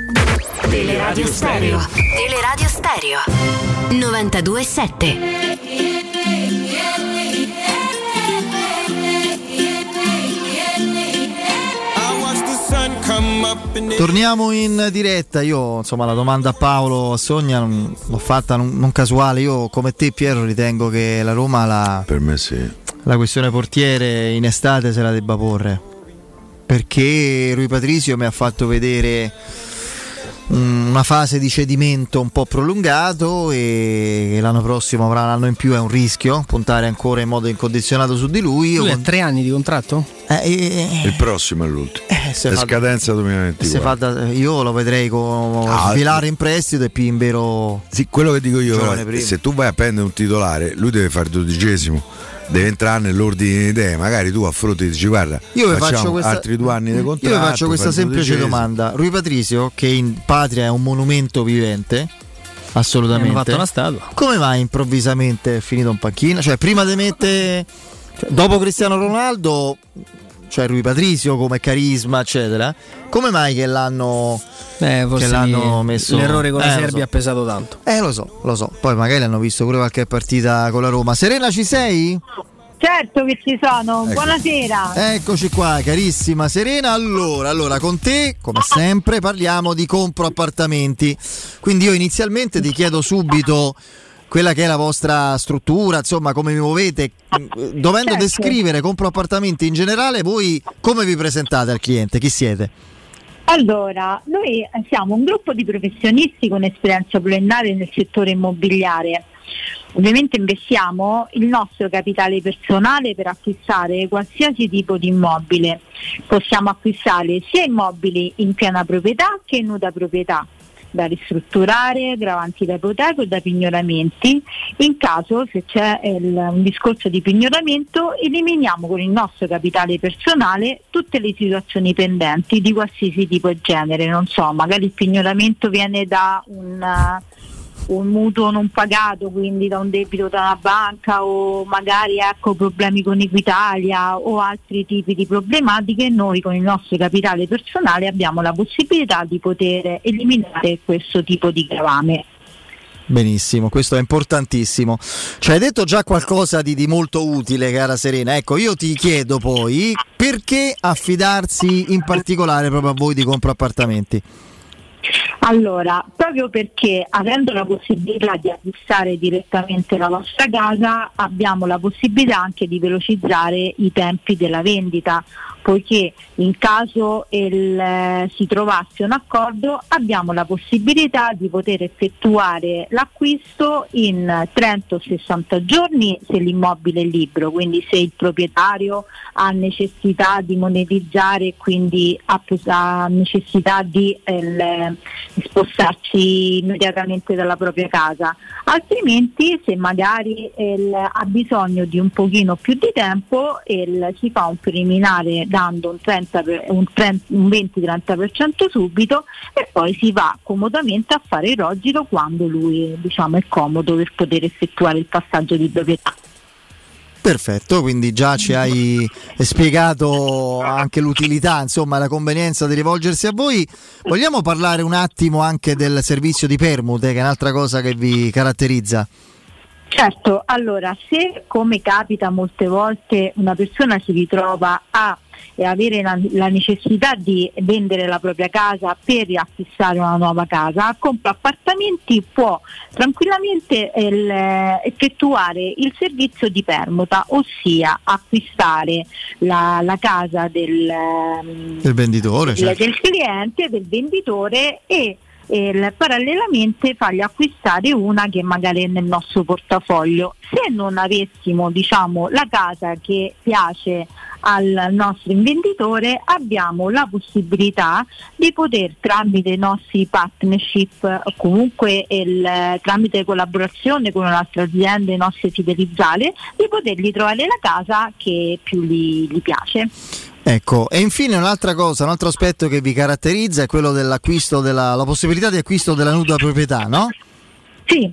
S32: Teleradio Stereo.
S10: Teleradio Stereo 927
S1: Torniamo in diretta. Io, insomma, la domanda a Paolo a Sogna non- l'ho fatta non, non casuale. Io, come te, Piero, ritengo che la Roma la,
S2: Per me sì.
S1: la questione portiere in estate se la debba porre. Perché Rui Patrizio mi ha fatto vedere una fase di cedimento un po' prolungato e l'anno prossimo avrà un anno in più, è un rischio puntare ancora in modo incondizionato su di lui.
S3: Lui ha
S1: con-
S3: tre anni di contratto?
S1: eh, eh,
S2: Il prossimo è l'ultimo.
S1: se
S2: è scadenza 2024.
S1: se fa da- io lo vedrei con
S2: Ah,
S1: in prestito e più in vero
S2: Sì, quello che dico io, se tu vai a prendere un titolare, lui deve fare il dodicesimo, deve entrare nell'ordine di idee. Magari tu affronti e dici: Guarda,
S1: Io faccio questa,
S2: altri due anni di contratto.
S1: Io vi faccio questa semplice domanda. Rui Patrizio, che in patria è un monumento vivente, assolutamente.
S3: Hanno fatto una statua.
S1: Come mai improvvisamente è finito in panchina? Cioè, prima di mettere. cioè, dopo Cristiano Ronaldo, cioè Rui Patrizio come carisma, eccetera. Come mai che l'hanno.
S3: Eh, forse
S1: che l'hanno messo.
S3: l'errore con la
S1: Eh,
S3: Serbia
S1: so.
S3: ha pesato tanto.
S1: Eh, lo so, lo so. Poi magari hanno visto pure qualche partita con la Roma. Serena, ci sei?
S33: Certo che ci sono,
S1: Ecco.
S33: buonasera.
S1: Eccoci qua, carissima Serena. Allora, allora, con te, come sempre, parliamo di compro appartamenti. Quindi io inizialmente ti chiedo subito quella che è la vostra struttura, insomma, come vi muovete. Dovendo
S33: Certo.
S1: descrivere compro appartamenti in generale, voi come vi presentate al cliente? Chi siete?
S33: Allora, noi siamo un gruppo di professionisti con esperienza pluriennale nel settore immobiliare. Ovviamente investiamo il nostro capitale personale per acquistare qualsiasi tipo di immobile. Possiamo acquistare sia immobili in piena proprietà che in nuda proprietà, da ristrutturare, gravanti da ipoteca o da pignoramenti. In caso, se c'è il- un discorso di pignoramento, eliminiamo con il nostro capitale personale tutte le situazioni pendenti di qualsiasi tipo e genere. Non so, magari il pignoramento viene da un, eh, un mutuo non pagato, quindi da un debito da una banca o magari ecco, problemi con Equitalia o altri tipi di problematiche, noi con il nostro capitale personale abbiamo la possibilità di poter eliminare questo tipo di gravame.
S1: Benissimo, questo è importantissimo. Ci hai detto già qualcosa di, di molto utile, cara Serena. Ecco, io ti chiedo poi perché affidarsi in particolare proprio a voi di compro appartamenti?
S33: Allora, proprio perché avendo la possibilità di acquistare direttamente la vostra casa, abbiamo la possibilità anche di velocizzare i tempi della vendita, poiché in caso il, eh, si trovasse un accordo abbiamo la possibilità di poter effettuare l'acquisto in 30 o 60 giorni se l'immobile è libero, quindi se il proprietario ha necessità di monetizzare e quindi ha, ha necessità di eh, spostarsi immediatamente dalla propria casa, altrimenti se magari il, ha bisogno di un pochino più di tempo il, si fa un preliminare dando un, 30 per, un, 30, un 20-30% subito e poi si va comodamente a fare il rogito quando lui diciamo, è comodo per poter effettuare il passaggio di proprietà.
S1: Perfetto, quindi già ci hai spiegato anche l'utilità, insomma la convenienza di rivolgersi a voi. Vogliamo parlare un attimo anche del servizio di permute, che è un'altra cosa che vi caratterizza?
S33: Certo, allora se come capita molte volte una persona si ritrova a e avere la, la, necessità di vendere la propria casa per riacquistare una nuova casa, compra appartamenti può tranquillamente il, effettuare il servizio di permuta, ossia acquistare la, la casa del,
S1: del venditore,
S33: del,
S1: certo.
S33: del cliente, del venditore e eh, parallelamente fargli acquistare una che magari è nel nostro portafoglio. Se non avessimo diciamo, la casa che piace al nostro invenditore abbiamo la possibilità di poter tramite i nostri partnership comunque il, tramite collaborazione con un'altra azienda, i nostri fidelizzali, di potergli trovare la casa che più gli, gli piace.
S1: Ecco, e infine un'altra cosa, un altro aspetto che vi caratterizza è quello dell'acquisto della la possibilità di acquisto della nuda proprietà, no?
S33: Sì,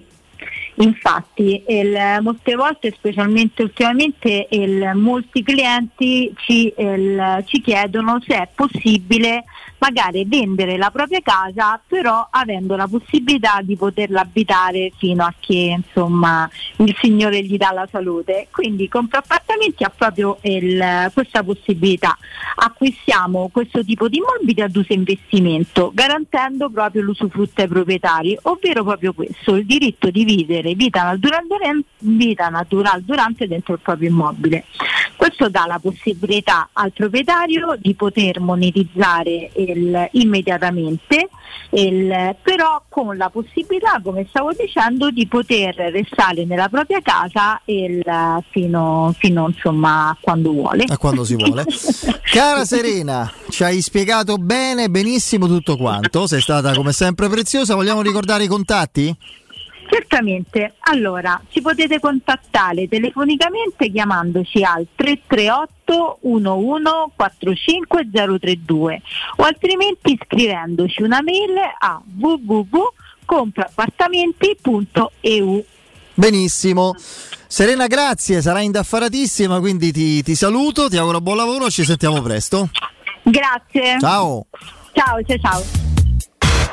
S33: Infatti, il, molte volte, specialmente ultimamente, il, molti clienti ci, il, ci, chiedono se è possibile magari vendere la propria casa, però avendo la possibilità di poterla abitare fino a che insomma, il Signore gli dà la salute. Quindi compra appartamenti ha proprio questa possibilità. Acquistiamo questo tipo di immobili ad uso investimento, garantendo proprio l'usufrutto ai proprietari, ovvero proprio questo, il diritto di vivere vita naturale, vita naturale durante dentro il proprio immobile. Questo dà la possibilità al proprietario di poter monetizzare il, immediatamente, il, però con la possibilità, come stavo dicendo, di poter restare nella propria casa il, fino, fino insomma, a quando vuole.
S1: A quando si vuole. Cara Serena, ci hai spiegato bene, benissimo tutto quanto, sei stata come sempre preziosa, vogliamo ricordare i contatti?
S33: Certamente, allora ci potete contattare telefonicamente chiamandoci al 338 11 45032 o altrimenti scrivendoci una mail a www.compraappartamenti.eu.
S1: Benissimo. Serena, grazie, sarai indaffaratissima, quindi ti, ti saluto, ti auguro buon lavoro, ci sentiamo presto.
S33: Grazie.
S1: Ciao.
S33: Ciao, ciao, ciao.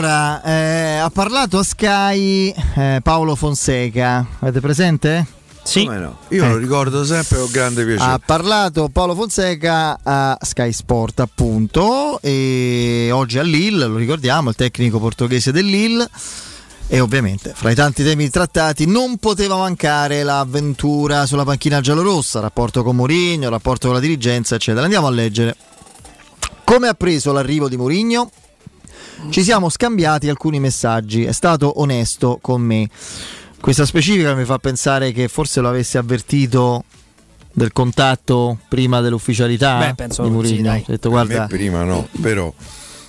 S1: Allora, eh, ha parlato a Sky eh, Paolo Fonseca, avete presente?
S3: Sì.
S2: Come no? Io lo ricordo sempre con grande piacere.
S1: Ha parlato Paolo Fonseca a Sky Sport appunto e oggi a Lille, lo ricordiamo, il tecnico portoghese del Lille e ovviamente fra i tanti temi trattati non poteva mancare l'avventura sulla panchina giallorossa, rapporto con Mourinho, rapporto con la dirigenza eccetera. Andiamo a leggere. Come ha preso l'arrivo di Mourinho? Ci siamo scambiati alcuni messaggi, è stato onesto con me. Questa specifica mi fa pensare che forse lo avesse avvertito del contatto prima dell'ufficialità
S3: Beh, penso
S1: di
S3: sì, dai.
S1: Ha detto guarda,
S2: prima no, però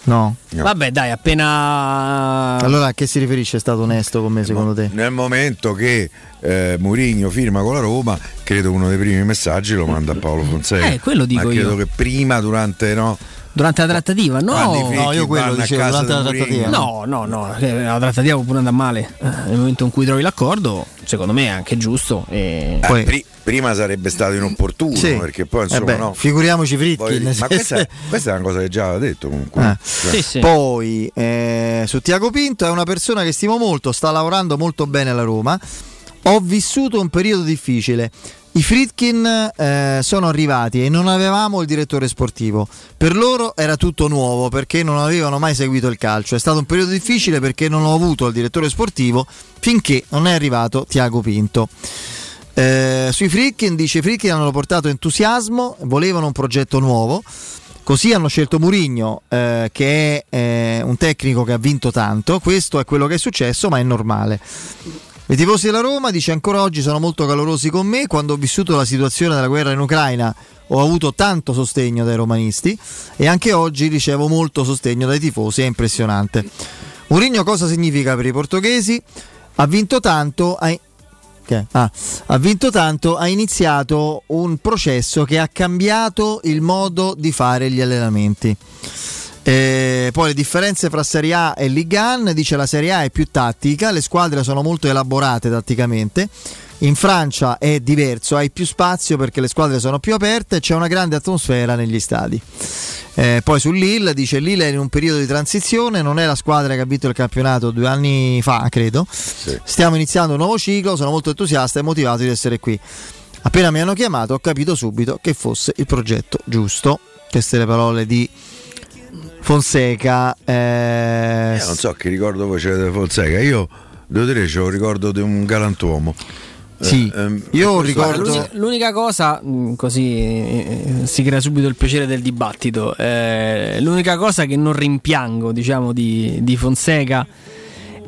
S1: No.
S3: Vabbè, dai, appena.
S1: Allora a che si riferisce? È stato onesto con me secondo te?
S2: Nel momento che eh, Mourinho firma con la Roma, credo uno dei primi messaggi lo manda a Paolo Fonseca.
S3: Eh, quello dico
S2: Ma credo
S3: io.
S2: che prima, durante no,
S3: Durante la trattativa? No,
S1: No, io quello dicevo
S2: casa
S1: durante la trattativa.
S3: No, no, no, eh, la trattativa può pure andare male. Eh, Nel momento in cui trovi l'accordo, secondo me è anche giusto. E...
S2: Eh, pri- prima sarebbe stato inopportuno
S1: Sì.
S2: perché poi
S1: Eh
S2: insomma
S1: beh,
S2: no.
S1: figuriamoci Fritkin.
S2: Voglio dire, ma questa è, questa è una cosa che già aveva detto comunque.
S1: Eh.
S2: Cioè,
S1: Poi eh, su Tiago Pinto è una persona che stimo molto, sta lavorando molto bene alla Roma. Ho vissuto un periodo difficile. I Fritkin eh, sono arrivati e non avevamo il direttore sportivo. Per loro era tutto nuovo perché non avevano mai seguito il calcio. È stato un periodo difficile perché non ho avuto il direttore sportivo finché non è arrivato Tiago Pinto. Eh, sui Fritkin dice i Fritkin hanno portato entusiasmo, volevano un progetto nuovo. Così hanno scelto Murigno, eh, che è eh, un tecnico che ha vinto tanto. Questo è quello che è successo, ma è normale. I tifosi della Roma dice ancora oggi sono molto calorosi con me. Quando ho vissuto la situazione della guerra in Ucraina ho avuto tanto sostegno dai romanisti e anche oggi ricevo molto sostegno dai tifosi, è impressionante. Murigno cosa significa per i portoghesi? Ha vinto tanto, ha, che- ah, ha vinto tanto, ha iniziato un processo che ha cambiato il modo di fare gli allenamenti. Eh, poi le differenze fra Serie A e Ligue 1 dice la Serie A è più tattica, le squadre sono molto elaborate tatticamente. In Francia è diverso, hai più spazio perché le squadre sono più aperte e c'è una grande atmosfera negli stadi. Eh, poi su Lille dice Lille è in un periodo di transizione, non è la squadra che ha vinto il campionato due anni fa, credo. Stiamo iniziando un nuovo ciclo, sono molto entusiasta e motivato di essere qui. Appena mi hanno chiamato ho capito subito che fosse il progetto giusto. Queste le parole di Fonseca. eh,
S2: Io non so che ricordo voi c'è di Fonseca. Io devo dire c'ho un ricordo di un galantuomo.
S1: Sì,
S2: ehm,
S1: io ricordo-
S3: L'unica, l'unica cosa, mh, così eh, si crea subito il piacere del dibattito, eh, l'unica cosa che non rimpiango diciamo, di, di Fonseca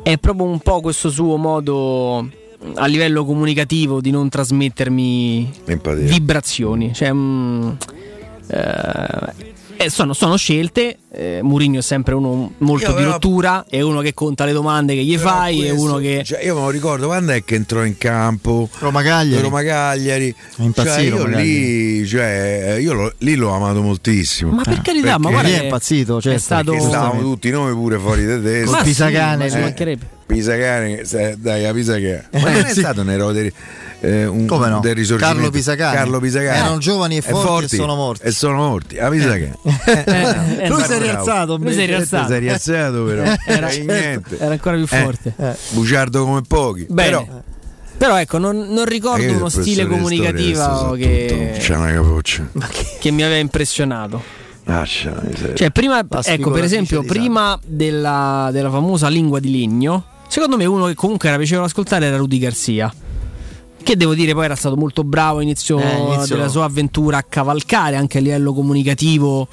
S3: è proprio un po' questo suo modo mh, a livello comunicativo di non trasmettermi
S2: Empatia.
S3: vibrazioni. Cioè, mh, eh, eh, sono, sono scelte, eh, Mourinho è sempre uno molto
S2: Io
S3: di rottura, è uno che conta le domande che gli fai, è
S2: questo-
S3: uno che...
S2: cioè, io me lo ricordo quando è che entrò in campo
S1: Roma Cagliari.
S2: Roma Cagliari.
S1: È impazzito,
S2: Cioè, io lì, cioè, io lo- lì l'ho amato moltissimo.
S3: Ma per carità, ma
S2: Perché-
S3: guarda
S1: Lì è impazzito, certo.
S3: è stato...
S2: Perché stavamo tutti noi pure fuori di testa.
S1: Col
S3: Ma sì,
S1: Pisacane,
S3: ma ci
S1: eh.
S3: mancherebbe.
S2: Pisacane, dai, a Pisacane. Ma non è
S1: Sì.
S2: stato un eroe eh, un,
S1: Come no?
S2: del risorgimento.
S1: Carlo Pisacane.
S2: Carlo Pisacane.
S1: Erano giovani e forti e sono morti.
S2: E sono morti. A Pisacane.
S3: Eh,
S1: Lui
S3: eh,
S1: si è rialzato.
S3: Lui si è rialzato.
S2: Si è rialzato però.
S3: Era-
S2: Eh, niente.
S3: Era ancora più
S2: Eh,
S3: forte.
S2: Bugiardo come pochi.
S3: Bene.
S2: Però,
S3: Però ecco, non, non ricordo
S2: Eh,
S3: uno
S2: il
S3: stile comunicativo che,
S2: tutto, C'è una capoccia.
S3: che mi aveva impressionato. Cioè, prima, ecco, per esempio, prima della, della famosa lingua di legno, secondo me uno che comunque era piacevole ascoltare era Rudy Garcia. Che devo dire, poi era stato molto bravo, iniziò
S1: Eh,
S3: della sua avventura a cavalcare anche a livello comunicativo.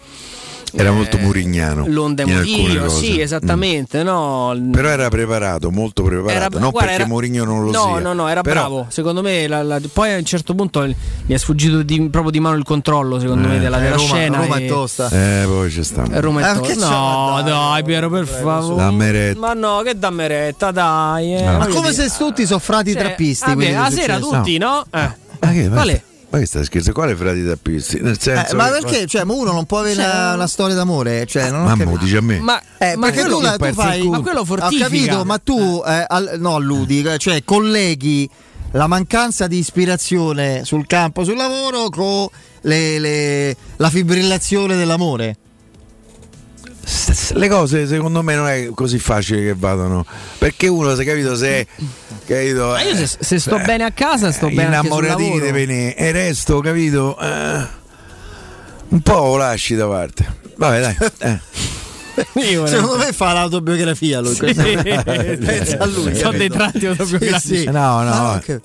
S2: Era molto murignano.
S3: L'onda
S2: cose.
S3: sì, esattamente. No,
S2: Mm. Però era preparato, molto preparato.
S3: Era-
S2: non
S3: guarda,
S2: perché
S3: era-
S2: Mourinho non lo
S3: no,
S2: sia.
S3: No, no, era
S2: Però-
S3: bravo. Secondo me, la- la- poi a un certo punto gli è sfuggito di- proprio di mano il controllo. Secondo
S2: Eh.
S3: me, della,
S1: Eh,
S3: della
S1: Roma,
S3: scena.
S1: Roma
S3: e-
S1: è tosta.
S2: Eh, poi ci sta.
S3: Roma è
S1: Eh,
S3: tosta. No, dai, Piero, per favore. Ma no, che dammi retta, dai. eh,
S2: No.
S1: Ma come se tutti sono frati
S3: Cioè,
S1: trappisti.
S3: vabbè,
S1: che
S3: sera
S1: successo.
S3: tutti, no? Eh.
S2: Ma che,
S3: è?
S2: Ma che stai scherzando? Quale frati tappisti? Nel
S1: Eh,
S2: senso
S1: ma
S2: che-
S1: perché? Cioè, ma uno non può avere
S3: Cioè,
S1: una, una storia d'amore? Cioè, non ho
S2: Mamma,
S1: capito.
S2: dice a me.
S3: Ma,
S1: Eh,
S3: ma
S1: perché tu, la- tu fai.
S3: Ma quello
S1: Ho
S3: fortifica.
S1: capito, ma tu eh, al- no, alludi, cioè colleghi la mancanza di ispirazione sul campo, sul lavoro con le- le- la fibrillazione dell'amore.
S2: Le cose secondo me non è così facile che vadano. Perché uno, se capito, se capito,
S3: Ma io se, se sto
S2: eh,
S3: bene a casa, sto bene anche sul
S2: innamoratini
S3: lavoro.
S2: di venire e resto, capito? eh, un po' lo lasci da parte. Vabbè, dai. eh.
S3: Io,
S1: Secondo me fa l'autobiografia lui. questa- Pensa a lui.
S3: Sono dei tratti autobiografici.
S1: Sì, sì.
S2: No, no,
S1: Ah,
S2: vabbè.
S1: ok.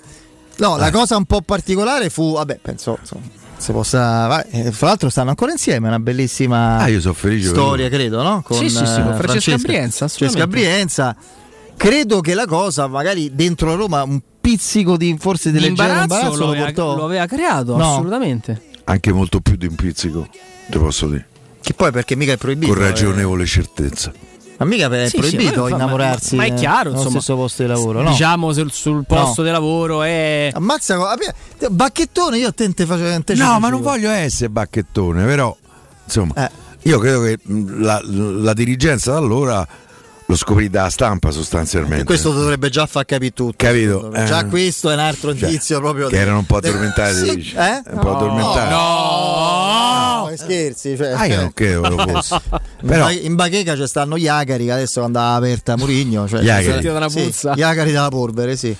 S1: No, la cosa un po' particolare fu, vabbè, penso insomma, si possa. eh, Fra l'altro stanno ancora insieme, una bellissima
S2: Ah,
S1: storia, credo, no?
S3: Sì, sì, sì, con
S1: eh,
S3: Francesca Brienza,
S1: Francesca. Brienza. Credo che la cosa, magari dentro la Roma, un pizzico di forse di leggero imbarazzo
S3: lo
S1: lo
S3: aveva,
S1: portò.
S3: lo aveva creato,
S1: No.
S3: assolutamente.
S2: Anche molto più di un pizzico, te posso dire.
S1: Che poi perché mica è proibito.
S2: con
S1: eh.
S2: ragionevole certezza.
S1: Ma mica è
S3: Sì, sì,
S1: proibito
S3: ma- ma-
S1: innamorarsi
S3: ma è
S1: eh,
S3: chiaro, insomma.
S1: stesso posto di lavoro, no?
S3: Diciamo sul, sul posto
S1: No.
S3: di lavoro è.
S1: Ammazza, bacchettone io a te te facevo te ci
S2: No, ma non voglio essere bacchettone, però insomma,
S1: Eh.
S2: io credo che mh, la, la dirigenza da allora lo scoprì dalla stampa sostanzialmente.
S1: E questo dovrebbe già far capire tutto.
S2: Capito?
S1: me. Già
S2: Eh.
S1: questo è un altro
S2: Cioè,
S1: indizio proprio.
S2: che
S1: de-
S2: erano un po'
S1: de-
S2: addormentati,
S1: Sì? Eh?
S2: Un po' addormentati.
S1: No, no, scherzi. Cioè.
S2: Ah, io non credo lo fosse. Però-
S1: in bacheca ci stanno gli agari che adesso andava aperta Murigno. Cioè,
S2: Gli agari.
S1: Sentito
S3: dalla
S1: Sì,
S3: puzza.
S1: gli agari della polvere, sì.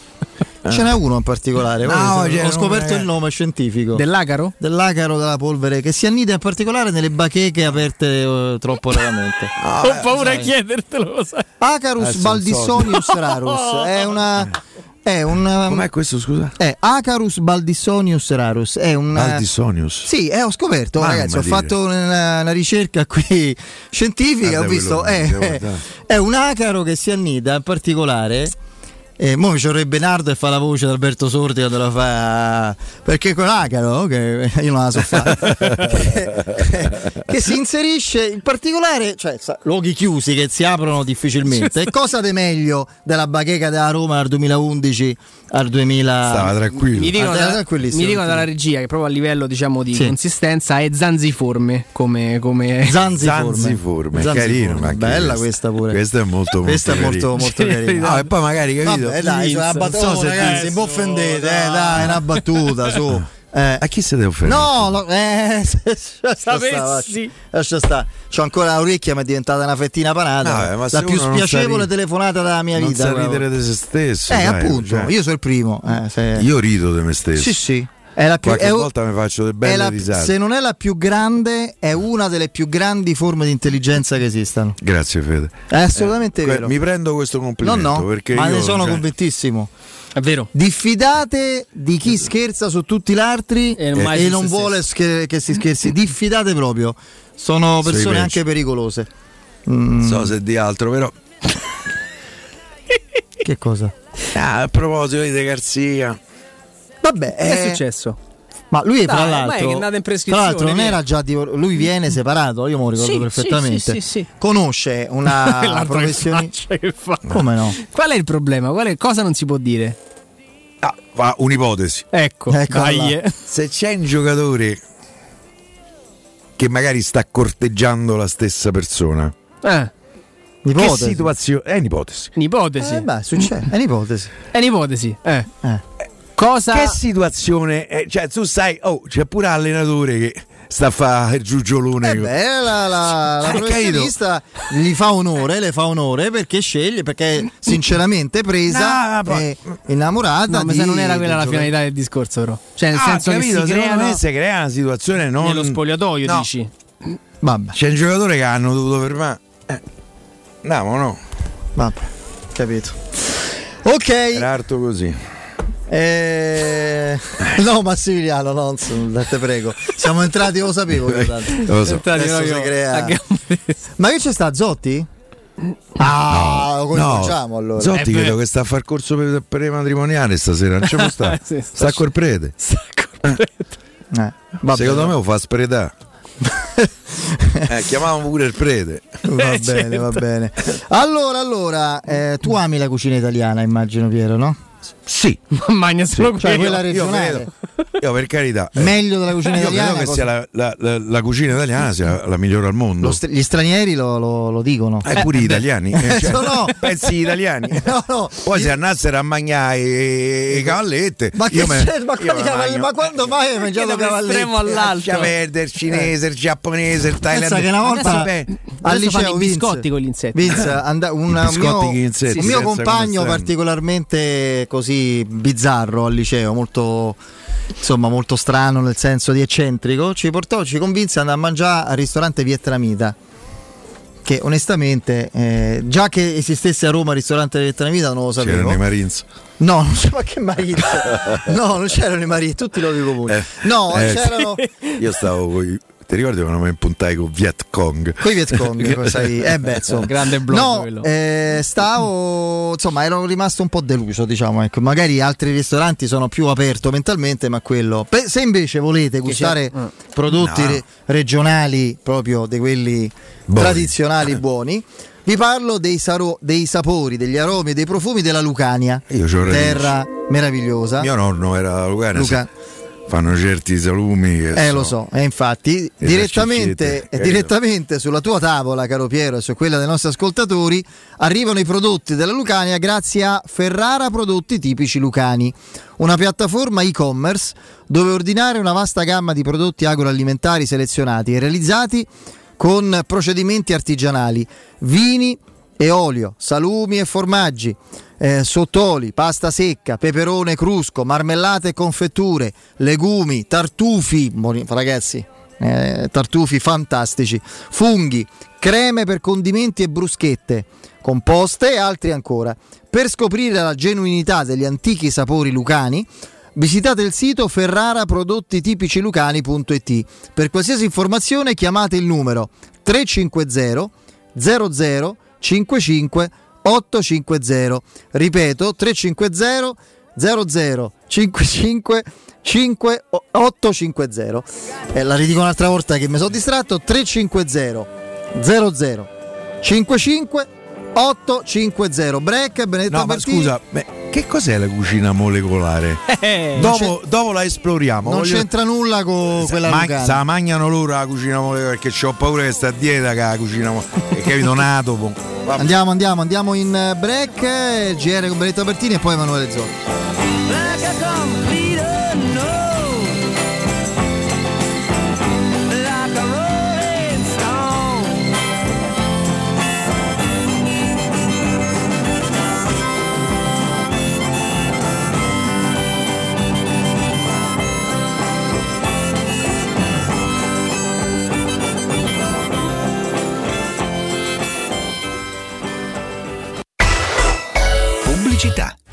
S1: Ce n'è uno in particolare.
S2: No,
S1: ho scoperto
S2: uno-
S1: il nome scientifico.
S3: Dell'acaro?
S1: Dell'acaro della polvere che si annida in particolare nelle bacheche aperte eh, troppo raramente.
S3: Ho paura a chiedertelo, lo sai.
S1: Acarus
S2: non
S1: baldissonius
S2: so.
S1: rarus è una è un
S2: Com'è questo, scusa?
S1: è Acarus baldissonius rarus è un
S2: Aldisonius.
S1: sì, eh, ho scoperto,
S2: Mamma
S1: ragazzi. Ho
S2: dire.
S1: fatto una, una ricerca qui scientifica.
S2: Guarda
S1: ho visto,
S2: devo
S1: è,
S2: guardare.
S1: è un acaro che si annida in particolare. E mo mi ci vorrebbe Nardo e fa la voce di Alberto Sordi quando la fa perché con l'acaro che io non la so fare che, che si inserisce in particolare cioè sa- luoghi chiusi che si aprono difficilmente e cosa di meglio della bacheca della Roma dal 2011 al 2000
S2: Stava tranquillo.
S3: Mi dicono,
S1: Ah,
S3: da- mi dicono dalla regia che proprio a livello diciamo di
S1: Sì.
S3: consistenza è zanziforme come, come...
S1: Zanziforme.
S2: Zanziforme,
S1: Zanziforme.
S2: carino. ma
S1: Bella questa pure.
S2: Questa è molto, molto
S1: Questa è molto,
S2: carina.
S1: molto carina.
S2: No, e poi magari capito.
S1: Vabbè, dai, sono una
S2: Non
S1: battuta,
S2: so se
S1: ragazzi,
S2: ti-
S1: non offendete, eh, dai, è una battuta, su. Eh.
S2: A chi si deve offendere?
S1: No, no, eh, lascia
S3: Sapessi.
S1: stare, lascia stare. C'ho ancora l'orecchia, mi è diventata una fettina panata.
S2: No, eh, ma
S1: la più
S2: non
S1: spiacevole
S2: ri-
S1: telefonata della mia
S2: non
S1: vita.
S2: sa
S1: quella.
S2: ridere di se stesso.
S1: Eh,
S2: dai,
S1: appunto,
S2: cioè.
S1: io sono il primo. eh, se-
S2: Io rido di me stesso.
S1: Sì, sì. È la più,
S2: Qualche
S1: è
S2: volta mi faccio delle belle
S1: la-
S2: risate.
S1: se non è la più grande, è una delle più grandi forme di intelligenza che esistano.
S2: Grazie Fede.
S1: È assolutamente
S2: Que-
S1: vero.
S2: Mi prendo questo complimento
S1: No, no,
S2: perché
S1: ma
S2: io,
S1: ne sono
S2: cioè,
S1: convintissimo.
S3: È vero.
S1: Diffidate di chi scherza su tutti gli altri
S3: E
S1: e,
S3: non su
S1: non vuole scher- che si scherzi. Diffidate proprio. Sono persone anche pericolose. Mm,
S2: Non so se di altro, però.
S1: Che cosa?
S2: Ah, a proposito di De Garzia.
S1: Vabbè,
S3: Che è
S1: eh,
S3: successo?
S1: Ma lui,
S3: Dai,
S1: tra
S3: ormai
S1: l'altro,
S3: che è andato in
S1: tra l'altro non
S3: via.
S1: era già divor- lui viene separato, io me lo ricordo
S3: Sì,
S1: perfettamente.
S3: sì, sì, sì, sì.
S1: Conosce una professionista. Come no?
S3: Qual è il problema? Qual è- cosa non si può dire?
S2: Ah, va, un'ipotesi.
S3: Ecco, eh.
S2: Se c'è un giocatore che magari sta corteggiando la stessa persona,
S3: Eh,
S2: che situazione? È un'ipotesi.
S3: un'ipotesi.
S1: Eh, beh, succede, è un'ipotesi.
S3: È un'ipotesi. Eh.
S1: Eh.
S3: Cosa...
S2: Che situazione? è? cioè, tu sai, oh, c'è pure l'allenatore che sta a fare il giugiolone.
S1: Eh beh, la, la, la
S2: Hai
S1: professionista gli fa onore, le fa onore perché sceglie, perché è sinceramente presa
S2: No,
S1: e innamorata.
S3: No, ma
S1: di,
S3: se non era quella la
S1: giocatore.
S3: finalità del discorso, però. Cioè, nel
S2: Ah,
S3: senso
S2: capito,
S3: che si
S2: secondo
S3: creano
S2: me si crea una situazione non...
S3: nello spogliatoio,
S2: No.
S3: dici.
S1: Vabbè,
S2: C'è un giocatore che hanno dovuto fermare. Eh. No, no.
S1: vabbè, capito. Ok,
S2: Era arto così.
S1: Eh... no Massimiliano, no, insomma, te prego. Siamo entrati, lo sapevo. io.
S2: Lo so.
S3: Entrati proprio
S1: si crea-. Ma che c'è sta Zotti? Ah, lo coinvolgiamo allora.
S2: Zotti
S3: Eh beh.
S2: credo che sta a far corso per, matrimoniali stasera. Non ci può stare.
S3: Sì,
S2: sta col prete.
S1: Eh, vabbè,
S2: Secondo me lo fa spredare. eh, chiamavamo pure il prete.
S1: Va
S3: Eh,
S1: bene, va
S3: certo.
S1: bene. Allora, allora, eh, tu ami la cucina italiana, immagino Piero, no?
S2: Sì,
S3: Magna solo
S1: Cioè,
S3: quello.
S1: quella
S2: io
S1: regionale.
S2: credo. Io per carità. eh,
S1: Meglio della cucina
S2: io
S1: italiana.
S2: credo che
S1: cosa-
S2: sia la, la- la- la cucina italiana sia la migliore al mondo.
S1: st- gli stranieri lo, lo- lo dicono.
S2: Eh, pure gli italiani. eh, cioè,
S1: no, no.
S2: Pensi agli italiani.
S1: No, no.
S2: Poi se andassero a mangiare le cavallette.
S1: Ma che
S2: io me-?
S1: Ma,
S2: io
S1: cavalli- ma quando mai hai mangiato
S3: estremo all'altro.
S2: Lascia perdere il cinese, il giapponese, il thailandese.
S1: Pensa che una volta al
S3: Adesso fanno
S1: liceo
S3: i biscotti con gli insetti.
S1: Vince, and- un,
S2: I
S1: mio,
S2: con gli insetti,
S1: un mio compagno particolarmente così bizzarro al liceo, molto insomma molto strano nel senso di eccentrico, ci portò, ci convinse ad andare a mangiare al ristorante vietnamita. Che onestamente, eh, già che esistesse a Roma il ristorante vietnamita, non lo sapevo.
S2: C'erano i Marines.
S1: No, non c'era che Marizza. No, non c'erano i mariti, tutti i luoghi comuni.
S2: Eh,
S1: no,
S2: eh,
S1: c'erano.
S2: Io stavo con ti ricordi quando mi impuntai con Viet Cong?
S1: Con i Viet Cong, hai- eh beh, insomma.
S3: Grande blog
S1: No,
S3: quello.
S1: eh, stavo, insomma, ero rimasto un po' deluso, diciamo, ecco. magari altri ristoranti sono più aperto mentalmente, ma quello... Se invece volete gustare
S3: c'è-
S1: prodotti
S2: No.
S1: re- regionali, proprio di quelli
S2: Buoni.
S1: tradizionali buoni, vi parlo dei, saro- dei sapori, degli aromi e dei profumi della Lucania,
S2: Io
S1: terra meravigliosa.
S2: Mio nonno era Lucana.
S1: Luca-
S2: Fanno certi salumi
S1: Eh,
S2: sono-
S1: lo so, e infatti direttamente, eh, direttamente sulla tua tavola, caro Piero, e su quella dei nostri ascoltatori, arrivano i prodotti della Lucania grazie a Ferrara Prodotti Tipici Lucani, una piattaforma e-commerce dove ordinare una vasta gamma di prodotti agroalimentari selezionati e realizzati con procedimenti artigianali, vini e olio, salumi e formaggi, eh, sottoli, pasta secca, peperone crusco, marmellate e confetture, legumi, tartufi, ragazzi, eh, tartufi fantastici, funghi, creme per condimenti e bruschette, composte e altri ancora. Per scoprire la genuinità degli antichi sapori lucani, visitate il sito ferraraprodottitipicilucani.it. Per qualsiasi informazione chiamate il numero 350 00 55 850. Ripeto 350 00 55 5 850. Eh, la ridico un'altra volta che mi sono distratto 350 00 55 850. Break Benedetta
S2: No, ma scusa, beh, che cos'è la cucina molecolare?
S1: Eh,
S2: dopo, dopo la esploriamo.
S1: Non
S2: voglio-
S1: c'entra nulla con quella
S2: Ma-
S1: lucana.
S2: se la mangiano loro la cucina molecolare perché ho paura che sta a dieta che la cucina molecolare. Capito un atomo. Vabbè.
S1: Andiamo, andiamo, andiamo in break. GR con Benedetta Bertini e poi Emanuele Zotti.
S6: Pubblicità.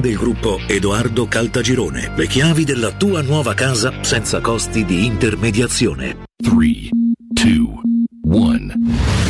S6: del gruppo Edoardo Caltagirone. Le chiavi della tua nuova casa senza costi di intermediazione.
S11: 3, 2, 1.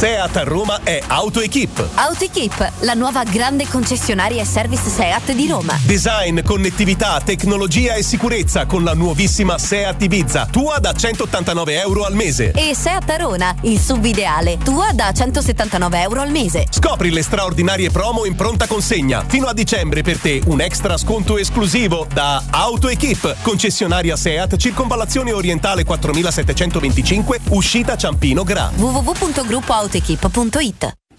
S30: Seat a Roma è AutoEquip.
S10: AutoEquip, la nuova grande concessionaria e service Seat di Roma.
S30: Design, connettività, tecnologia e sicurezza con la nuovissima Seat Ibiza, tua da 189 euro al mese.
S10: E Seat Arona, il sub ideale, tua da 179 euro al mese.
S30: Scopri le straordinarie promo in pronta consegna. Fino a dicembre per te un extra sconto esclusivo da AutoEquip, concessionaria Seat, circonvallazione orientale 4725, uscita Ciampino Gra.
S10: gruppoautoequipa.it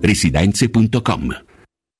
S34: residenze.com.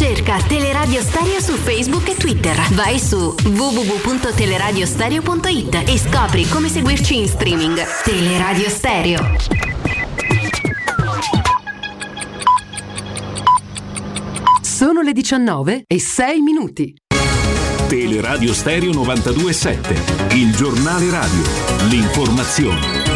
S35: Cerca Teleradio Stereo su Facebook e Twitter. Vai su www.teleradiostereo.it e scopri come seguirci in streaming. Teleradio Stereo.
S36: Sono le 19 e 6 minuti.
S37: Teleradio Stereo 927, il giornale radio, l'informazione.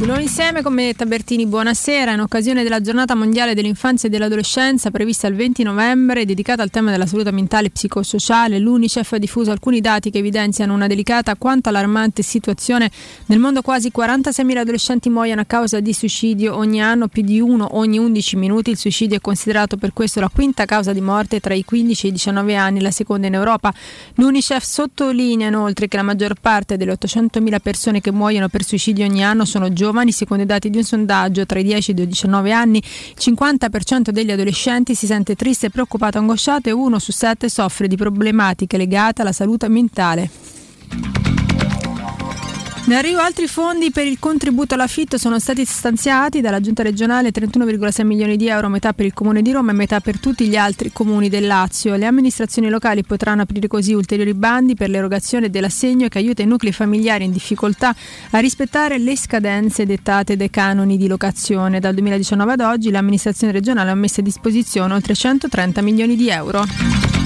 S22: Di insieme con Benetta Bertini, buonasera. In occasione della giornata mondiale dell'infanzia e dell'adolescenza prevista il 20 novembre, dedicata al tema della salute mentale e psicosociale, l'UNICEF ha diffuso alcuni dati che evidenziano una delicata quanto allarmante situazione. Nel mondo quasi 46.000 adolescenti muoiono a causa di suicidio ogni anno, più di uno ogni 11 minuti. Il suicidio è considerato per questo la quinta causa di morte tra i 15 e i 19 anni, la seconda in Europa. L'UNICEF sottolinea inoltre che la maggior parte delle 800.000 persone che muoiono per suicidio ogni anno sono giovani giovani, secondo i dati di un sondaggio tra i 10 e i 19 anni, il 50% degli adolescenti si sente triste, preoccupato, angosciato e uno su sette soffre di problematiche legate alla salute mentale. In arrivo altri fondi per il contributo all'affitto sono stati stanziati dalla Giunta regionale 31,6 milioni di euro, metà per il Comune di Roma e metà per tutti gli altri comuni del Lazio. Le amministrazioni locali potranno aprire così ulteriori bandi per l'erogazione dell'assegno che aiuta i nuclei familiari in difficoltà a rispettare le scadenze dettate dai canoni di locazione. Dal 2019 ad oggi l'amministrazione regionale ha messo a disposizione oltre 130 milioni di euro.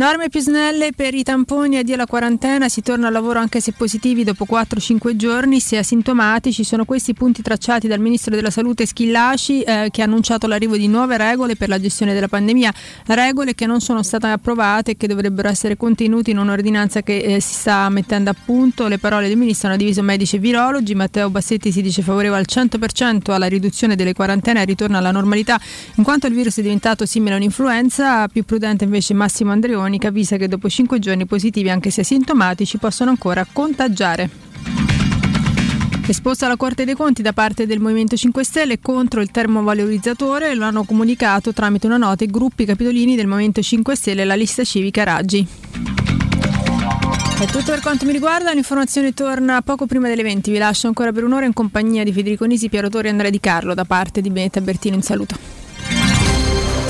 S22: Norme più snelle per i tamponi, addio alla quarantena, si torna al lavoro anche se positivi dopo 4-5 giorni, se asintomatici. Sono questi i punti tracciati dal Ministro della Salute Schillaci eh, che ha annunciato l'arrivo di nuove regole per la gestione della pandemia, regole che non sono state approvate e che dovrebbero essere contenute in un'ordinanza che eh, si sta mettendo a punto. Le parole del Ministro hanno diviso medici e virologi, Matteo Bassetti si dice favorevole al 100% alla riduzione delle quarantene e al ritorno alla normalità, in quanto il virus è diventato simile a un'influenza, più prudente invece Massimo Andreoni che avvisa che dopo 5 giorni positivi, anche se asintomatici, possono ancora contagiare. Esposta alla Corte dei Conti da parte del Movimento 5 Stelle contro il termovalorizzatore, lo hanno comunicato tramite una nota i gruppi capitolini del Movimento 5 Stelle e la lista civica Raggi. È tutto per quanto mi riguarda, l'informazione torna poco prima delle 20. Vi lascio ancora per un'ora in compagnia di Federico Nisi, Piero Torri e Andrea Di Carlo da parte di Benetta Bertino. Un saluto.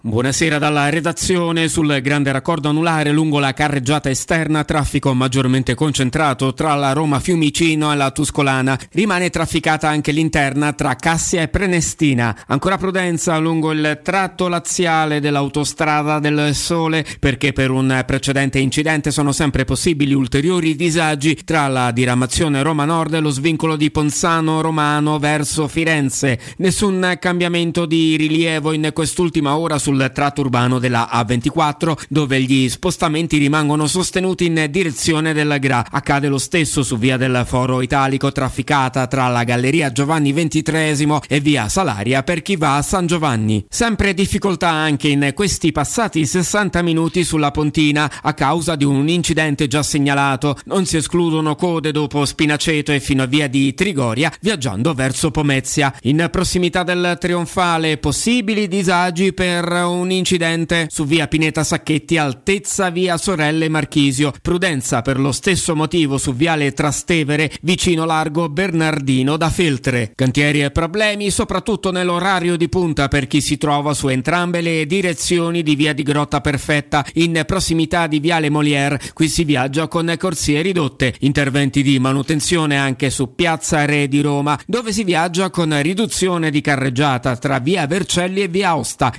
S24: Buonasera dalla redazione sul grande raccordo anulare lungo la carreggiata esterna, traffico maggiormente concentrato tra la Roma Fiumicino e la Tuscolana. Rimane trafficata anche l'interna tra Cassia e Prenestina. Ancora prudenza lungo il tratto laziale dell'autostrada del Sole perché per un precedente incidente sono sempre possibili ulteriori disagi tra la diramazione Roma Nord e lo svincolo di Ponzano Romano verso Firenze. Nessun cambiamento di rilievo in quest'ultima ora sul tratto urbano della A24 dove gli spostamenti rimangono sostenuti in direzione del Gra. Accade lo stesso su via del Foro Italico trafficata tra la Galleria Giovanni XXIII e via Salaria per chi va a San Giovanni. Sempre difficoltà anche in questi passati 60 minuti sulla Pontina a causa di un incidente già segnalato. Non si escludono code dopo Spinaceto e fino a via di Trigoria viaggiando verso Pomezia. In prossimità del Trionfale possibili disagi per un incidente su via Pineta Sacchetti, altezza via Sorelle Marchisio. Prudenza per lo stesso motivo su viale Trastevere, vicino largo Bernardino da Feltre. Cantieri e problemi soprattutto nell'orario di punta per chi si trova su entrambe le direzioni di via di Grotta Perfetta, in prossimità di viale Molière. Qui si viaggia con corsie ridotte. Interventi di manutenzione anche su piazza Re di Roma, dove si viaggia con riduzione di carreggiata tra via Vercelli e via Osta.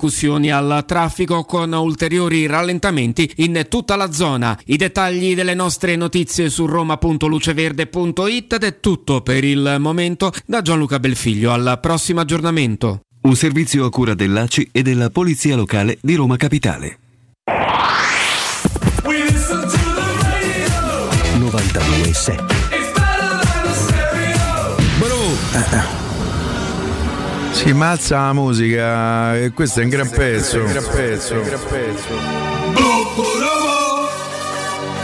S24: Ripercussioni al traffico con ulteriori rallentamenti in tutta la zona. I dettagli delle nostre notizie su roma.luceverde.it ed è tutto per il momento da Gianluca Belfiglio. Al prossimo aggiornamento.
S11: Un servizio a cura dell'ACI e della Polizia Locale di Roma Capitale.
S6: 92.7
S2: Bro! Si mazza la musica e questo è un gran pezzo. Un gran pezzo. Un gran pezzo.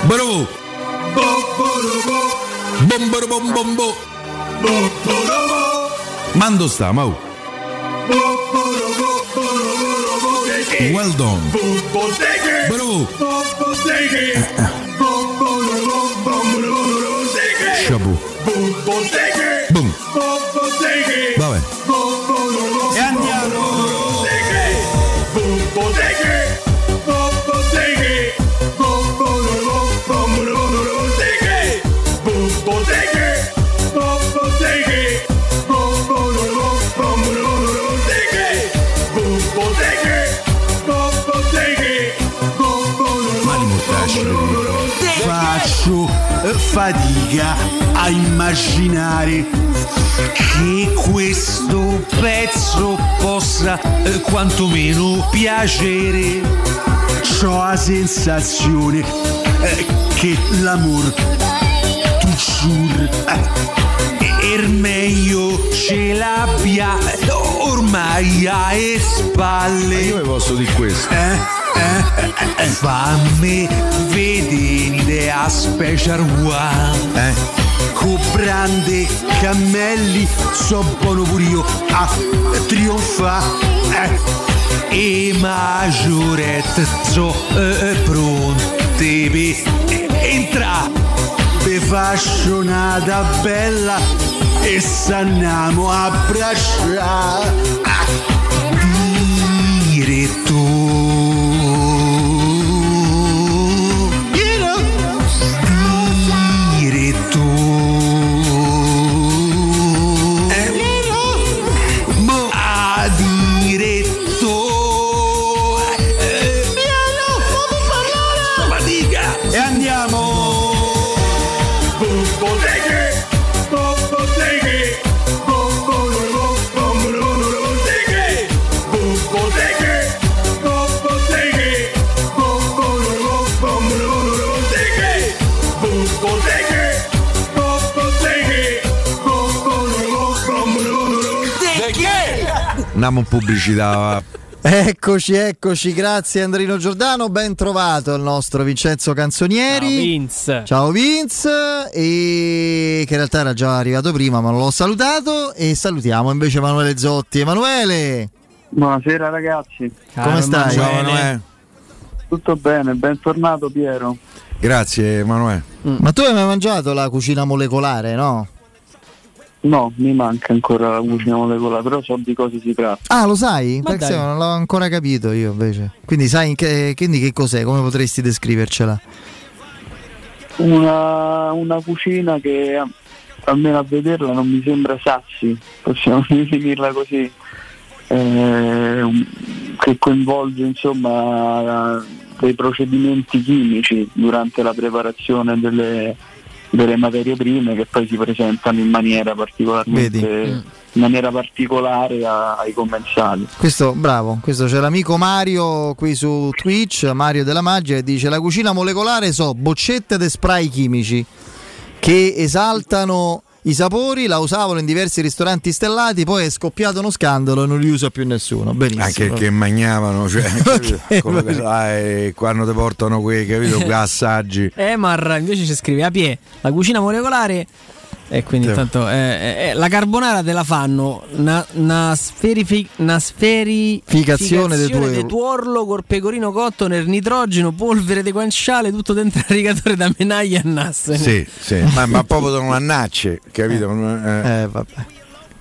S2: Bro! Bomboro bom bombo! Mando sta, Mau? Well done. Bro! Shabu. Vabbè.
S38: E andiamo!
S39: Fatica a immaginare che questo pezzo possa eh, quantomeno piacere. Ho la sensazione eh, che l'amor tu giur eh, il meglio ce l'abbia eh, ormai alle spalle.
S2: Io vi posso dire questo.
S39: Eh? Eh, eh, fammi vedere a special one eh? con brande cammelli so buono pure io a trionfa eh? e maggiorette so eh, pronte per entra per fascionata bella e s'andiamo a abbracciare diretto
S2: Andiamo in pubblicità.
S1: Eccoci, eccoci, grazie Andrino Giordano, ben trovato il nostro Vincenzo Canzonieri.
S3: Ciao Vince.
S1: Ciao Vince, e che in realtà era già arrivato prima ma non l'ho salutato e salutiamo invece Emanuele Zotti. Emanuele,
S40: Buonasera ragazzi.
S1: come stai?
S2: Ciao Emanuele.
S40: Tutto bene, bentornato Piero.
S2: Grazie Emanuele.
S1: Ma tu hai mai mangiato la cucina molecolare, no?
S40: No, mi manca ancora la cucina molecolare, però so di cosa si tratta.
S1: Ah, lo sai?
S40: Ma
S1: Perché
S40: dai.
S1: non l'ho ancora capito io invece. Quindi sai che, quindi che cos'è? Come potresti descrivercela?
S40: Una, una cucina che almeno a vederla non mi sembra sassi, possiamo definirla così, eh, che coinvolge insomma dei procedimenti chimici durante la preparazione delle, delle materie prime che poi si presentano in maniera particolarmente
S1: Vedi?
S40: in maniera particolare a- ai commensali.
S1: Questo, bravo, questo c'è l'amico Mario qui su Twitch, Mario della Magia, e dice la cucina molecolare so boccette di spray chimici che esaltano i sapori, la usavano in diversi ristoranti stellati, poi è scoppiato uno scandalo e non li usa più nessuno. Benissimo.
S2: Anche che magnavano, cioè,
S1: Ok,
S2: come
S1: bene.
S2: sai, quando ti portano quei, capito, quei assaggi.
S3: Emar invece ci scrive Apie, la cucina molecolare e quindi intanto eh, eh, eh, la carbonara te la fanno una, una, sferifi- una sferificazione
S1: del tuo-
S3: del tuorlo col pecorino cotto nel nitrogeno, polvere di guanciale, tutto dentro il rigatore da menaglia e nasse.
S2: Sì, sì, ma, ma proprio sono annacce, capito? Eh.
S1: Eh, vabbè.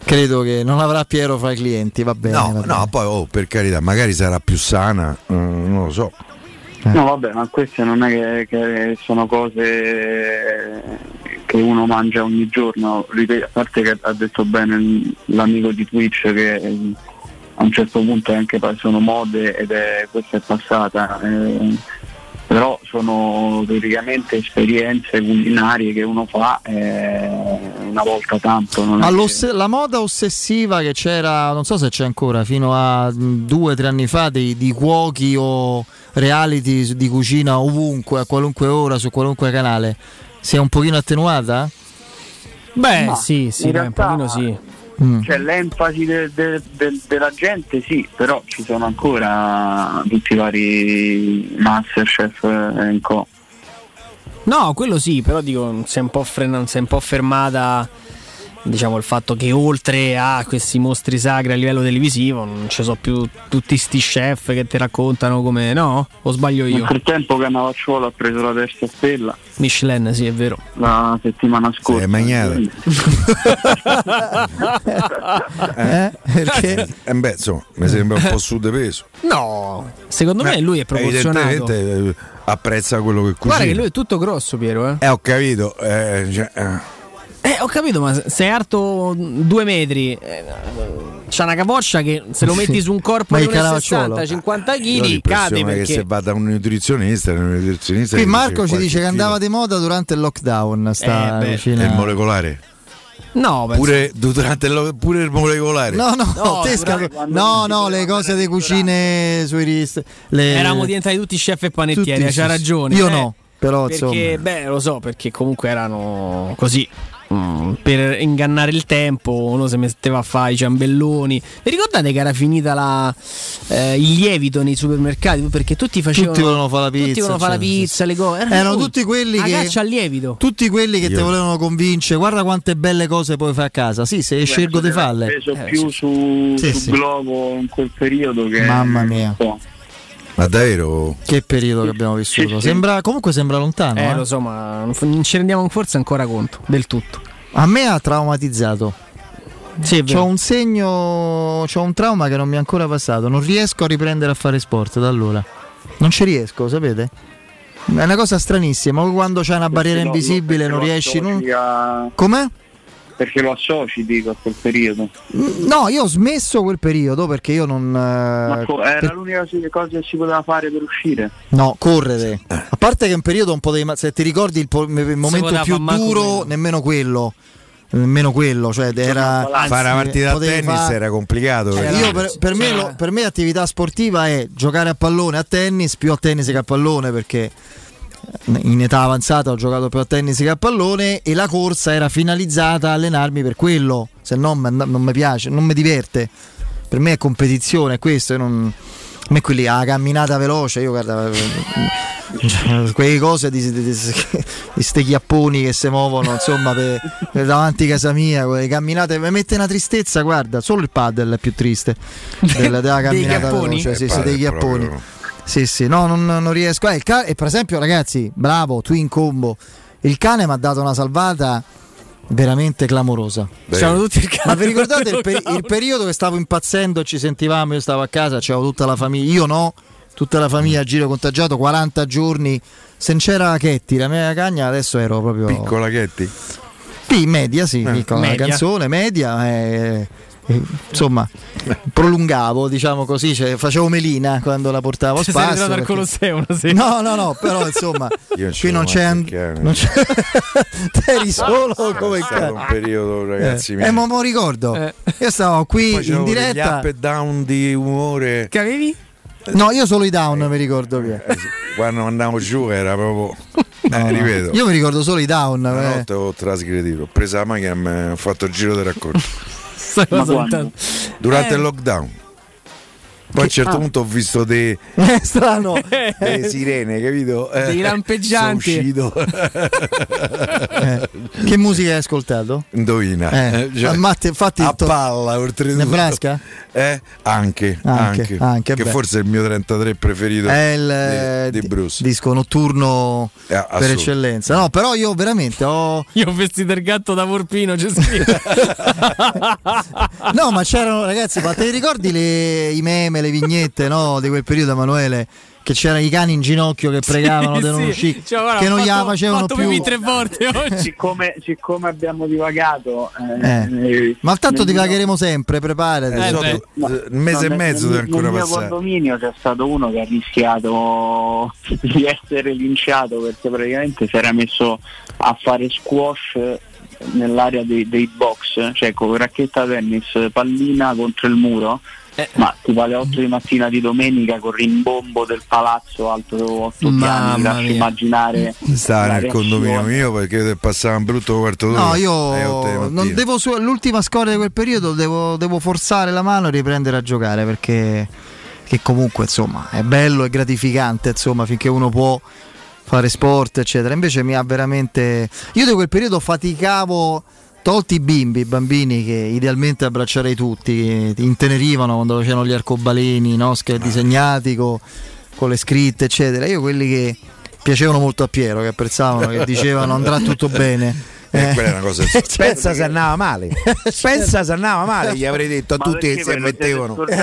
S1: Credo che non avrà Piero fra i clienti, va bene.
S2: No,
S1: va bene.
S2: no, poi oh, per carità, magari sarà più sana, eh, non lo so.
S40: No, vabbè, ma queste non è che, che sono cose che uno mangia ogni giorno. A parte che ha detto bene l'amico di Twitch che eh, a un certo punto anche sono mode ed è questa è passata. eh, però sono teoricamente esperienze culinarie che uno fa eh, una volta tanto. Non
S1: Ma
S40: che-
S1: la moda ossessiva che c'era, non so se c'è ancora, fino a mh, due o tre anni fa, dei, di cuochi o reality di cucina ovunque, a qualunque ora, su qualunque canale, si è un pochino attenuata?
S3: Beh,
S40: Ma
S3: sì, sì,
S40: in
S3: dai, un
S40: realtà-
S3: pochino sì.
S1: Mm.
S40: Cioè l'enfasi de- de- de- della gente sì, però ci sono ancora tutti i vari Masterchef e in co.
S3: No, quello sì, però dico, si è un po', frena- si è un po' fermata diciamo il fatto che oltre a questi mostri sacri a livello televisivo non ci sono più tutti sti chef che ti raccontano come no? O sbaglio
S40: Nel
S3: io?
S40: frattempo Cannavacciuolo ha preso la terza stella
S3: Michelin, sì, è vero.
S40: la settimana scorsa.
S2: è magnato.
S1: Eh? Perché?
S2: Eh, beh, insomma, mi sembra un po' su di peso.
S3: No, secondo me lui è proporzionato.
S2: Evidentemente eh, apprezza quello che cucina.
S3: Guarda che lui è tutto grosso, Piero, eh.
S2: Eh, ho capito. eh, cioè, eh.
S3: Eh, ho capito, ma sei alto due metri. eh, C'ha una capoccia che se lo metti su un corpo di
S1: il Caravaciolo?
S3: 1,60-50
S2: Io ho
S3: kg cade perché
S2: se va da un nutrizionista, un nutrizionista
S1: Qui Marco ci dice che andava di moda durante il lockdown. Sta
S3: Eh,
S1: cucina.
S2: È molecolare.
S3: No,
S2: Pure, durante il, pure il molecolare.
S1: No, no,
S3: No,
S1: te
S3: durante-
S1: scato- no, no, le cose di cucine sui rist. Le...
S3: eravamo diventati tutti chef e panettieri,
S1: Tutti,
S3: c'ha ragione.
S1: Io
S3: eh.
S1: no, però
S3: Perché,
S1: insomma.
S3: beh, lo so, perché comunque erano così. Per ingannare il tempo, uno si metteva a fare i ciambelloni. Vi ricordate che era finita la, eh, il lievito nei supermercati? Perché tutti facevano.
S1: Tutti volevano fare la pizza.
S3: Tutti volevano fare la
S1: cioè, sì,
S3: pizza, le cose.
S1: Erano tutti quelli che-
S3: caccia al lievito.
S1: Tutti quelli che
S2: Io-
S1: ti volevano convincere, guarda quante belle cose puoi fare a casa. Sì, se scelgo di farle.
S40: peso
S3: Eh,
S40: più su,
S1: Sì,
S40: su
S1: sì.
S40: Globo in quel periodo che
S1: Mamma mia.
S40: so.
S2: Ma davvero?
S1: Che periodo che abbiamo vissuto. Sembra, comunque sembra lontano.
S3: Eh,
S1: eh.
S3: lo so, ma non ci rendiamo forse ancora conto del tutto.
S1: A me ha traumatizzato.
S3: Sì.
S1: C'ho un segno, c'ho un trauma che non mi è ancora passato. Non riesco a riprendere a fare sport da allora. Non ci riesco, sapete? È una cosa stranissima. ma Quando c'è una barriera invisibile non riesci. Non... Com'è?
S40: Perché lo associ, dico, a quel periodo.
S1: No, io ho smesso quel periodo perché io non.
S40: Ma
S1: eh,
S40: co- era
S1: per-
S40: l'unica cosa che si poteva fare per uscire.
S1: No, correre. A parte che un periodo un po' dei. ma- Se ti ricordi il, po- il momento più
S3: far
S1: duro,
S3: quello.
S1: nemmeno quello. Nemmeno quello, cioè era.
S2: Fare una partita a tennis
S1: fa-
S2: era complicato.
S1: Cioè, io per, per me, lo- per me attività sportiva è giocare a pallone, a tennis, più a tennis che a pallone perché in età avanzata ho giocato più a tennis che a pallone e la corsa era finalizzata a allenarmi per quello, se no non mi piace, non mi diverte. Per me è competizione, è questo, non... A me quelli, la camminata veloce, io guarda, cioè, quelle cose di, di, di, di ste chiapponi che si muovono insomma per, per davanti a casa mia, quelle camminate, mi mette una tristezza, guarda, solo il paddle è più triste della, della
S3: Dei
S1: camminata
S3: chiapponi?
S1: veloce, sì, sì, dei chiapponi.
S2: proprio-
S1: Sì, sì, no, non, non riesco. Eh, il ca- e per esempio, ragazzi, bravo, twin combo. Il cane mi ha dato una salvata veramente clamorosa.
S3: Siamo tutti il cane.
S1: Ma vi ricordate il, per- il periodo che stavo impazzendo ci sentivamo? Io stavo a casa, c'avevo tutta la famiglia, io no, tutta la famiglia a giro contagiato, 40 giorni. Se non c'era Chetti, la mia cagna, adesso ero proprio.
S2: Piccola Chetti.
S1: Sì, media, sì, piccola una
S3: Media.
S1: canzone, media. eh, eh, insomma, prolungavo, diciamo così, cioè, facevo melina quando la portavo a
S3: Ci sei
S1: spasso.
S3: arrivato al
S1: perché-
S3: Colosseo una sera.
S1: No, no, no, però insomma,
S2: Io
S1: qui non c'è,
S2: cane.
S1: non c'è eri solo come
S2: stato un periodo, ragazzi.
S1: Eh,
S2: miei.
S1: eh, ma mo ricordo.
S3: Eh.
S1: Io stavo qui in diretta.
S2: up e down di umore.
S3: Che avevi?
S1: No, io solo i down mi ricordo più.
S2: Eh, Quando andavo giù era proprio. Eh, ripeto.
S1: Io mi ricordo solo i down.
S2: Una
S1: eh.
S2: notte ho trasgredito, ho preso la macchina e ho fatto il giro del raccordo Durante
S3: Eh.
S2: il lockdown. Poi a un certo punto ho visto dei,
S1: È strano.
S2: delle sirene, capito? Eh,
S3: Dei lampeggianti.
S2: Sono uscito.
S1: Eh, Che musica hai ascoltato?
S2: Indovina.
S1: Eh,
S2: Eh, cioè,
S1: ah, Matti, infatti
S2: a
S1: to-
S2: palla, oltretutto.
S1: Nebraska?
S2: Eh? Anche,
S1: Anche,
S2: anche,
S1: anche,
S2: che
S1: beh.
S2: forse è il mio 33 preferito
S1: È il eh,
S2: di, di Bruce.
S1: disco notturno
S2: Eh,
S1: per eccellenza. No, però io veramente ho.
S3: Io ho vestito il gatto da Vorpino, c'è scritto.
S1: No, ma c'erano ragazzi, ma te li ricordi le, i meme, le vignette no, di quel periodo, Emanuele? Che c'erano i cani in ginocchio che pregavano
S3: Sì,
S1: di non
S3: sì.
S1: uscire,
S3: Cioè, guarda,
S1: che non gliela
S3: fatto-
S1: facevano
S3: fatto
S1: più.
S3: tre volte oggi.
S40: Siccome, siccome abbiamo divagato, eh,
S1: Eh. Ma tanto
S40: nel mio-
S1: divagheremo sempre, preparati.
S2: Eh,
S3: Eh,
S2: un mese
S40: no,
S2: e
S40: nel-
S2: mezzo
S40: nel,
S2: ancora
S40: nel mio condominio c'è stato uno che ha rischiato di essere linciato perché praticamente si era messo a fare squash nell'area dei, dei box, cioè con racchetta tennis, pallina contro il muro.
S3: Eh.
S40: Ma tipo alle 8 di mattina di domenica con rimbombo del palazzo alto 8 piani,
S3: Mamma
S40: mi lascio immaginare
S2: Stava
S40: la
S2: nel condominio mio perché passava un brutto quarto d'ora.
S1: No, io
S2: mattina.
S1: non devo su- l'ultima scoria di quel periodo devo, devo forzare la mano e riprendere a giocare perché che comunque insomma è bello e gratificante insomma finché uno può fare sport eccetera invece mi ha veramente io di quel periodo faticavo tolti i bimbi i bambini che idealmente abbraccerei tutti ti intenerivano quando facevano gli arcobaleni no? Sch- disegnati co- con le scritte eccetera. Io quelli che piacevano molto a Piero che apprezzavano che dicevano andrà tutto bene
S2: Eh, quella è una cosa.
S1: Certo
S2: Pensa se andava male. Pensa se andava male, gli avrei detto a
S40: Ma
S2: tutti che si mettevano.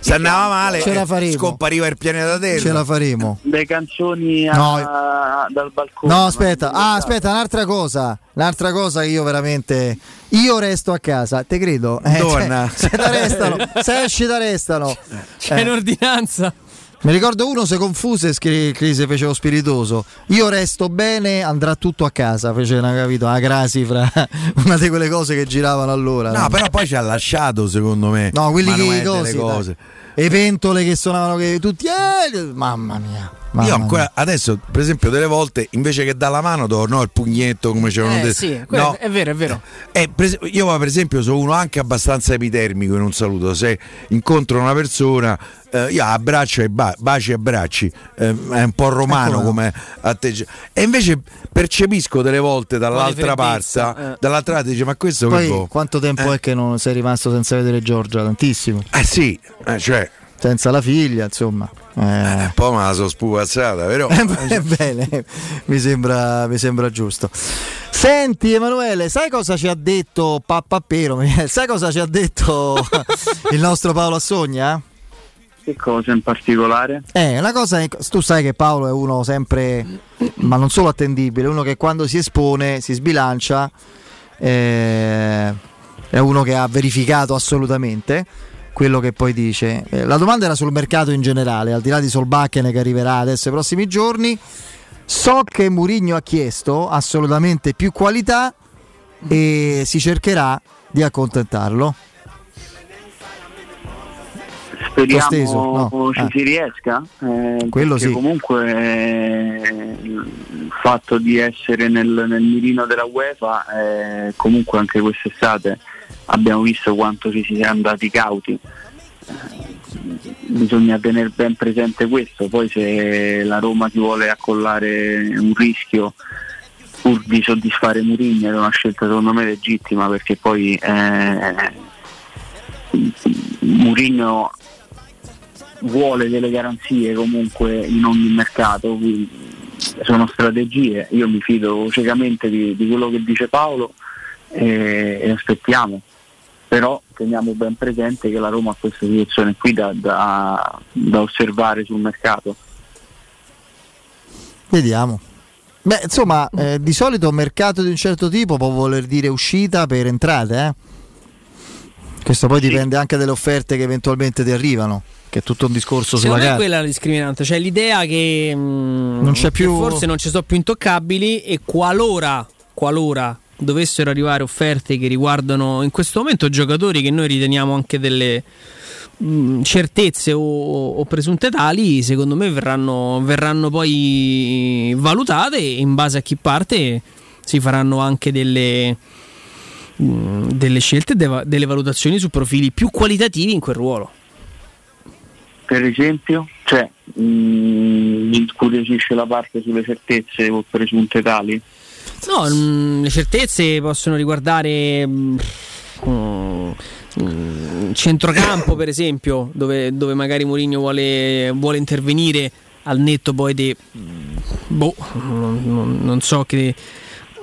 S2: Se andava male,
S1: Ce la
S2: eh,
S1: faremo.
S2: scompariva il pianeta Terra.
S1: ce la faremo
S40: le canzoni a-
S1: No.
S40: dal balcone.
S1: No, aspetta, ah, aspetta, un'altra cosa. Un'altra cosa che io veramente. Io resto a casa, te credo. Eh,
S2: Donna.
S1: cioè, se te restano, se esci da restano.
S3: C'è
S1: Eh,
S3: un'ordinanza.
S1: Mi ricordo uno si confuse e scri- che si fece lo spiritoso. Io resto bene, andrà tutto a casa. Fece una capito, una crasi fra una di quelle cose che giravano allora.
S2: No, però poi ci ha lasciato, secondo me.
S1: No, quelli che cose,
S2: cose.
S1: E pentole che suonavano che tutti. eh, mamma mia. Mamma
S2: Io ancora adesso, per esempio, delle volte invece che dalla mano do no, il pugnetto come c'erano
S3: Eh,
S2: detto.
S3: sì,
S2: No,
S3: è vero, è vero.
S2: Eh, per es- io per esempio sono uno anche abbastanza epitermico in un saluto, se incontro una persona eh, io abbraccio e ba- baci e abbracci, eh, è un po' romano
S1: Ecco,
S2: come atteggiamento. E invece percepisco delle volte dall'altra parte,
S3: eh.
S2: dall'altra parte dice ma questo che
S1: Poi
S2: boh?"
S1: quanto tempo è che non sei rimasto senza vedere Giorgia? Tantissimo.
S2: Eh sì, eh, cioè,
S1: Senza la figlia, insomma. Eh.
S2: un po' me la sono spupazzata, vero?
S1: Eh, bene, mi sembra, mi sembra giusto. Senti Emanuele, sai cosa ci ha detto Pappapero? Sai cosa ci ha detto il nostro Paolo Assogna?
S40: Che cosa in particolare?
S1: Eh, una cosa, tu sai che Paolo è uno sempre, ma non solo attendibile, uno che quando si espone si sbilancia eh, è uno che ha verificato assolutamente quello che poi dice. Eh, la domanda era sul mercato in generale, al di là di Solbakken che arriverà adesso ai prossimi giorni. So che Murigno ha chiesto assolutamente più qualità e si cercherà di accontentarlo.
S40: Speriamo
S1: steso, no,
S40: ci
S1: eh.
S40: si riesca. eh,
S1: Quello sì.
S40: comunque eh, il fatto di essere nel, nel mirino della UEFA, eh, comunque anche quest'estate abbiamo visto quanto ci si sia andati cauti. Eh, Bisogna tenere ben presente questo, poi se la Roma si vuole accollare un rischio pur di soddisfare Mourinho è una scelta secondo me legittima perché poi eh, Mourinho vuole delle garanzie comunque in ogni mercato, quindi sono strategie, io mi fido ciecamente di, di quello che dice Paolo e, e aspettiamo, però teniamo ben presente che la Roma ha questa situazione qui da, da- da osservare sul mercato.
S1: Vediamo. Beh, insomma, eh, di solito un mercato di un certo tipo può voler dire uscita per entrate, eh? Questo poi dipende anche dalle offerte che eventualmente ti arrivano, che è tutto un discorso sulla
S3: Secondo me quella è la discriminante, cioè l'idea che, mm,
S1: Non c'è
S3: che
S1: più-
S3: forse non ci sono più intoccabili e qualora, qualora dovessero arrivare offerte che riguardano in questo momento giocatori che noi riteniamo anche delle mm, certezze o, o presunte tali, secondo me verranno, verranno poi valutate e in base a chi parte si faranno anche delle, mm, delle scelte, de- delle valutazioni su profili più qualitativi in quel ruolo.
S40: Per esempio, cioè, mh, mi incuriosisce la parte sulle certezze o presunte tali.
S3: No, mm, le certezze possono riguardare mm, mm, mm, centrocampo, per esempio, dove, dove magari Mourinho vuole, vuole intervenire al netto poi di boh, non, non- non so che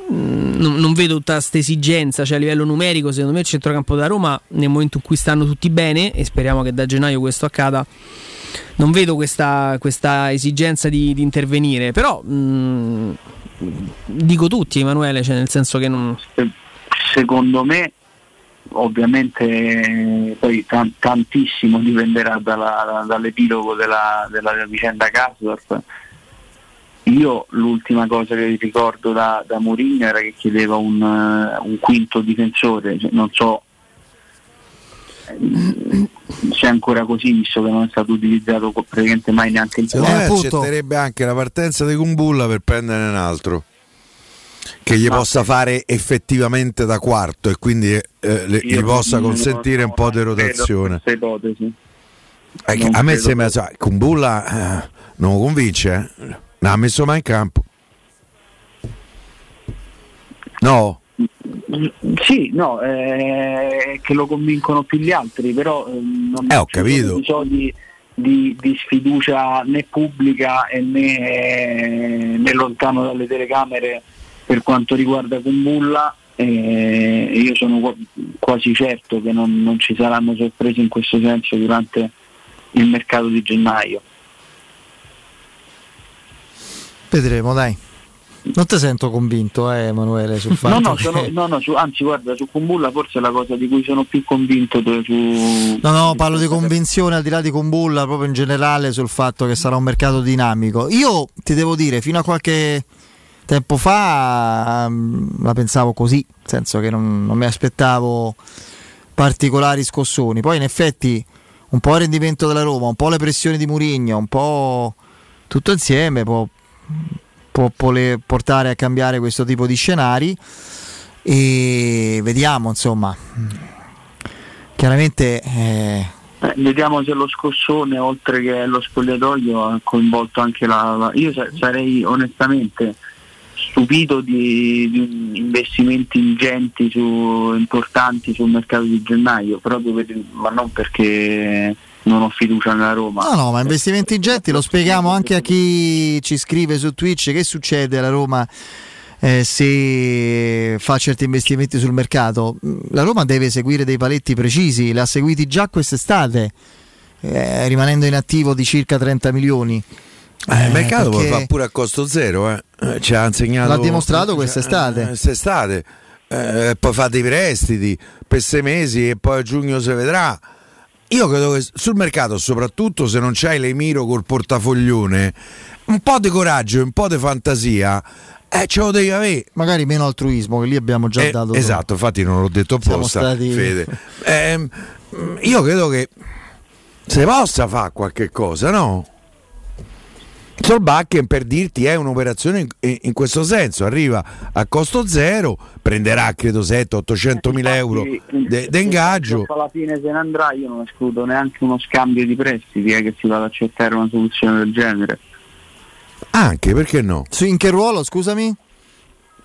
S3: non, non vedo tutta questa esigenza, cioè a livello numerico, secondo me il centrocampo da Roma nel momento in cui stanno tutti bene e speriamo che da gennaio questo accada. Non vedo questa, questa esigenza di, di intervenire, però mm, dico tutti, Emanuele, cioè nel senso che non.
S40: Secondo me, ovviamente, poi tan- tantissimo dipenderà dalla- dall'epilogo della, della vicenda Kasdorp. Io l'ultima cosa che ricordo da, da Mourinho era che chiedeva un, un quinto difensore, cioè, non so se è ancora così, visto che non è stato utilizzato praticamente mai neanche il
S2: Secondo me
S40: quarto.
S2: accetterebbe anche la partenza di Kumbulla per prendere un altro che gli
S40: Ma
S2: possa fare effettivamente da quarto e quindi eh, le- gli possa consentire un po' di rotazione.
S40: ipotesi.
S2: Eh, a me
S40: credo
S2: sembra, sai, Kumbulla eh, non lo convince, eh? non ha messo mai in campo. No,
S40: Sì, no, eh, che lo convincono più gli altri, però eh, non
S2: Eh, ho capito.
S40: episodi di, di sfiducia né pubblica e né, né lontano dalle telecamere per quanto riguarda Kumbulla. Eh, io sono qua- quasi certo che non, non ci saranno sorprese in questo senso durante il mercato di gennaio.
S1: Vedremo, dai. Non ti sento convinto, eh, Emanuele, sul fatto
S40: No, no,
S1: che-
S40: sono- no, no, su- anzi guarda, su Kumbulla forse è la cosa di cui sono più convinto de- su,
S1: No, no, parlo di convinzione al di là di Combulla, proprio in generale sul fatto che sarà un mercato dinamico. Io ti devo dire, fino a qualche tempo fa mm, la pensavo così, nel senso che non, non mi aspettavo particolari scossoni. Poi in effetti un po' il rendimento della Roma, un po' le pressioni di Murigno, un po' tutto insieme può, può portare a cambiare questo tipo di scenari e vediamo insomma chiaramente eh,
S40: Eh, vediamo se lo scossone, oltre che lo spogliatoio, ha coinvolto anche la. la- io sa- sarei onestamente stupito di, di investimenti ingenti su, importanti sul mercato di gennaio, proprio per- ma non perché non ho fiducia nella Roma.
S1: No, no, ma investimenti ingenti lo spieghiamo anche a chi ci scrive su Twitch che succede alla Roma eh, se fa certi investimenti sul mercato. La Roma deve seguire dei paletti precisi, li ha seguiti già quest'estate, eh, rimanendo in attivo di circa 30 milioni.
S2: Eh, il mercato lo
S1: perché-
S2: fa pure a costo zero, eh. Eh, ci ha insegnato.
S1: L'ha dimostrato quest'estate.
S2: Eh, quest'estate. eh, poi fate i prestiti per sei mesi e poi a giugno si vedrà. Io credo che sul mercato, soprattutto se non c'hai l'Emiro col portafoglione, un po' di coraggio un po' di fantasia, eh, ce lo devi avere.
S1: Magari meno altruismo, che lì abbiamo già
S2: Eh,
S1: dato.
S2: esatto, infatti non l'ho detto apposta,
S1: stati-
S2: Fede. Ehm, io credo che se possa fare qualche cosa, no? Solbakken per dirti è un'operazione in, in questo senso, arriva a costo zero, prenderà credo 700-800 mila euro di ingaggio.
S40: Se alla fine se ne andrà io non escludo neanche uno scambio di prestiti eh, che si vada a accettare una soluzione del genere.
S2: Anche perché no?
S1: Su in che ruolo, scusami?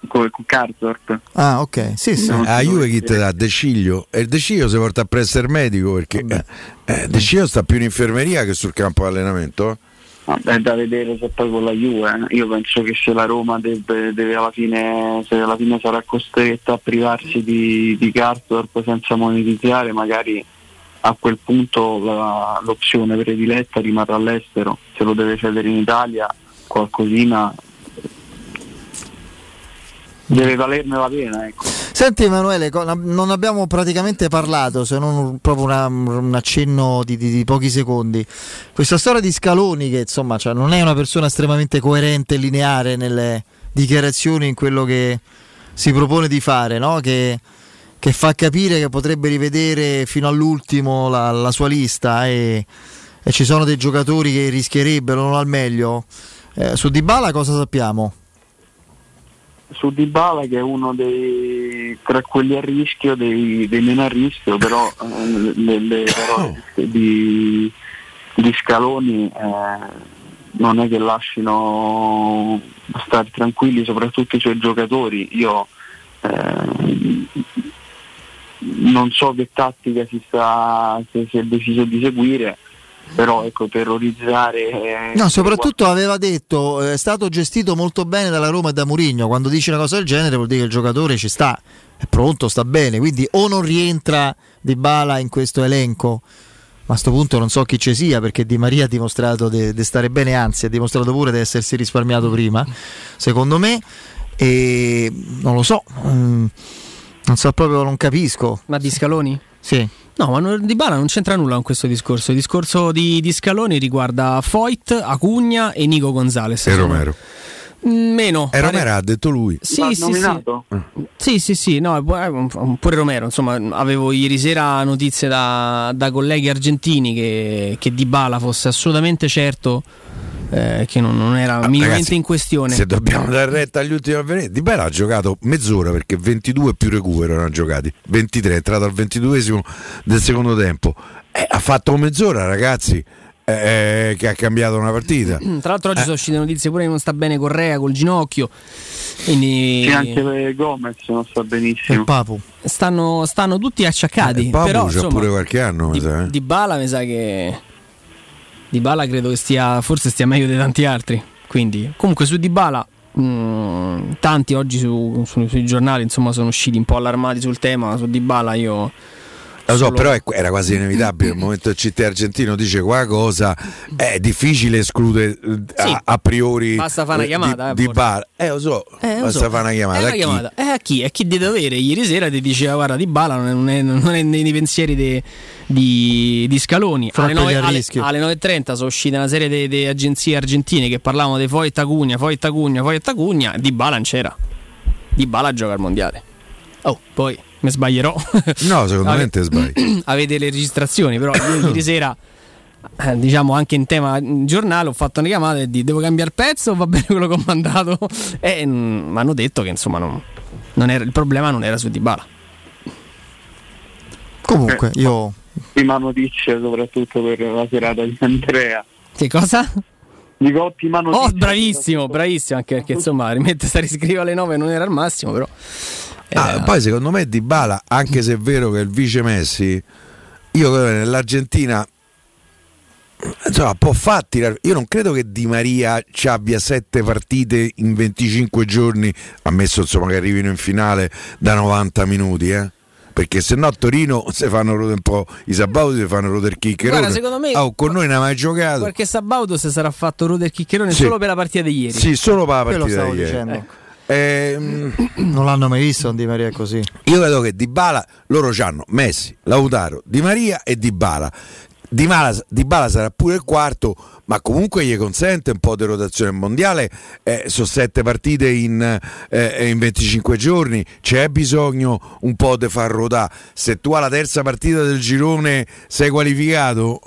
S40: Come con Karsdorp.
S1: Ah, ok, sì, sì.
S2: A Ah, Juve chi te dà? De Ciglio e il De Ciglio si porta a presso il medico perché eh, eh, De Ciglio sta più in infermeria che sul campo di allenamento.
S40: Vabbè, da vedere se poi con la Juve. eh. Io penso che se la Roma deve, deve alla fine, se alla fine sarà costretta a privarsi di, di Karsdorp senza monetizzare, magari a quel punto la- l'opzione prediletta rimarrà all'estero. Se lo deve cedere in Italia, qualcosina deve valerne la pena. Ecco.
S1: Senti Emanuele, non abbiamo praticamente parlato, se non proprio una- un accenno di, di- di pochi secondi. Questa storia di Scaloni, che insomma cioè, non è una persona estremamente coerente e lineare nelle dichiarazioni in quello che si propone di fare, no? che, che fa capire che potrebbe rivedere fino all'ultimo la, la sua lista e, e ci sono dei giocatori che rischierebbero non al meglio. Eh, su Dybala cosa sappiamo?
S40: Su Dybala che è uno dei tra quelli a rischio dei, dei meno a rischio però eh, le, le parole di, di Scaloni eh, non è che lasciano stare tranquilli soprattutto i suoi giocatori. Io eh, non so che tattica si, sta, si è deciso di seguire però ecco terrorizzare eh,
S1: No, soprattutto aveva detto eh, è stato gestito molto bene dalla Roma e da Mourinho. Quando dice una cosa del genere vuol dire che il giocatore ci sta, è pronto, sta bene. Quindi o non rientra Di Bala in questo elenco, ma a sto punto non so chi ci sia perché Di Maria ha dimostrato di stare bene, anzi ha dimostrato pure di essersi risparmiato prima, secondo me. E non lo so, mm, non so proprio, non capisco.
S3: Ma di Scaloni?
S1: Sì.
S3: No, ma non- Di Bala non c'entra nulla con questo discorso. Il discorso di, di Scaloni riguarda Foyt, Acugna e Nico Gonzalez.
S2: E Romero.
S3: Mm, Meno.
S2: E
S3: pare-
S2: Romero ha detto lui.
S3: Sì, sì, sì. Sì, sì, sì, no, un- pure Romero, insomma, avevo ieri sera notizie da, da colleghi argentini che, che Di Bala fosse assolutamente certo eh, che non, non era minimamente
S2: Ah, Ragazzi,
S3: in questione.
S2: Se dobbiamo dare retta agli ultimi avvenimenti, Di Bella ha giocato mezz'ora perché 22 più recupero erano giocati, 23 è entrato al 22esimo del secondo tempo. Eh, ha fatto mezz'ora, ragazzi, eh, che ha cambiato una partita.
S3: Tra l'altro
S2: Eh.
S3: oggi sono uscite notizie pure che non sta bene Correa col ginocchio. Quindi
S40: Sì, anche per Gomez non sta benissimo.
S1: Papu.
S3: stanno, stanno tutti acciaccati.
S2: Eh, Papu
S3: però
S2: c'ha
S3: insomma,
S2: pure qualche anno, mi
S3: di,
S2: sa, eh.
S3: di Bala mi sa che Di Bala credo che stia forse stia meglio di tanti altri. Quindi, comunque su Di Bala mm, tanti oggi su- su- sui giornali insomma sono usciti un po' allarmati sul tema, su Di Bala io
S2: Lo so, però è- era quasi inevitabile. Nel momento il CT argentino dice qua cosa, è difficile escludere eh, a,
S3: Sì.
S2: a priori.
S3: Basta fare una
S2: eh,
S3: chiamata,
S2: Di,
S3: eh,
S2: di. Bala. Eh, lo so,
S3: Eh, lo
S2: basta
S3: so.
S2: fare una chiamata.
S3: È
S2: a
S3: una
S2: chi?
S3: chiamata. Eh, a chi? A chi di dovere? Ieri sera ti diceva guarda Di Bala non è, non è- nei pensieri de- di, di Scaloni. Alle,
S1: Troppo
S3: 9,
S1: a
S3: alle, alle 9.30 sono uscite una serie di di agenzie argentine che parlavano di Foyt Tagugna, Foyt Tagugna, Foyt Tagugna. Di Bala non c'era. Di Bala gioca al mondiale. Oh, poi mi sbaglierò.
S2: No, secondo me te sbagli.
S3: Avete le registrazioni, però ieri sera. eh, diciamo anche in tema mm, giornale ho fatto una chiamata e di devo cambiare pezzo o va bene quello che ho mandato e mi hanno detto che insomma non, non era, il problema non era su Dybala
S1: Comunque, io
S40: Ottima notizia soprattutto per la serata di Andrea.
S3: che cosa?
S40: Dico ottima notizia.
S3: oh bravissimo bravissimo anche perché insomma rimettersi a riscrivere alle 9 non era il massimo però
S2: Ah, poi secondo me Di Bala, anche se è vero che è il vice Messi, io credo che nell'Argentina insomma, può far tirare. Io non credo che Di Maria ci abbia sette partite in 25 giorni, ammesso insomma che arrivino in finale da 90 minuti, eh. Perché se no a Torino si fanno un po' i sabauti, si fanno rodere chiccherone.
S3: Guarda, secondo me-
S2: Oh, con noi non ha mai giocato.
S3: perché Sabaudo si sarà fatto Ruder Chiccherone
S2: Sì.
S3: solo per la partita di ieri
S2: Sì, solo per la partita di ieri.
S1: dicendo.
S3: Ecco.
S2: Ehm,
S1: Non l'hanno mai visto un Di Maria così.
S2: Io credo che Dybala, loro hanno Messi, Lautaro, Di Maria e Dybala. Dybala, Dybala sarà pure il quarto, ma comunque gli consente un po' di rotazione mondiale. Eh, sono sette partite in, eh, in 25 giorni, c'è bisogno un po' di far ruotare. Se tu alla terza partita del girone sei qualificato,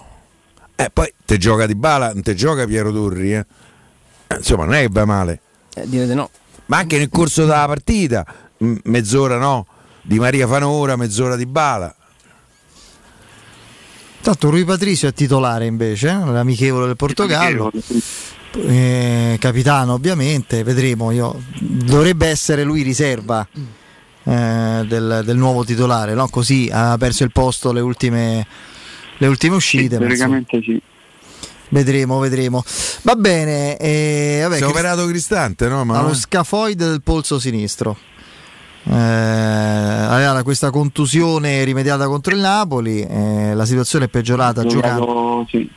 S2: eh, poi te gioca Dybala, non te gioca Piero Turri. eh. Eh, Insomma, non è che va male.
S3: Eh, direte no.
S2: Ma anche nel corso della partita, mezz'ora no, Di Maria fa un'ora, mezz'ora di bala.
S1: Tanto Rui Patricio è titolare invece, eh, l'amichevole del Portogallo. Eh, capitano ovviamente, vedremo. Io, dovrebbe essere lui riserva eh, del, del nuovo titolare, no? così ha perso il posto le ultime, le ultime uscite. insomma,
S40: Teoricamente sì.
S1: Vedremo, vedremo. Va bene. eh, vabbè,
S2: Si è
S1: Crist-
S2: operato Cristante, no? Ma
S1: allo scafoide del polso sinistro. Eh, aveva questa contusione rimediata contro il Napoli, eh, la situazione è peggiorata
S40: Ha
S1: giocando.
S40: giocato, sì,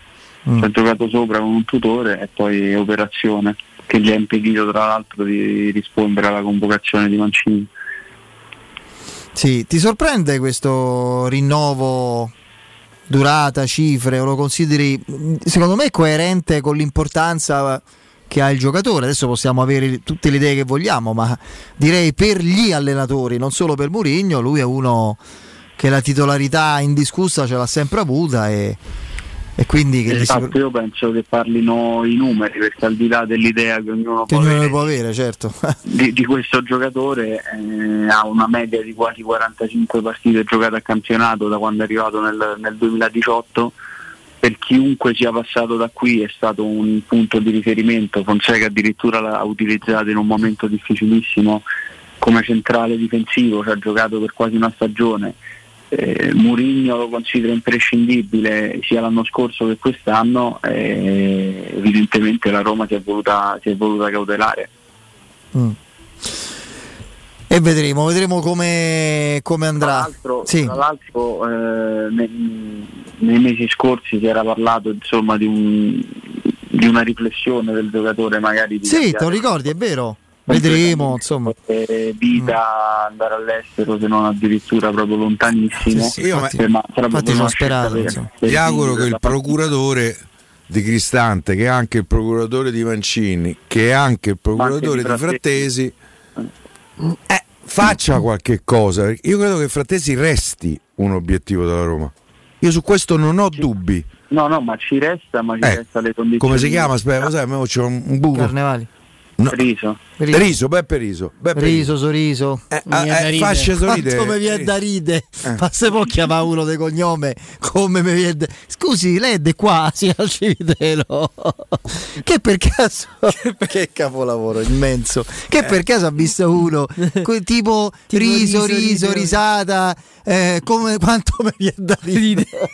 S1: Mm.
S40: ha giocato sopra con un tutore e poi operazione che gli ha impedito tra l'altro di rispondere alla convocazione di Mancini.
S1: Sì, ti sorprende questo rinnovo, durata, cifre, o lo consideri secondo me coerente con l'importanza che ha il giocatore? Adesso possiamo avere tutte le idee che vogliamo, ma direi per gli allenatori, non solo per Mourinho, lui è uno che la titolarità indiscussa ce l'ha sempre avuta e, e quindi che,
S40: Esatto, io penso che parlino i numeri perché al di là dell'idea che ognuno
S1: che
S40: può
S1: ognuno
S40: avere
S1: può avere, certo.
S40: di, di questo giocatore eh, ha una media di quasi 45 partite giocate a campionato da quando è arrivato nel, nel 2018 per chiunque sia passato da qui è stato un punto di riferimento. Fonseca addirittura l'ha utilizzato in un momento difficilissimo come centrale difensivo ci ha giocato per quasi una stagione eh, Murigno lo considera imprescindibile sia l'anno scorso che quest'anno e evidentemente la Roma si è voluta, si è voluta cautelare
S1: Mm. E vedremo, vedremo come, come andrà.
S40: Tra l'altro,
S1: Sì.
S40: tra l'altro, eh, nei, nei mesi scorsi si era parlato insomma, di, un- di una riflessione del giocatore magari di
S1: Sì, te lo ricordi, è vero. Vedremo, insomma.
S40: eh, vita, andare all'estero se non addirittura proprio lontanissimo.
S2: Sì, sì, io ma-
S40: Eh, ma proprio
S1: infatti
S40: una
S1: sperato,
S40: per
S2: auguro che il procuratore di Cristante, che è anche il procuratore di Mancini, che è anche il procuratore di
S40: di
S2: Frattesi, eh, faccia qualche cosa. Io credo che Frattesi resti un obiettivo della Roma. Io su questo non ho dubbi.
S40: No, no, ma ci resta, ma ci
S2: Eh,
S40: resta le condizioni.
S2: Come si chiama? Aspetta, sai, mo c'è un, un buco.
S1: Carnevali.
S2: No.
S40: Riso.
S1: Riso.
S2: Riso, Beppe Riso. Beppe
S1: Riso, sorriso.
S2: Eh, eh, fasce sorride.
S1: Quanto mi viene da ride. Ma se può chiamare uno di cognome come mi viene da... Scusi, lei è di qua, sì, al cimitero. che per caso... che capolavoro immenso. Che per caso ha visto uno que- tipo,
S3: Tipo
S1: riso,
S3: riso,
S1: riso,
S3: riso.
S1: risata, eh, come, quanto mi viene da ridere.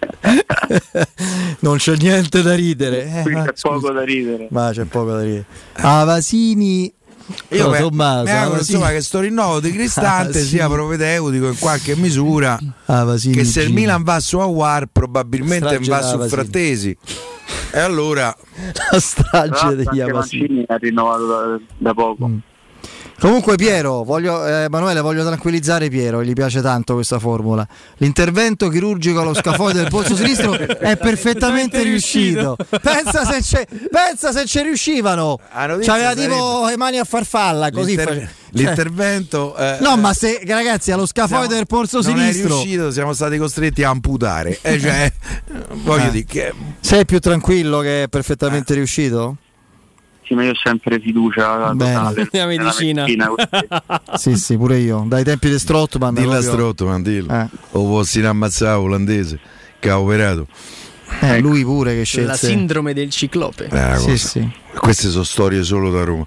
S1: non c'è niente da ridere. Eh,
S40: Qui
S1: ma
S40: c'è poco da ridere.
S1: ma c'è poco da ridere. Avasini.
S2: Io
S1: No, Tommaso,
S2: mi auguro
S1: Avasini.
S2: insomma, che sto rinnovo di Cristante
S1: Ah, sì.
S2: sia propedeutico in qualche misura.
S1: Avasini
S2: che se il. Milan va su Awar probabilmente va su. Frattesi. E allora
S1: la strage degli Avasini.
S40: Ha rinnovato da, da poco.
S1: Mm. Comunque Piero, voglio, eh, Emanuele, voglio tranquillizzare Piero, gli piace tanto questa formula. L'intervento chirurgico allo scafoide del polso sinistro è perfettamente riuscito. Pensa se, c'è, pensa se ci riuscivano.
S2: Notizia
S1: C'aveva tipo le mani a farfalla, così
S2: l'inter-
S1: face- cioè-
S2: l'intervento eh,
S1: No, ma se ragazzi allo scafoide
S2: siamo-
S1: del polso
S2: non è
S1: sinistro
S2: riuscito, siamo stati costretti a amputare. Eh, cioè, voglio
S1: Eh.
S2: dire che
S1: sei più tranquillo che è perfettamente riuscito?
S40: Sì, ma io ho sempre fiducia
S1: Bene.
S40: totale
S3: La
S40: nella
S3: medicina.
S40: quindi-
S1: sì, sì, pure io. Dai tempi di Strottman.
S2: dilla
S1: proprio-
S2: Strottman, dillo.
S1: Eh.
S2: O fossi in ammazzare olandese che ha operato.
S1: Eh, lui pure che
S3: La
S1: scelse.
S3: sindrome del ciclope.
S2: Una
S1: Sì, sì.
S2: Queste sono storie solo da Roma.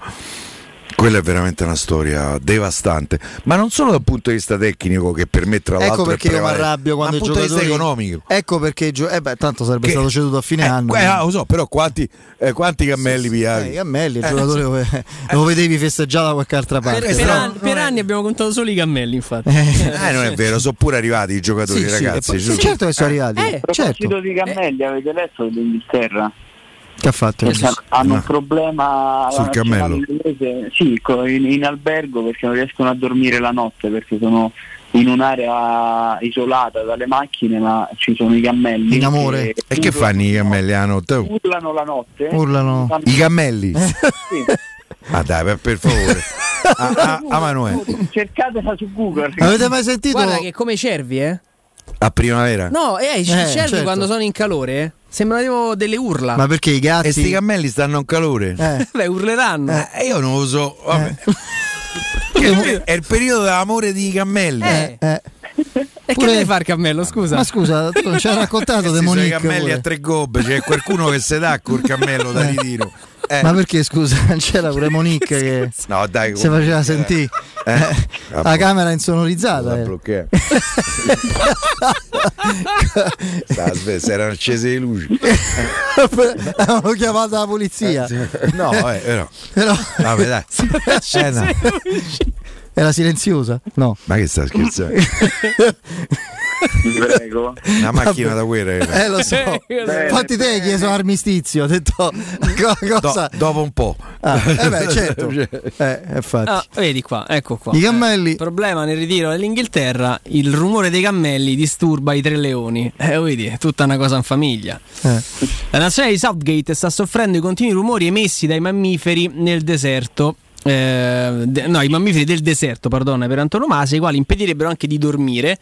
S2: Quella è veramente una storia devastante, ma non solo dal punto di vista tecnico, che per me tra l'altro
S1: Ecco perché
S2: è
S1: io mi arrabbio quando
S2: dal punto di vista economico.
S1: Ecco perché gio- eh beh, tanto sarebbe
S2: Che-
S1: stato ceduto a fine
S2: Eh,
S1: anno.
S2: que- ah, lo so, però quanti, eh, quanti cammelli
S1: Eh,
S2: piavi?
S1: i Gammelli, il
S2: Eh,
S1: giocatore dove- lo vedevi festeggiare da qualche altra parte.
S3: Per, per
S2: no,
S3: anni, per anni abbiamo contato solo i cammelli, infatti.
S2: Eh, non è vero, sono pure arrivati i giocatori,
S1: Sì, sì,
S2: ragazzi.
S1: poi- certo che sono arrivati.
S3: Eh,
S40: A proposito
S1: certo.
S40: di Gammelli, avete letto dell'Inghilterra?
S1: Che ha fatto?
S40: Perché hanno un problema
S2: Sul cammello?
S40: inglese, sì, in, in albergo perché non riescono a dormire la notte perché sono in un'area isolata dalle macchine ma ci sono i cammelli
S1: In amore.
S40: che
S2: E che fanno i cammelli la notte?
S40: Urlano la notte
S1: Urlano.
S40: fanno-
S2: I cammelli?
S40: sì.
S2: Ma dai, per, per favore. A, a, a Manuele,
S40: cercatela su Google
S1: Avete mai sentito?
S3: Guarda che come i cervi, eh?
S2: a primavera.
S3: No, eh, i
S1: Eh,
S3: cervi
S1: certo.
S3: quando sono in calore eh, sembrano tipo delle urla.
S1: Ma perché i gatti?
S2: E sti cammelli stanno in calore?
S1: Eh.
S3: Beh, urleranno.
S2: Eh, io non lo so. Vabbè. Che- È il periodo dell'amore di cammelli.
S3: Eh.
S1: Eh.
S3: E
S1: Pure-
S3: che devi fare cammello, scusa?
S1: Ma scusa, tu non ci hai raccontato di
S2: sono i
S1: Monique
S2: cammelli
S1: pure.
S2: a tre gobbe, c'è qualcuno che se dà col cammello da ritiro. Eh.
S1: Ma perché scusa, non c'era pure Monique che
S2: No, dai,
S1: si faceva sentire
S2: Eh.
S1: la camera insonorizzata. Eh.
S2: aspetta, si erano accese le luci.
S1: Avevano chiamato la polizia.
S2: No, eh, però.
S1: Però
S2: Vabbè, dai. Eh, no.
S1: Era silenziosa. No.
S2: Ma che sta scherzando?
S40: prego
S2: Una macchina da guerra. era.
S1: Eh lo so.
S40: Bene,
S1: Infatti te hai chiesto armistizio, ho detto co- cosa.
S2: Do- dopo un po'.
S1: Ah, eh beh, certo. Eh, infatti.
S3: Ah, vedi qua, ecco qua.
S1: I cammelli.
S3: Il problema nel ritiro dell'Inghilterra, il rumore dei cammelli disturba i tre leoni. Eh, vedi, è tutta una cosa in famiglia.
S1: Eh.
S3: La nazionale di Southgate sta soffrendo i continui rumori emessi dai mammiferi nel deserto. Eh, de- no, i mammiferi del deserto, perdona, per antonomasia, i quali impedirebbero anche di dormire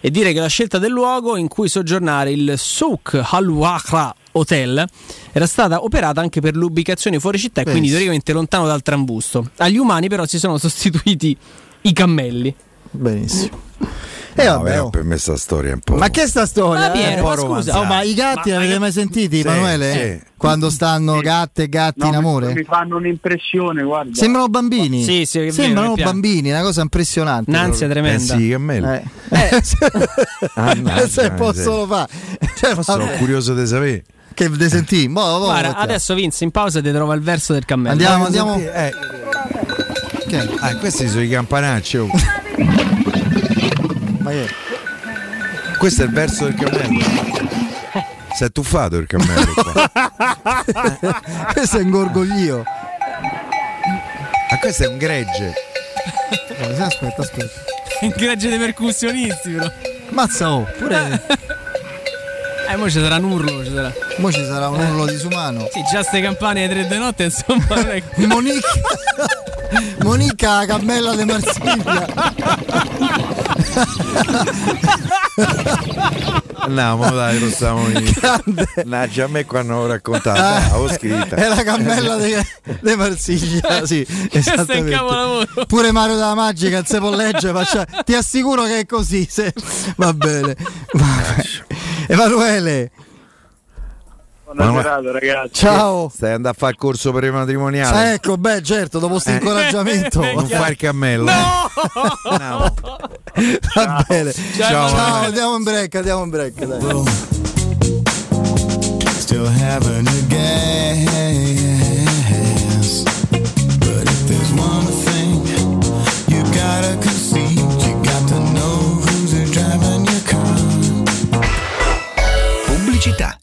S3: e dire che la scelta del luogo in cui soggiornare, il Souk Al-Waqra Hotel, era stata operata anche per l'ubicazione fuori città e quindi teoricamente lontano dal trambusto. Agli umani però si sono sostituiti i cammelli.
S1: Benissimo. E
S2: No,
S1: vabbè,
S2: però
S1: oh.
S2: per me sta storia è un po'.
S1: Ma che sta storia?
S3: Ma Piero,
S1: eh?
S3: ma scusa.
S1: Oh, ma i gatti
S3: Ma-
S1: li avete mai sentiti,
S2: Sì,
S1: Emanuele?
S2: sì.
S1: Quando stanno gatte e gatti
S40: No,
S1: in amore?
S40: mi fanno un'impressione guarda
S1: Sembrano bambini.
S3: Sì, sì,
S1: Sembrano bambini, una cosa impressionante.
S3: Un'ansia.
S2: Eh
S3: tremenda.
S2: sì, i cammelli.
S1: Eh.
S2: Mannaggia,
S1: Se possono fare. Cioè,
S2: Sono curioso di sapere.
S1: che de sentì? Mo, mo,
S3: Guarda,
S1: mo-
S3: adesso Vince in pausa ti trova il verso del cammello.
S1: Andiamo, andiamo.
S2: Eh,
S1: Che?
S2: ah, questi sono i campanacci. oh.
S1: Ma che?
S2: Questo è il verso del cammello. Si è tuffato il cammello qua.
S1: Questo è un gorgoglio.
S2: Ma questo è un gregge.
S1: Eh, Aspetta, aspetta.
S3: Un gregge dei percussionisti, però.
S1: Mazza, oh, pure.
S3: Eh, mo ci sarà un urlo, ci sarà.
S1: Mo ci sarà un urlo disumano.
S3: Sì, già ste campane alle tre di notte, insomma. che-
S1: Monica. Monica Cammella de Marsiglia.
S2: No, ma dai, lo stiamo Naggia a me quando ho raccontato. Ah, ho scritto.
S1: È la cammella de Marsiglia, sì, esattamente.
S3: capolavoro.
S1: Pure Mario della Magica, si può leggere, cioè, ti assicuro che è così. se- Va bene. Vabbè. Emanuele,
S40: buona
S2: Ma-
S40: serata ragazzi
S1: ciao.
S2: Stai andando a fare il corso prematrimoniale.
S1: Ecco, beh, certo, dopo questo incoraggiamento.
S2: Non fare il cammello. No.
S1: Va bene.
S2: Ciao,
S1: Ciao,
S2: Emanuele.
S1: andiamo in break, andiamo in break. Dai.
S29: Still having a gas. But if there's one thing you gotta concede, you got to know who's driving your car.
S6: Pubblicità.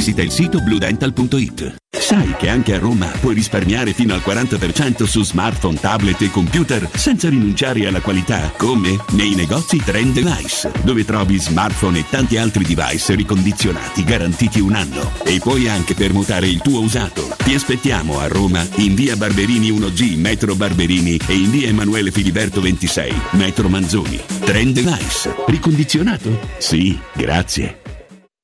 S34: visita il sito bluedental.it. Sai che anche a Roma puoi risparmiare fino al 40% su smartphone, tablet e computer senza rinunciare alla qualità? Come? Nei negozi Trend Device, dove trovi smartphone e tanti altri device ricondizionati garantiti un anno. E puoi anche permutare il tuo usato. Ti aspettiamo a Roma in via Barberini 1G, metro Barberini e in via Emanuele Filiberto 26, metro Manzoni. Trend Device. Ricondizionato? Sì, grazie.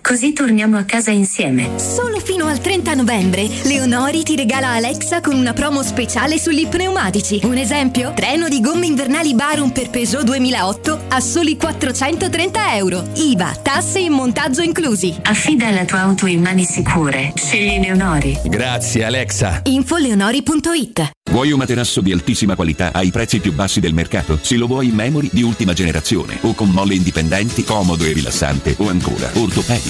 S41: così torniamo a casa insieme.
S10: Solo fino al 30 novembre, Leonori ti regala Alexa con una promo speciale sugli pneumatici. Un esempio? Treno di gomme invernali Barum per Peugeot 2008 a soli 430 euro. IVA, tasse e montaggio inclusi.
S41: Affida la tua auto in mani sicure. Scegli Leonori.
S42: Grazie Alexa.
S10: Info leonori.it
S34: Vuoi un materasso di altissima qualità ai prezzi più bassi del mercato? Se lo vuoi in memory di ultima generazione o con molle indipendenti, comodo e rilassante o ancora ortopedico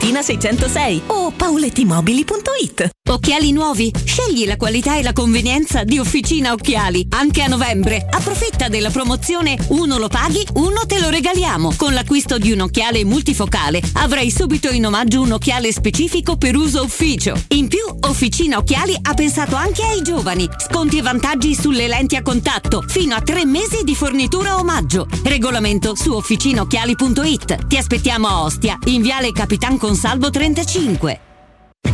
S10: 606 o paulettimobili.it.
S43: Occhiali nuovi? Scegli la qualità e la convenienza di Officina Occhiali. Anche a novembre. Approfitta della promozione uno lo paghi, uno te lo regaliamo. Con l'acquisto di un occhiale multifocale avrai subito in omaggio un occhiale specifico per uso ufficio. In più, Officina Occhiali ha pensato anche ai giovani. Sconti e vantaggi sulle lenti a contatto. Fino a tre mesi di fornitura omaggio. Regolamento su officinocchiali.it. Ti aspettiamo a Ostia, in viale Capitan Consalvo 35.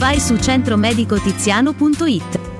S10: vai su centromedicotiziano.it.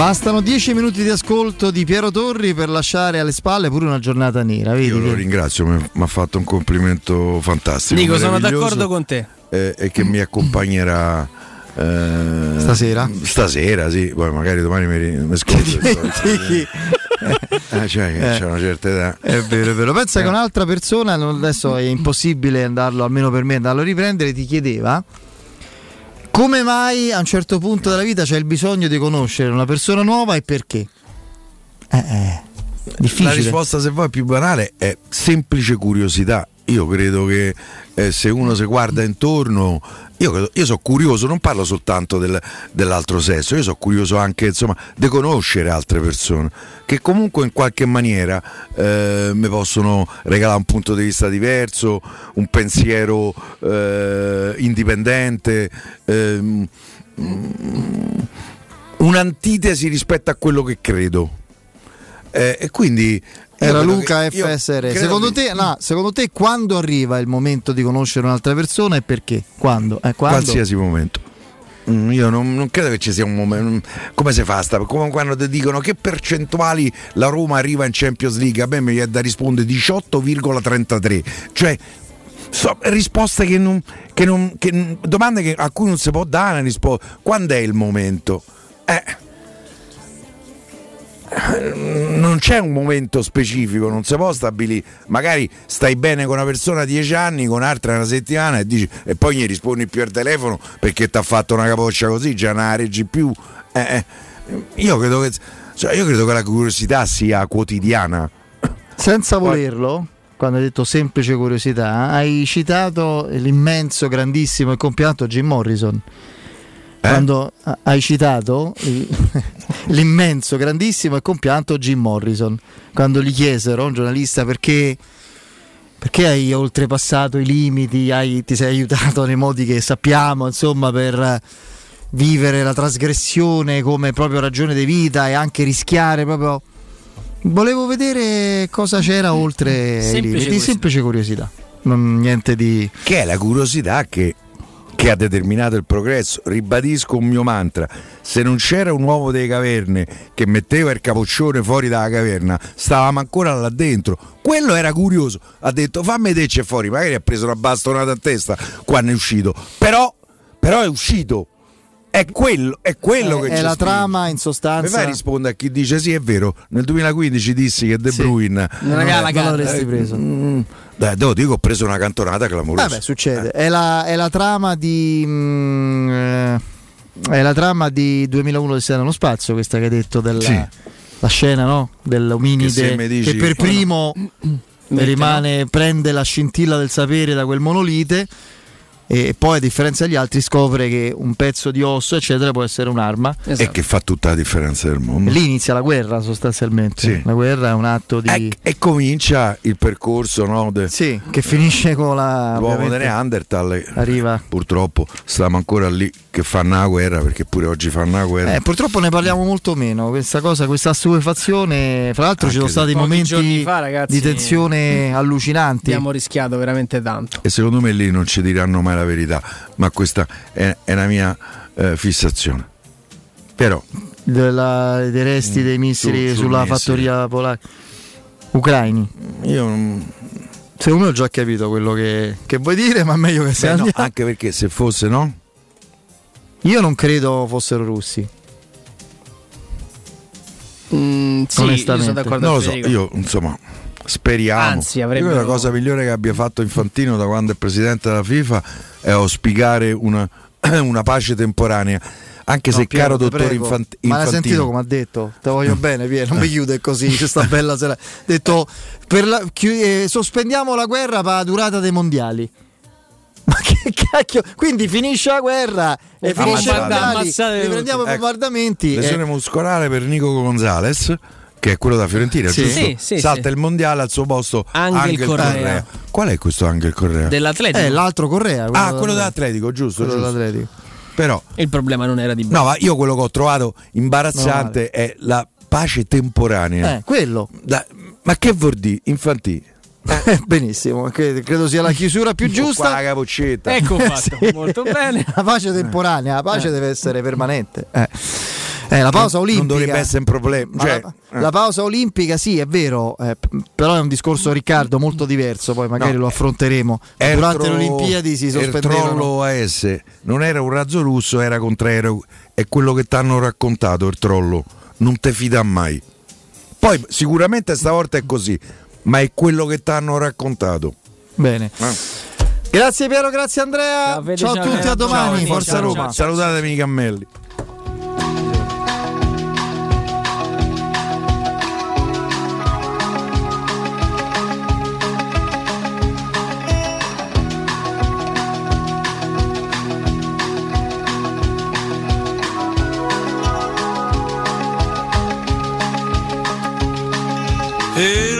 S1: Bastano 10 minuti di ascolto di Piero Torri per lasciare alle spalle pure una giornata nera. Vedi
S2: Io lo ringrazio, mi ha fatto un complimento fantastico.
S3: Nico, sono d'accordo con te.
S2: eh, e che mi accompagnerà. eh,
S1: Stasera?
S2: Stasera, sì, poi magari domani mi, mi scordo.
S1: dimentichi.
S2: Eh, cioè,
S1: Eh.
S2: c'è una certa età.
S1: È vero, è vero. Pensa
S2: Eh.
S1: che un'altra persona, adesso è impossibile andarlo, almeno per me, andarlo a riprendere, ti chiedeva come mai a un certo punto della vita c'è il bisogno di conoscere una persona nuova e perché. Eh, eh, difficile.
S2: La risposta, se vuoi, più banale è semplice curiosità. Io credo che eh, se uno si guarda intorno, io, io sono curioso, non parlo soltanto del- dell'altro sesso, io sono curioso anche insomma di conoscere altre persone che comunque in qualche maniera eh, mi possono regalare un punto di vista diverso, un pensiero eh, indipendente. ehm, mm, un'antitesi rispetto a quello che credo. Eh, e quindi
S1: Era Luca FSR. Secondo
S2: che-
S1: te, no, secondo te quando arriva il momento di conoscere un'altra persona e perché? Quando? Eh, quando?
S2: qualsiasi momento. Mm, Io non, non credo che ci sia un momento. Come si fa? Sta? Come quando ti dicono che percentuali la Roma arriva in Champions League? A me mi viene da rispondere 18,33. Cioè, so- risposte che non. Che non che- domande che- a cui non si può dare una risposta. Quando è il momento? Eh. Non c'è un momento specifico, non si può stabilire. Magari stai bene con una persona 10 anni, con un'altra una settimana e, dici, e poi gli rispondi più al telefono perché ti ha fatto una capoccia così, già non la reggi più. Eh, eh. Io, credo che, cioè, io credo che la curiosità sia quotidiana.
S1: Senza volerlo, quando hai detto semplice curiosità, hai citato l'immenso, grandissimo e compianto Jim Morrison.
S2: Eh?
S1: Quando ha- hai citato l'immenso, grandissimo e compianto Jim Morrison, quando gli chiesero a un giornalista perché, perché hai oltrepassato i limiti, hai- ti sei aiutato nei modi che sappiamo, insomma, per vivere la trasgressione come proprio ragione di vita e anche rischiare proprio Volevo vedere cosa c'era oltre i
S2: Semplice
S1: limiti,
S2: curiosità.
S1: semplice curiosità. Non, niente di.
S2: Che è la curiosità che, che ha determinato il progresso. Ribadisco un mio mantra: se non c'era un uomo delle caverne che metteva il capoccione fuori dalla caverna, stavamo ancora là dentro. Quello era curioso. Ha detto fammi vedere c'è fuori. Magari ha preso una bastonata a testa quando è uscito. Però, però è uscito. È quello, è quello
S1: È-
S2: che
S1: è la
S2: spinge.
S1: trama in
S2: Mi
S1: sostanza.
S2: fai rispondere a chi dice sì, è vero. Nel 2015 dissi che De
S1: Sì.
S2: Bruyne
S1: Non aveva la Non gara. l'avresti
S2: Eh,
S1: preso.
S2: mm, Dai, devo dire che ho preso una cantonata clamorosa.
S1: Vabbè, succede. È, la, è la trama di. mm, eh, è la trama di 2001 del nello spazio, questa che hai detto della
S2: Sì.
S1: la scena, no?
S2: Che
S1: Dell'ominide
S2: mi dici-
S1: che per primo
S2: Mette,
S1: rimane, prende la scintilla del sapere da quel monolite e poi a differenza degli altri scopre che un pezzo di osso eccetera può essere un'arma
S2: E che fa tutta la differenza del mondo.
S1: E lì inizia la guerra sostanzialmente
S2: Sì.
S1: la guerra è un atto di
S2: E comincia il percorso no, de-
S1: che finisce con la
S2: l'uomo di Neanderthal.
S1: arriva
S2: Purtroppo stiamo ancora lì. Che fanno la guerra, perché pure oggi fanno la guerra.
S1: Eh, purtroppo ne parliamo molto meno. Questa cosa, questa assuefazione. Fra l'altro, ci sono
S2: Anche
S1: stati momenti
S3: fa, ragazzi,
S1: di tensione allucinanti.
S3: Abbiamo rischiato veramente tanto.
S2: E secondo me lì non ci diranno mai la verità, ma questa è, è una mia eh, fissazione. Però
S1: della- dei resti dei missili
S2: Mm. Sul
S1: sulla
S2: missile.
S1: fattoria polacca ucraini.
S2: io non-
S1: Secondo me ho già capito quello che, che vuoi dire, ma meglio che sia
S2: no, anche perché se fosse no,
S1: Io non credo fossero russi.
S3: Mm, sì,
S1: Onestamente.
S3: sono d'accordo
S2: non lo so, io insomma speriamo.
S3: Anzi, avrebbero-
S2: Io la cosa migliore che abbia fatto Infantino da quando è presidente della FIFA è auspicare una, una pace temporanea. Anche se
S1: No,
S2: il
S1: Piero,
S2: caro
S1: ti
S2: dottor
S1: prego.
S2: Infant-
S1: Ma l'hai
S2: Infantino
S1: sentito come ha detto? Te voglio bene, Piero, non mi chiude così, c'è sta bella sera. Ha detto per la- chi- eh, sospendiamo la guerra per la durata dei mondiali. Ma che cacchio? Quindi finisce la guerra e finisce
S3: Ammazzate
S1: riprendiamo i
S2: Ecco.
S1: bombardamenti.
S2: lesione
S1: eh,
S2: muscolare per Nico Gonzalez che è quello da Fiorentina,
S1: Sì.
S3: Sì, sì,
S2: Salta
S3: sì.
S2: il mondiale al suo posto
S3: Angel
S2: Angel
S3: Correa.
S2: Correa. Qual è questo Angel Correa?
S3: Dell'Atletico.
S1: eh, l'altro Correa.
S2: ah, quello dell'Atletico, giusto,
S1: quello
S2: giusto.
S1: dell'Atletico.
S2: Però
S3: Il problema non era di
S2: No, ma io quello che ho trovato imbarazzante
S1: No,
S2: è la pace temporanea.
S1: Eh, quello.
S2: Da- ma che vuol dire? Infantino.
S1: Eh, benissimo, credo sia la chiusura più
S2: Qua
S1: giusta.
S2: la capoccetta.
S3: Ecco fatto,
S1: Sì.
S3: molto bene.
S1: La pace temporanea, la pace deve essere permanente. Eh. Eh, la pausa
S2: Non-
S1: olimpica.
S2: Non dovrebbe essere un problema.
S1: Ma
S2: Cioè,
S1: la,
S2: eh.
S1: la pausa olimpica sì, è vero, eh, però è un discorso Riccardo molto diverso, poi magari
S2: No,
S1: lo affronteremo.
S2: Ertro-
S1: Durante le Olimpiadi si sospendevano.
S2: Ertrollo AS non era un razzo russo, era contrario. È quello che ti hanno raccontato il trollo. Non te fida mai. Poi sicuramente stavolta è così, ma è quello che ti hanno raccontato.
S1: Bene.
S2: Eh.
S1: Grazie Piero, grazie Andrea.
S3: Ciao,
S1: ciao a tutti, a domani,
S3: Ciao,
S1: Forza
S3: ciao,
S1: Roma.
S3: ciao.
S2: Salutatemi i cammelli.
S44: Hey,